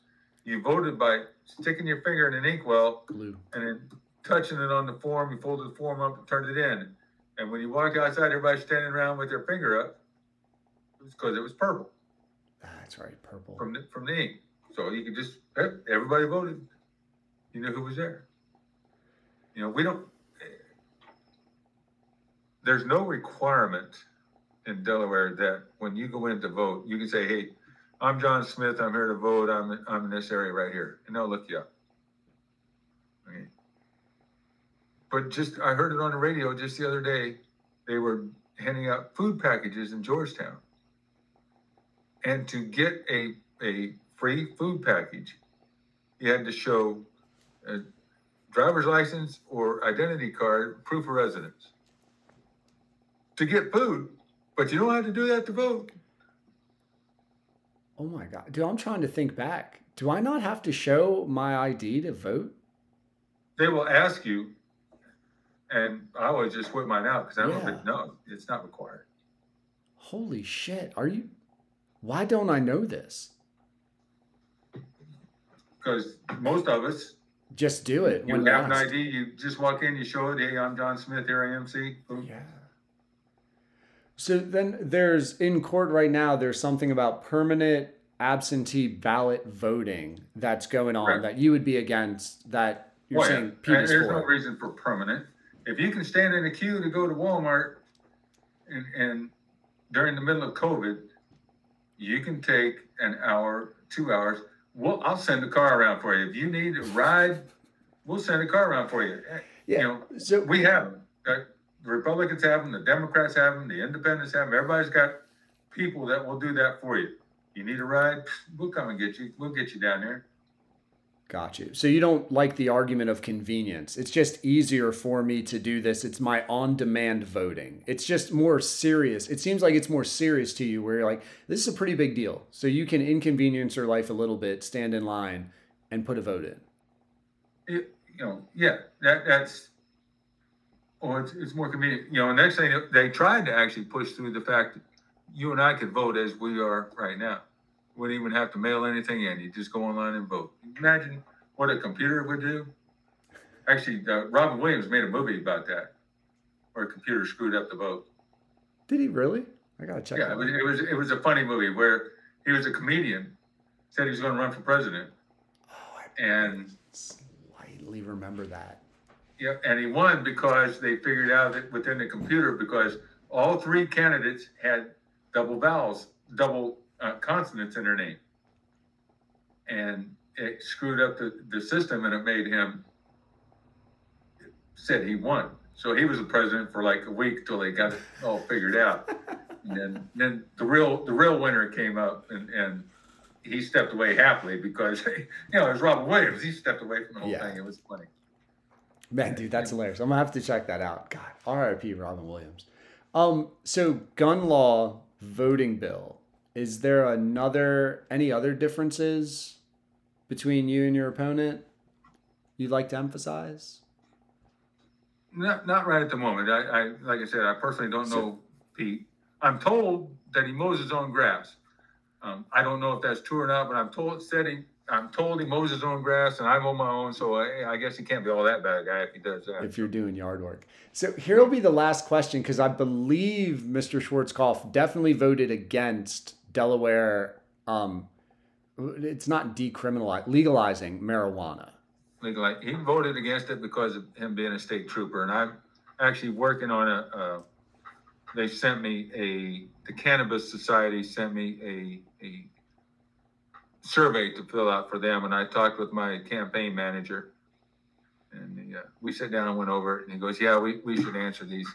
you voted by sticking your finger in an inkwell Glue. and then touching it on the form, you folded the form up and turned it in. And when you walked outside, everybody's standing around with their finger up. Was because it was purple That's right, purple. from the, from the ink. So you could just, everybody voted. You knew who was there. You know, we don't, there's no requirement in Delaware that when you go in to vote, you can say, hey, I'm John Smith, I'm here to vote, I'm, I'm in this area right here, and they'll look you up. Okay. But just, I heard it on the radio just the other day, they were handing out food packages in Georgetown. And to get a, a free food package, you had to show a driver's license or identity card, proof of residence. To get food, but you don't have to do that to vote. Oh my god, dude! I'm trying to think back. Do I not have to show my ID to vote? They will ask you, and I always just whip mine out because I don't Yeah. think, no, it's not required. Holy shit! Are you? Why don't I know this? Because most of us, Just do it. you have an. ID, you just walk in, you show it, hey, I'm John Smith, here I am, see? boom. Yeah. So then there's in court right now, there's something about permanent absentee ballot voting that's going on Correct. that you would be against that you're Well, yeah, saying is There's no reason for permanent. If you can stand in a queue to go to Walmart and, and during the middle of COVID, you can take an hour, two hours. Well, I'll send a car around for you. If you need a ride, we'll send a car around for you. Eh, Yeah. You know, So we have them. Uh, The Republicans have them, the Democrats have them, the Independents have them. Everybody's got people that will do that for you. You need a ride? We'll come and get you. We'll get you down there. Got you. So you don't like the argument of convenience. It's just easier for me to do this. It's my on demand voting. It's just more serious. It seems like it's more serious to you where you're like, this is a pretty big deal. So you can inconvenience your life a little bit, stand in line, and put a vote in. it, you know, yeah, that that's, well, it's, it's more convenient. You know, next thing they tried to actually push through the fact that you and I could vote as we are right now. Wouldn't even have to mail anything in. You just go online and vote. Imagine what a computer would do. Actually, uh, Robin Williams made a movie about that, where a computer screwed up the vote. Did he really? I gotta check Yeah, that it was, it was it was a funny movie where he was a comedian, said he was going to run for president, Oh, I and slightly remember that. Yeah, and he won because they figured out that within the computer, because all three candidates had double vowels, double uh, consonants in her name. And it screwed up the, the system and it made him, said he won. So he was the president for like a week till they got it all figured out. [LAUGHS] And then, then the real, the real winner came up and, and he stepped away happily because, [LAUGHS] you know, it was Robin Williams. He stepped away from the whole Yeah. thing. It was funny. Man, dude, that's hilarious. I'm gonna have to check that out. God, R.I.P. Robin Williams. Um, so gun law voting bill. Is there another any other differences between you and your opponent you'd like to emphasize? Not, not right at the moment. I, I, like I said, I personally don't So- know Pete. I'm told that he mows his own grass. Um, I don't know if that's true or not, but I'm told, said he, I'm told he mows his own grass and I mow my own, so I, I guess he can't be all that bad guy if he does that. If you're doing yard work. So here will be the last question because I believe Mr. Schwartzkopf definitely voted against Delaware. Um, it's not decriminalizing, legalizing marijuana. Like, he voted against it because of him being a state trooper, and I'm actually working on a, uh, they sent me a, the Cannabis Society sent me a, a survey to fill out for them, and I talked with my campaign manager. And uh, we sat down and went over it, and he goes, yeah, we, we should answer these.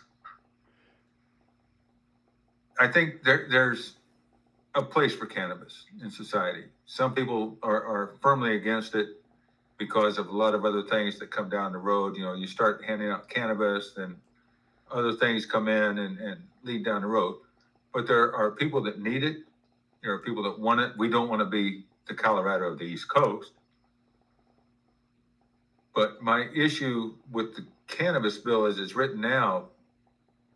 I think there, there's a place for cannabis in society. Some people are, are firmly against it because of a lot of other things that come down the road. You know, you start handing out cannabis, then other things come in and, and lead down the road. But there are people that need it. There are people that want it. We don't want to be the Colorado of the East Coast. But my issue with the cannabis bill as it's written now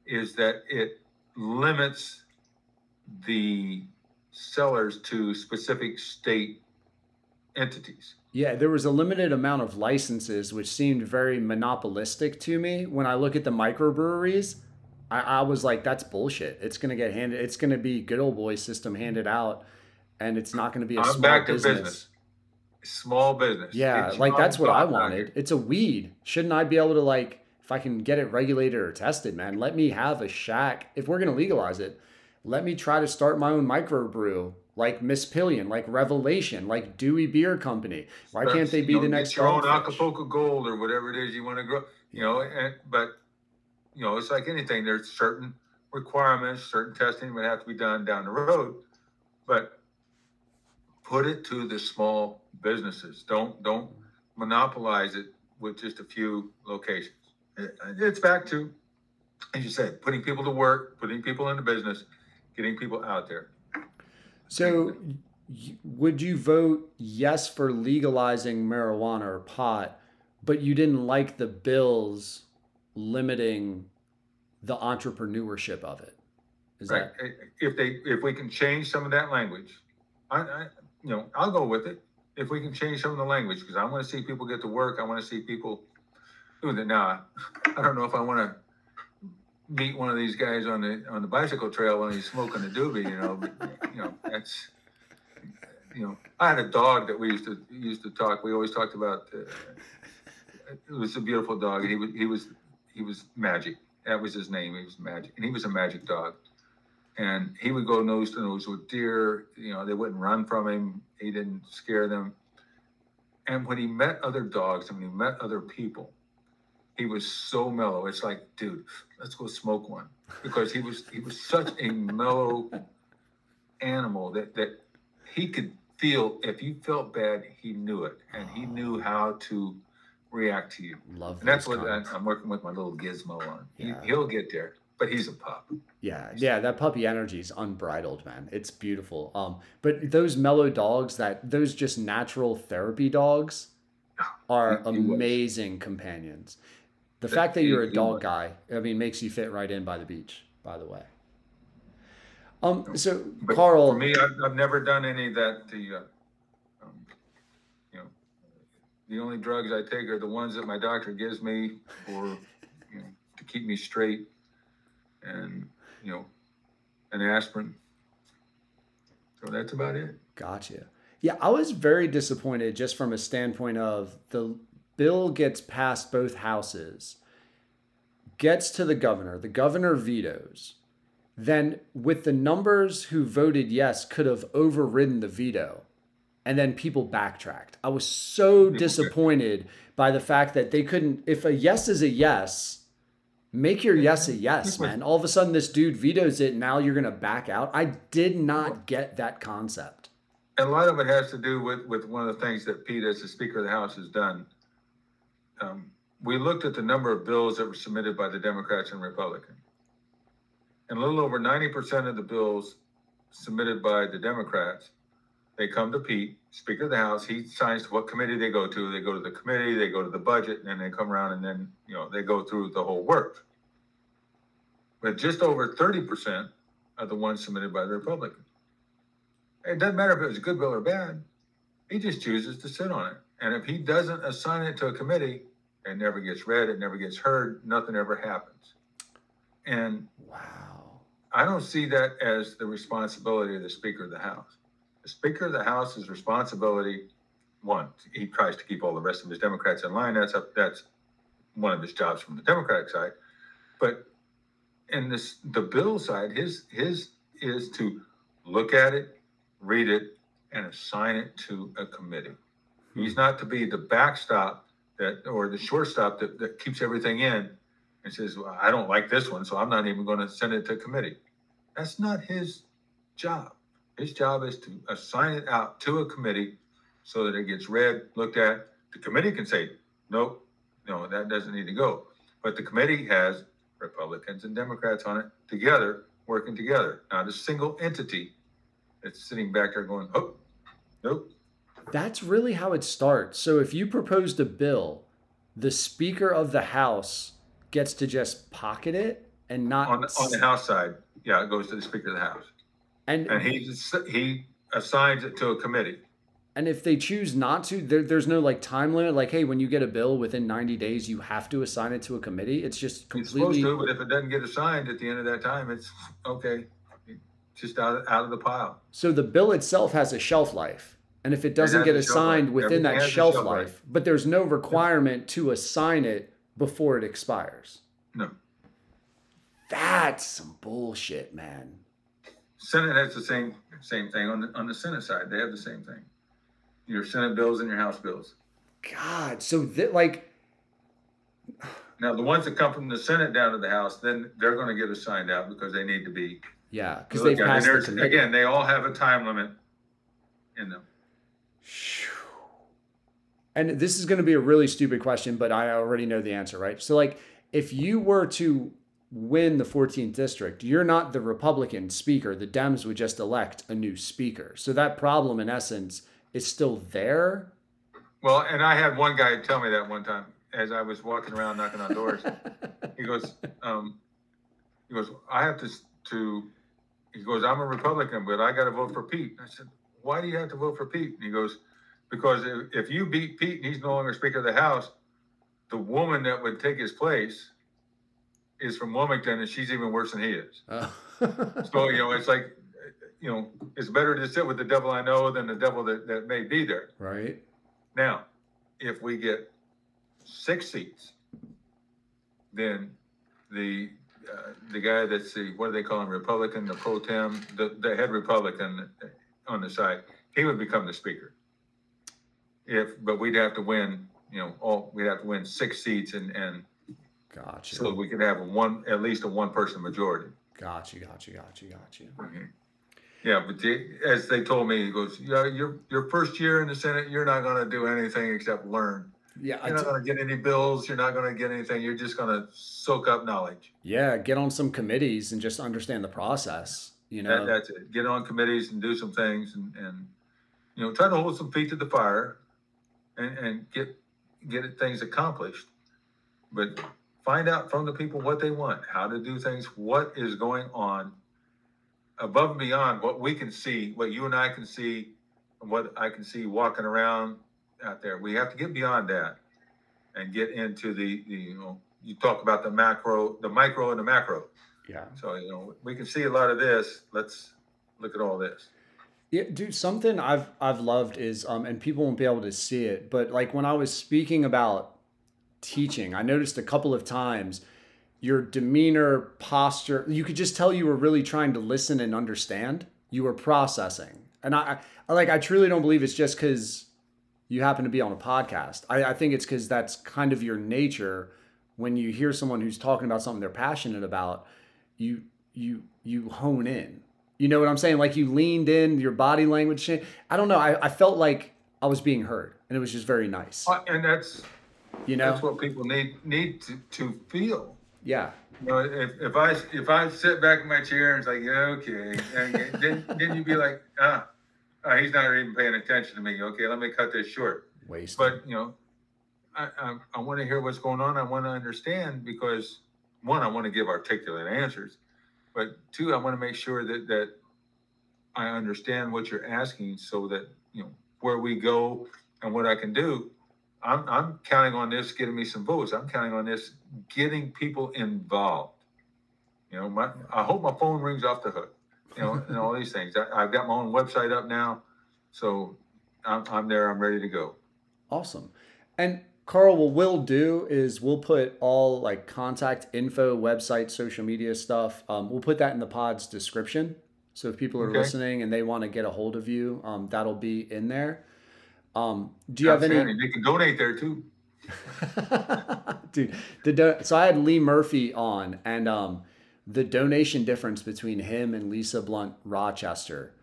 is that it limits the sellers to specific state entities. Yeah, there was a limited amount of licenses, which seemed very monopolistic to me. When I look at the microbreweries, I, I was like, that's bullshit. It's going to get handed, it's going to be good old boy system handed out, and it's not going to be a I'm small back to business. business. Small business. Yeah, It's like that's what I wanted. It's a weed. Shouldn't I be able to like if I can get it regulated or tested, man? Let me have a shack. If we're gonna legalize it, let me try to start my own microbrew, like Mispillion, like Revelation, like Dewey Beer Company. Why can't they You be know, the next your own Acapulco Gold or whatever it is you want to grow? You know, and but you know, it's like anything. There's certain requirements, certain testing would have to be done down the road, but put it to the small businesses. Don't don't monopolize it with just a few locations. It- It's back to, as you said, putting people to work, putting people into business, getting people out there. So, would you vote yes for legalizing marijuana or pot, but you didn't like the bills limiting the entrepreneurship of it? Is Right. that If they, if we can change some of that language, I, I, you know, I'll go with it. If we can change some of the language, because I want to see people get to work. I want to see people doing it. Now, [LAUGHS] I don't know if I want to meet one of these guys on the, on the bicycle trail when he's smoking a doobie, you know, you know, that's, you know, I had a dog that we used to, used to talk, we always talked about, uh, it was a beautiful dog. and He was, he was, he was magic. That was his name. He was magic. And he was a magic dog and he would go nose to nose with deer. You know, they wouldn't run from him. He didn't scare them. And when he met other dogs and when he met other people, he was so mellow. It's like, dude, let's go smoke one because he was he was such a mellow animal that that he could feel if you felt bad, he knew it and he knew how to react to you. love? And that's what I. I'm working with my little gizmo on. He, Yeah. He'll get there, but he's a pup. Yeah, yeah, that puppy energy is unbridled, man. It's beautiful. Um, but those mellow dogs, that those just natural therapy dogs, are He- he amazing companions. The That- fact that you're a dog guy, I mean, makes you fit right in by the beach. By the way. Um. So But Carl, For me, I've, I've never done any of that. The, uh, um, you know, the only drugs I take are the ones that my doctor gives me for, you know, to keep me straight, and you know, an aspirin. So that's about it. Gotcha. Yeah, I was very disappointed just from a standpoint of the bill gets past both houses, gets to the governor, the governor vetoes. Then, with the numbers who voted yes, could have overridden the veto. And then people backtracked. I was so disappointed by the fact that they couldn't, if a yes is a yes, make your yes a yes, man. All of a sudden, this dude vetoes it. Now you're going to back out. I did not get that concept. And a lot of it has to do with, with one of the things that Pete, as the Speaker of the House, has done. Um, we looked at the number of bills that were submitted by the Democrats and Republicans. And a little over 90% of the bills submitted by the Democrats, they come to Pete, Speaker of the House. He signs what committee they go to. They go to the committee, they go to the budget, and then they come around and then, you know, they go through the whole work. But just over 30% are the ones submitted by the Republicans. It doesn't matter if it was a good bill or bad. He just chooses to sit on it. And if he doesn't assign it to a committee, it never gets read, it never gets heard, nothing ever happens. And Wow. I don't see that as the responsibility of the Speaker of the House. The Speaker of the House's responsibility, one, he tries to keep all the rest of his Democrats in line. That's up, that's one of his jobs from the Democratic side. But in this the bill side, his his is to look at it, read it, and assign it to a committee. He's not to be the backstop that or the shortstop that, that keeps everything in and says, well, I don't like this one, so I'm not even going to send it to committee. That's not his job. His job is to assign it out to a committee so that it gets read, looked at. The committee can say, nope, no, that doesn't need to go. But the committee has Republicans and Democrats on it together, working together, not a single entity that's sitting back there going, oh, nope. That's really how it starts. So if you proposed a bill, the Speaker of the House gets to just pocket it and not On, the- on the House side, yeah, it goes to the Speaker of the House. and And he, he assigns it to a committee. and if they choose not to, there, there's no like time limit. Like, hey, when you get a bill within 90 days, you have to assign it to a committee. It's just It's supposed completely to, but if it doesn't get assigned at the end of that time, it's okay. It's Just out, out of the pile. so the bill itself has a shelf life. And if it doesn't has get assigned life. within that Everything has a shelf shelf life, life. but there's no requirement to assign it before it expires. No. That's some bullshit, man. Senate has the same, same thing on the, on the Senate side. They have the same thing. Your Senate bills and your House bills. God, so that like Now, the ones that come from the Senate down to the House, then they're gonna get assigned out because they need to be. yeah, because they've passed the. Again, they all have a time limit in them. And this is going to be a really stupid question, but I already know the answer, right? So, like, if you were to win the 14th district, you're not the Republican speaker. The Dems would just elect a new speaker. So, that problem, in essence, is still there. Well, and I had one guy tell me that one time as I was walking around knocking on doors. [LAUGHS] He goes, um, he goes, I have to, to, he goes, I'm a Republican, but I got to vote for Pete. I said, why do you have to vote for Pete? And he goes, because if, if you beat Pete and he's no longer Speaker of the House, the woman that would take his place is from Wilmington and she's even worse than he is. Uh, [LAUGHS] So, you know, it's like, you know, it's better to sit with the devil I know than the devil that, that may be there. right? Now, if we get six seats, then the, uh, the guy that's the, what do they call him, Republican, the pro tem, the, the head Republican on the side, he would become the speaker. If, but we'd have to win, you know, all, we'd have to win six seats and, and Gotcha. so we could have a one, at least a one-person majority. Gotcha, gotcha, gotcha, gotcha. Mm-hmm. Yeah, but the, as they told me, he goes, yeah, your, your first year in the Senate, you're not gonna do anything except learn. Yeah, You're not t- gonna get any bills. You're not gonna get anything. You're just gonna soak up knowledge. yeah, get on some committees and just understand the process. You know, That, that's it. Get on committees and do some things and, and, you know, try to hold some feet to the fire and, and get, get things accomplished. But find out from the people what they want, how to do things, what is going on above and beyond what we can see, what you and I can see, and what I can see walking around out there. We have to get beyond that and get into the, the, you know, you talk about the macro, the micro and the macro. Yeah. So, you know, we can see a lot of this. Let's look at all this. Yeah, dude, something I've I've loved is um and people won't be able to see it, but like when I was speaking about teaching, I noticed a couple of times your demeanor, posture, you could just tell you were really trying to listen and understand. You were processing. And I, I like I truly don't believe it's just cuz you happen to be on a podcast. I, I think it's because that's kind of your nature when you hear someone who's talking about something they're passionate about, you you you hone in. You know what I'm saying? Like you leaned in, your body language. I don't know. I, I felt like I was being heard, and it was just very nice. Uh, And that's, You know? that's what people need, need to, to feel. Yeah. You know, if, if I, if I sit back in my chair and it's like, yeah, okay, then, then you'd be like, ah, ah, he's not even paying attention to me. Okay, let me cut this short. Waste. But, you know, I, I, I want to hear what's going on. I want to understand because one, I want to give articulate answers, but two, I want to make sure that, that I understand what you're asking so that, you know, where we go and what I can do. I'm, I'm counting on this getting me some votes. I'm counting on this getting people involved. You know, my, I hope my phone rings off the hook, you know, and all these things. I, I've got my own website up now. So I'm, I'm there. I'm ready to go. Awesome. And Carl, what we'll do is we'll put all like contact info, website, social media stuff. Um, we'll put that in the pod's description. So if people are Okay. listening and they want to get a hold of you, um, that'll be in there. Um, do you have any? Outstanding. They can donate there too. [LAUGHS] Dude, the do- so I had Lee Murphy on, and um, the donation difference between him and Lisa Blunt Rochester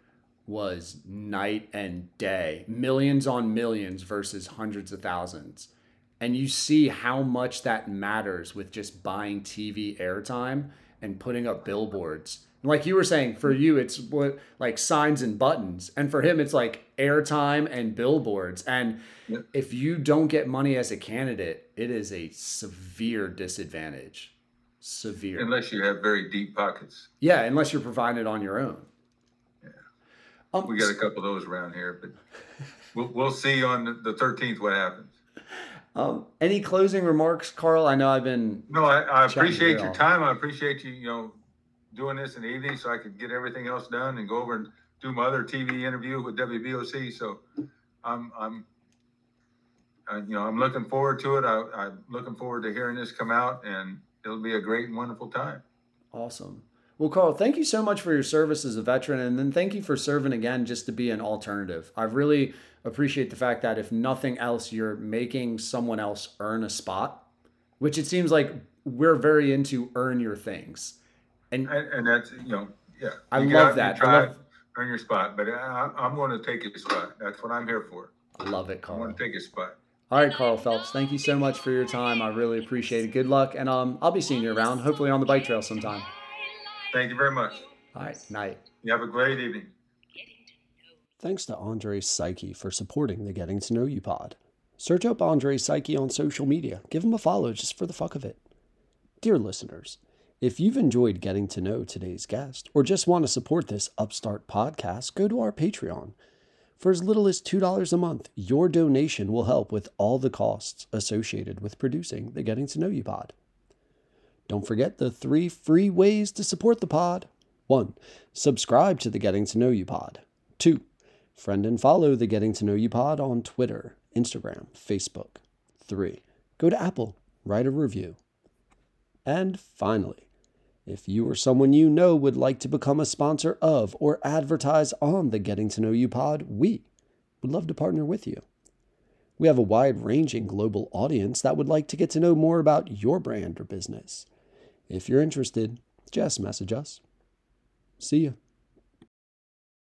was night and day, millions on millions versus hundreds of thousands. And you see how much that matters with just buying TV airtime and putting up billboards. Like you were saying, for you, it's what like signs and buttons. And for him, it's like airtime and billboards. And Yep. if you don't get money as a candidate, it is a severe disadvantage. Severe. Unless you have very deep pockets. Yeah, unless you're provided on your own. Um, We got a couple of those around here, but we'll, we'll see on the- the thirteenth what happens. Um, any closing remarks, Carl? I know I've been. No, I, I appreciate your off. time. I appreciate you, you know, doing this in the evening so I could get everything else done and go over and do my other TV interview with WBOC. So I'm, I'm, uh, you know, I'm looking forward to it. I, I'm looking forward to hearing this come out and it'll be a great and wonderful time. Awesome. Well, Carl, thank you so much for your service as a veteran, and then thank you for serving again just to be an alternative. I really appreciate the fact that if nothing else, you're making someone else earn a spot, which it seems like we're very into earn your things. And And, and that's, you know, yeah. I love out and you that. I Try, love- earn your spot, but I, I'm going to take your spot. That's what I'm here for. I love it, Carl. I Carl. want to take your spot. All right, Carl Phelps, thank you so much for your time. I really appreciate it. Good luck, and um, I'll be seeing you around, hopefully on the bike trail sometime. Thank you very much. All right, night. You have a great evening. Thanks to Andre Psyche for supporting the Getting to Know You pod. Search up Andre Psyche on social media. Give him a follow just for the fuck of it. Dear listeners, if you've enjoyed getting to know today's guest or just want to support this upstart podcast, go to our Patreon. For as little as $2 a month, your donation will help with all the costs associated with producing the Getting to Know You pod. Don't forget the three free ways to support the pod. 1. Subscribe to the Getting to Know You pod. 2. Friend and follow the Getting to Know You pod on Twitter, Instagram, Facebook. 3. Go to Apple, write a review. And finally, if you or someone you know would like to become a sponsor of or advertise on the Getting to Know You pod, we would love to partner with you. We have a wide ranging global audience that would like to get to know more about your brand or business. If you're interested, just message us. See you.